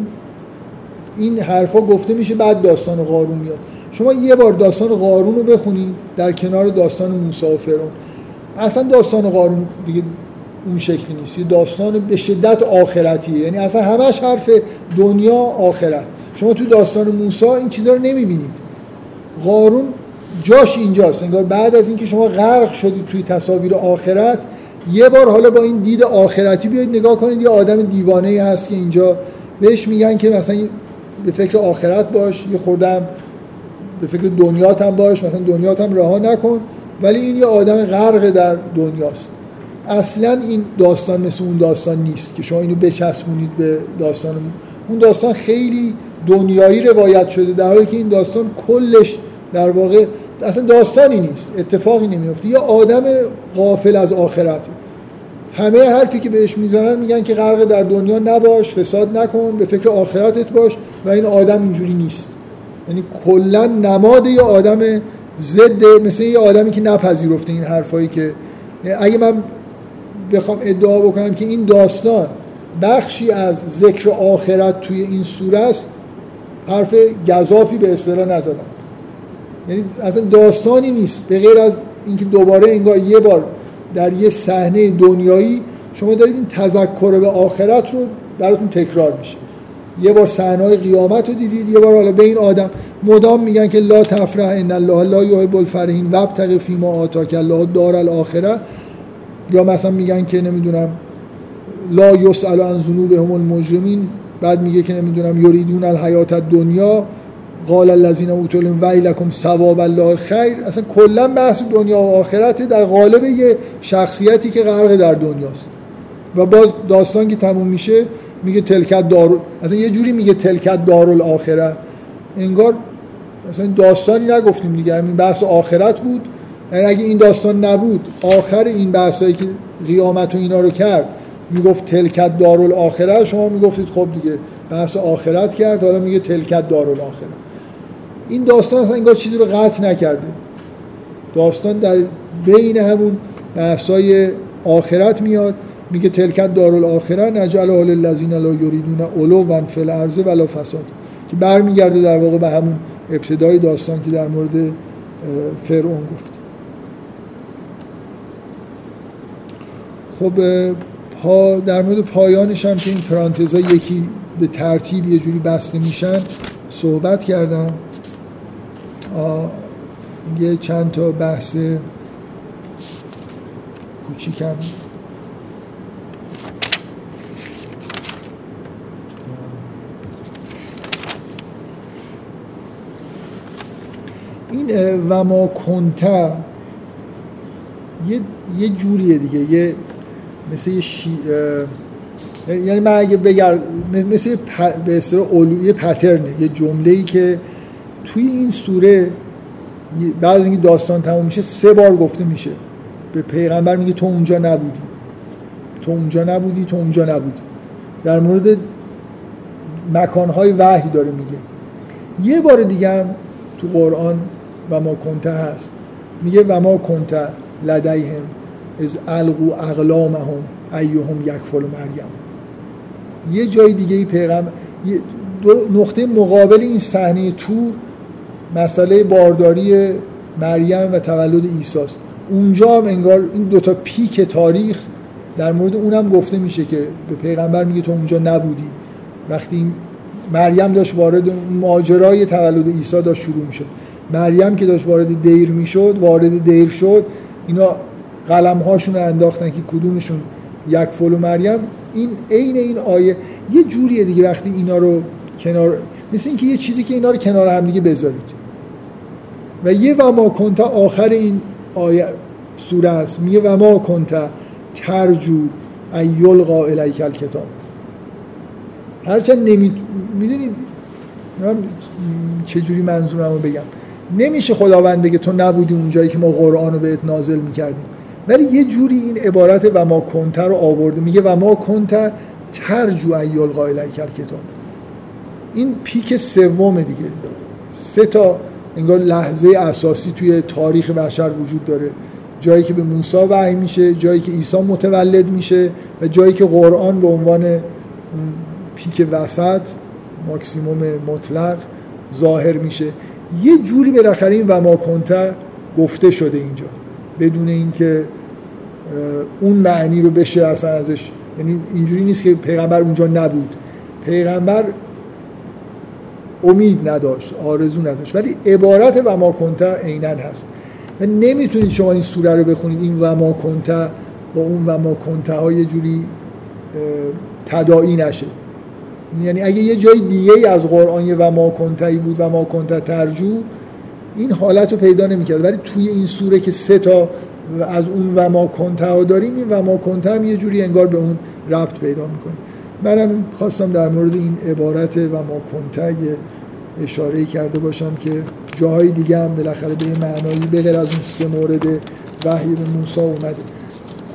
این حرفا گفته میشه بعد داستان قارون میاد. شما یه بار داستان قارون رو بخونید در کنار داستان موسی و اصلا داستان قارون دیگه اون شکلی نیست. یه داستان به شدت آخرتیه. یعنی اصلا همش حرف دنیا آخرت. شما تو داستان موسی این چیزا رو نمی‌بینید. قارون جاش اینجاست. انگار بعد از اینکه شما غرق شدید توی تصاویر آخرت یه بار حالا با این دید آخرتی بیاید نگاه کنید یه آدم دیوانه ای هست که اینجا بهش میگن که مثلا به فکر آخرت باش یه خوردم به فکر دنیات هم باش مثلا دنیات هم رها نکن. ولی این یه آدم غرق در دنیاست. اصلا این داستان مثل اون داستان نیست که شما اینو بچسبونید به داستان. اون داستان خیلی دنیایی روایت شده در حالی که این داستان کلش در واقع اصلا داستانی نیست اتفاقی نمیفته یا آدم غافل از آخرت همه حرفی که بهش می‌زنن میگن که غرق در دنیا نباش فساد نکن به فکر آخرتت باش و این آدم اینجوری نیست. یعنی کلا نماد یه آدم ضد مثل یه آدمی که نپذیرفته این حرفایی که اگه من بخوام ادعا بکنم که این داستان بخشی از ذکر آخرت توی این سوره است حرف گذافی به اصطلاح نزدم. یعنی اصلا داستانی نیست. به غیر از اینکه دوباره انگار یه بار در یه صحنه دنیایی شما دارید این تذکر به آخرت رو براتون تکرار میشه. یه بار صحنه قیامت رو دیدید یه بار حالا به این آدم مدام میگن که لا تفرح ان الله لا یحب الفرحین وابتغ فیما آتاک الله دار الاخره. یا مثلا میگن که نمی‌دونم لا یسأل عن ذنوبهم المجرمین. بعد میگه که نمی‌دونم یریدون الحیات دنیا قال الذين اوتوا العلم ویلکم ثواب الله خیر. اصلا کلا بحث دنیا و آخرت در قالب یه شخصیتی که غرق در دنیاست. و باز داستان که تموم میشه میگه تلکت دار اصلا یه جوری میگه تلکت دار الاخره انگار مثلا داستانی نگفتیم دیگه همین بحث آخرت بود. یعنی اگه این داستان نبود آخر این بحثایی که قیامت و اینا رو کرد می‌گفت تلکت دارالاخره شما می‌گفتید خب دیگه بحث آخرت کرد حالا میگه تلکت دارالاخره این داستان اصلا انگار چیزی رو قطع نکرده. داستان در بین همون بحثای آخرت میاد میگه تلکت دارالاخره نجعل حال الذین لا یریدون علوا فی الارض ولا فساد که برمیگرده در واقع به همون ابتدای داستان که در مورد فرعون گفت. خب پا در مورد پایانش هم که این پرانتزا یکی به ترتیب یه جوری بسته میشن صحبت کردم. یه چند تا بحث کوچیکم. این و ما کنت یه, یه جوریه دیگه. یه مثل یه شی... یعنی من اگه بگر مثل به اصطلاح یه پترنه یه جمله ای که توی این سوره بعد اینکه داستان تموم میشه سه بار گفته میشه. به پیغمبر میگه تو اونجا نبودی. تو اونجا نبودی تو اونجا نبودی. در مورد مکانهای وحی داره میگه. یه بار دیگه هم تو قرآن و ما کنته هست. میگه و ما کنته لدیهم از القو اقلامهم ایهم یکفل مریم. یه جای دیگه ای پیغمبر نقطه مقابل این صحنه تور مسئله بارداری مریم و تولد عیسی است. اونجا هم انگار این دوتا پیک تاریخ در مورد اونم گفته میشه که به پیغمبر میگه تو اونجا نبودی. وقتی مریم داشت وارد ماجرای تولد عیسی داشت شروع می‌شد. مریم که داشت وارد دیر می‌شد وارد دیر شد اینا قلم هاشون انداختن که کدومشون یک فلو مریم. این عین این آیه یه جوریه دیگه وقتی اینا رو کنار مثل اینکه یه چیزی که اینا رو کنار هم دیگه بذارید. و یه و ما کنتا آخر این آیه سوره است. میگه و ما کنتا ترجو ایلقا الیک الکتاب. هرچند نمی می‌دونید من چجوری منظورم رو بگم. نمیشه خداوند بگه تو نبودی اونجایی که ما قرآن رو بهت نازل می‌کردیم. ولی یه جوری این عبارت و ما کنته رو آورده. میگه و ما کنته ترجو ایال قائل کتاب این پیک سوم دیگه. سه تا انگار لحظه اساسی توی تاریخ بشر وجود داره. جایی که به موسی وحی میشه جایی که عیسی متولد میشه و جایی که قرآن به عنوان پیک وسط ماکسیموم مطلق ظاهر میشه. یه جوری بالاخره این و ما کنته گفته شده اینجا. بدون اینکه اون معنی رو بشه اصلا ازش. یعنی اینجوری نیست که پیغمبر اونجا نبود. پیغمبر امید نداشت آرزو نداشت. ولی عبارت و ما کنته عینا هست. و نمی‌تونید شما این سوره رو بخونید این و ما کنته با اون و ما کنته های جوری تداعی نشه. یعنی اگه یه جای دیگه از قرآن یه و ما کنتهی بود و ما کنته ترجو این حالت رو پیدا نمی‌کرد. ولی توی این سوره که سه تا از اون و ما کنته داریم این و ما کنته هم یه جوری انگار به اون ربط پیدا می‌کنه. منم خواستم در مورد این عبارت و ما کنته اشاره کرده باشم که جاهای دیگه هم بالاخره به معنایی به از اون سه مورد وحی به موسی اومده.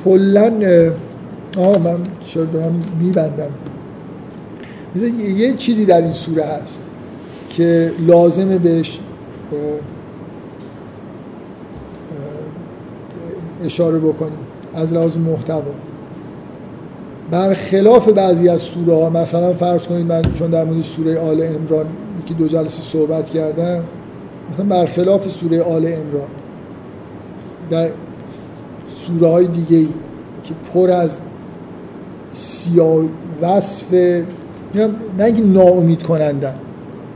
کلا آه من چرا دارم میبندم. یه چیزی در این سوره هست که لازمه بهش اشاره بکنیم. از لحاظ محتوا. برخلاف بعضی از سوره ها مثلا فرض کنید من چون در مورد سوره آل امران یکی دو جلسه صحبت کردم مثلا برخلاف سوره آل امران در سوره های دیگه ای که پر از سیاه وصف نه اینکه ناامید کنندن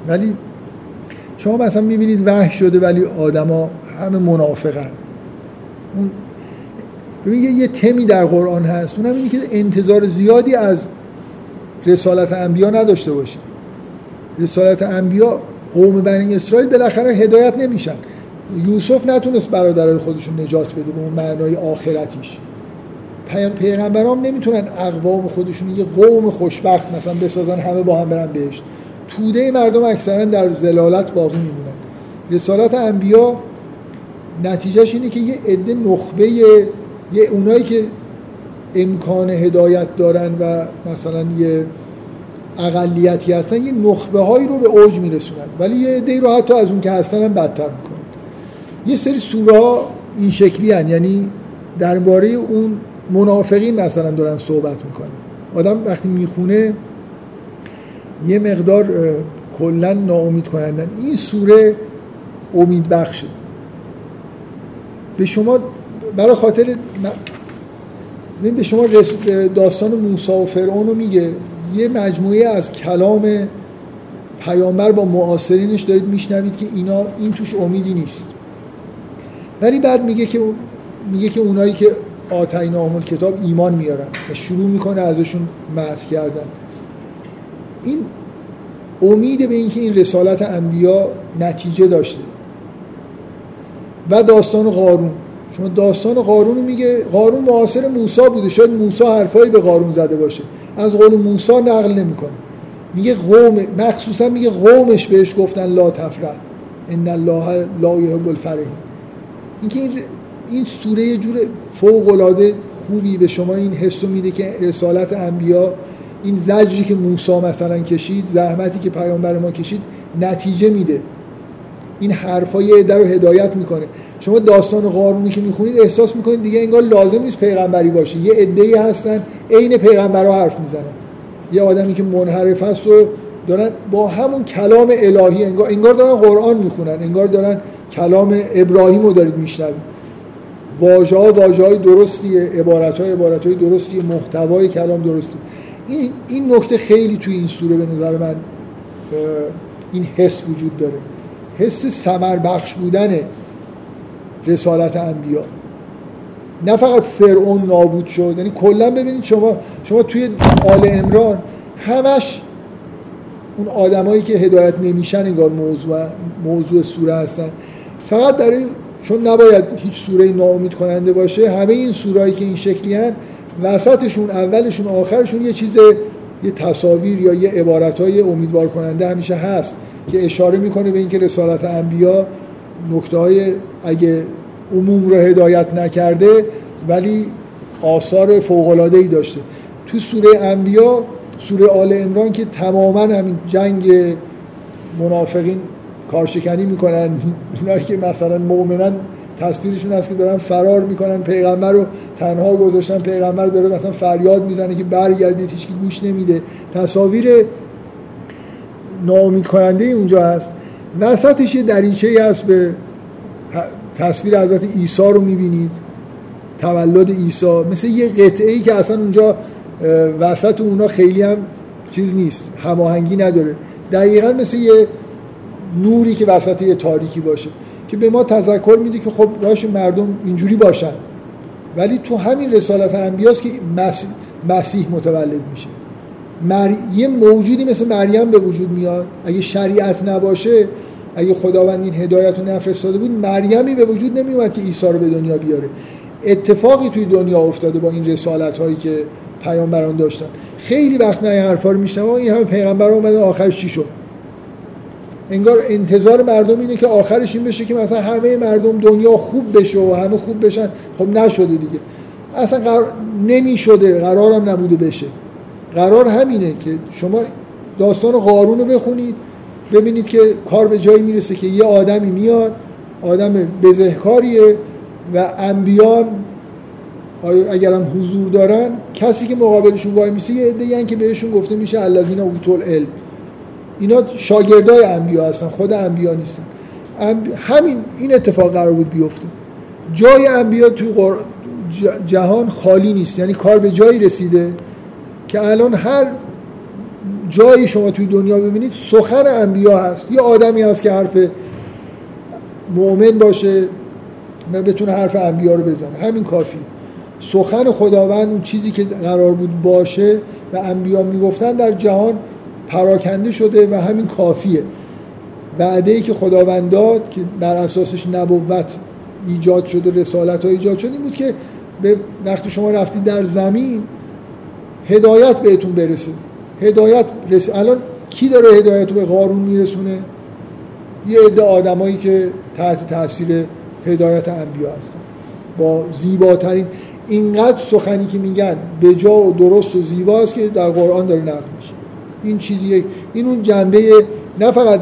ولی شما مثلا می‌بینید وحش شده ولی آدما همه منافقن. اون ببین یه تمی در قرآن هست اونم اینه که انتظار زیادی از رسالت انبیا نداشته باشیم رسالت انبیا قوم بنی اسرائیل بالاخره هدایت نمیشن. یوسف نتونست برادرای خودشون نجات بده به اون معنای آخرتیش. پیغمبرام نمی‌تونن اقوام خودشون یه قوم خوشبخت مثلا بسازن همه با هم برن بهشت. توده مردم اکثرا در زلالت باقی میمونن. رسالت انبیا نتیجهش اینه که یه عده نخبه یه اونایی که امکان هدایت دارن و مثلا یه اقلیتی هستن یه نخبه هایی رو به اوج میرسونن. ولی یه عده رو حتی از اون که هستن هم بدتر می‌کنن. یه سری سوره ها این شکلی هن. یعنی درباره اون منافقین مثلا دارن صحبت می‌کنن. آدم وقتی می‌خونه یه مقدار کلا ناامید کنندن. این سوره امید بخشه. به شما برای خاطر به شما داستان موسی و فرعون رو میگه. یه مجموعه از کلام پیامبر با معاصرینش دارید میشنوید که اینا این توش امیدی نیست. ولی بعد میگه که میگه که اونایی که آتینا کتاب ایمان میارن و شروع می‌کنه ازشون مدح کردن. این امید به اینکه این رسالت انبیا نتیجه داشته. و داستان قارون. شما داستان قارون میگه قارون معاصر موسی بوده. شاید موسی حرفایی به قارون زده باشه. از قول موسی نقل نمی‌کنه. میگه قوم مخصوصا میگه قومش بهش گفتن لا تفرح. ان الله لا یحب الفرحین اینکه این این سوره یه جور فوق العاده خوبی به شما این حس میده که رسالت انبیا این زجری که موسی مثلا کشید زحمتی که پیامبر ما کشید نتیجه میده. این حرفای عده رو هدایت می‌کنه. شما داستان قارونی که می‌خونید احساس می‌کنید دیگه انگار لازم نیست پیغمبری باشه. یه ای هستن عین پیغمبرها حرف می‌زنن. یه آدمی که منحرف هست و دارن با همون کلام الهی انگار, انگار دارن قرآن می‌خونن. انگار دارن کلام ابراهیم رو دارید میشنوید. واژه ها واژه های درستیه عبارت های عبارت های درستیه محتوای کلام درستی این, این نکته خیلی توی این سوره به نظر من این حس وجود داره. حس سمر بخش بودن رسالت انبیا. نه فقط فرعون نابود شد یعنی کلا ببینید شما شما توی آل امران همش اون آدمایی که هدایت نمیشن انگار موضوع موضوع سوره هستن. فقط برای چون نباید هیچ سوره ناامید کننده باشه همه این سورهایی که این شکلی هن وسطشون اولشون آخرشون یه چیز یه تصاویر یا یه عبارت امیدوار کننده همیشه هست. که اشاره می‌کنه به اینکه رسالت انبیا نکته های اگه عموم رو هدایت نکرده ولی آثار فوقلاده ای داشته. تو سوره انبیا سوره آل امران که تماما همین جنگ منافقین کارشکنی می‌کنن اونایی که مثلا مؤمنن تصویرشون هست که دارن فرار می‌کنن پیغمبر رو تنها گذاشتن پیغمبر داره مثلا فریاد می‌زنه که برگردید هیچ گوش نمیده. تصاویر ناامید کننده اونجا هست. وسطش یه دریچه ای هست به تصویر حضرت عیسی رو می‌بینید. تولد عیسی. مثل یه قطعه ای که اصلا اونجا وسط اونا خیلی هم چیز نیست. هماهنگی نداره. دقیقا مثل یه نوری که وسط یه تاریکی باشه که به ما تذکر میده که خب باش مردم اینجوری باشن. ولی تو همین رسالت انبیاست که مسیح متولد میشه. مر... یه موجودی مثل مریم به وجود میاد. اگه شریعت نباشه اگه خداوند این هدایت رو نفرستاده بود مریمی به وجود نمیومد که عیسی رو به دنیا بیاره. اتفاقی توی دنیا افتاده با این رسالت هایی که پیامبران داشتن. خیلی وقت نه این حرفا رو میشنم این همه پیغمبر اومدن آخرش چی شد؟ انگار انتظار مردم اینه که آخرش این بشه که مثلا همه مردم دنیا خوب بشه و همه خوب بشن. خب نشده دیگه. اصلا قرار نمی‌شده قرارم نبوده بشه. قرار همینه که شما داستان قارون رو بخونید ببینید که کار به جایی می‌رسه که یه آدمی میاد آدم بزهکاریه و انبیا اگرم حضور دارن کسی که مقابلشون وای میسه یه عده که بهشون گفته میشه الذین اوتول علم اینا شاگردای انبیا هستن خود انبیا نیستن. همین این اتفاق قرار بود بیفته. جای انبیا توی جهان خالی نیست یعنی کار به جایی رسیده. که الان هر جایی شما توی دنیا ببینید سخن انبیا هست. یه آدمی هست که حرف مؤمن باشه و بتونه حرف انبیا رو بزنه. همین کافی. سخن خداوند اون چیزی که قرار بود باشه و انبیا می‌گفتن در جهان پراکنده شده و همین کافیه. وعده ای که خداوند داد که بر اساسش نبوت ایجاد شده رسالت ها ایجاد شده این بود که به وقتی شما رفتید در زمین هدایت بهتون برسه. هدایت رس... الان کی داره هدایت رو به قارون میرسونه؟ یه عده آدمایی که تحت تاثیر هدایت انبیا هستن. با زیباترین اینقدر سخنی که میگن به جا و درست و زیباست که در قرآن داره نقل میشه. این چیزیه این اون جنبه نه فقط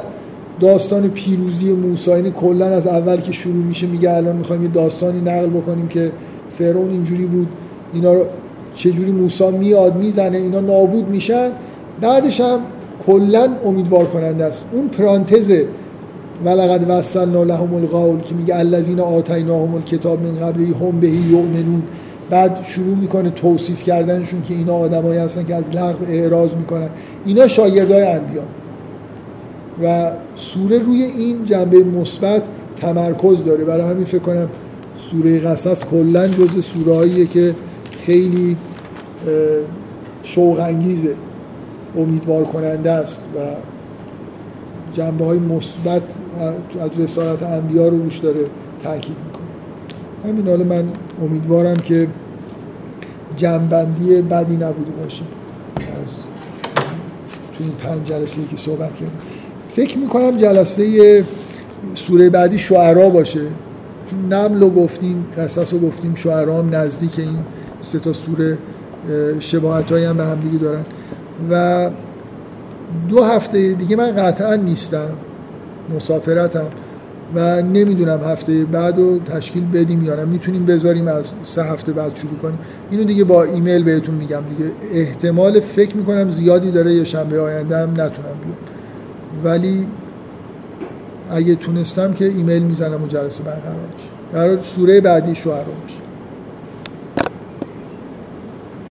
داستان پیروزی موسی یعنی کلا از اول که شروع میشه میگه الان می‌خوایم یه داستانی نقل بکنیم که فرعون اینجوری بود اینا رو چجوری موسی میاد می‌زنه اینا نابود میشن. بعدش هم کلا امیدوار کننده است. اون پرانتز ولقد وصلنا لهم القول که میگه الذین آتیناهم الکتاب من قبلی هم بهی یؤمنون. بعد شروع می‌کنه توصیف کردنشون که اینا آدمایی هستن که از لغو اعراض می‌کنن. اینا شاگردای انبیا. و سوره روی این جنبه مثبت تمرکز داره. برای همین فکر کنم سوره قصص کلا جز سوره که خیلی شوق انگیزه امیدوار کننده است و جنبه های مثبت از رسالت انبیا رو روش داره تاکید می‌کنه. همین حالا من امیدوارم که جنبندی بدی نبوده باشه از تو این پنج جلسه که صحبت کردیم. فکر می‌کنم جلسه سوره بعدی شعرا باشه. چون نمل رو گفتیم قصص رو گفتیم شعرا هم نزدیک این سه تا سوره شباهت هم به هم دیگه دارن. و دو هفته دیگه من قطعا نیستم. مسافرتم. و نمی‌دونم هفته بعد رو تشکیل بدیم یا نه. می‌تونیم بذاریم از سه هفته بعد شروع کنیم. اینو دیگه با ایمیل بهتون میگم دیگه. احتمال فکر می‌کنم زیادی داره یه شنبه آینده هم نتونم بیام. ولی اگه تونستم که ایمیل می‌زنم و جلسه برقرار بشه. برای سوره بعدی شعرا باشه.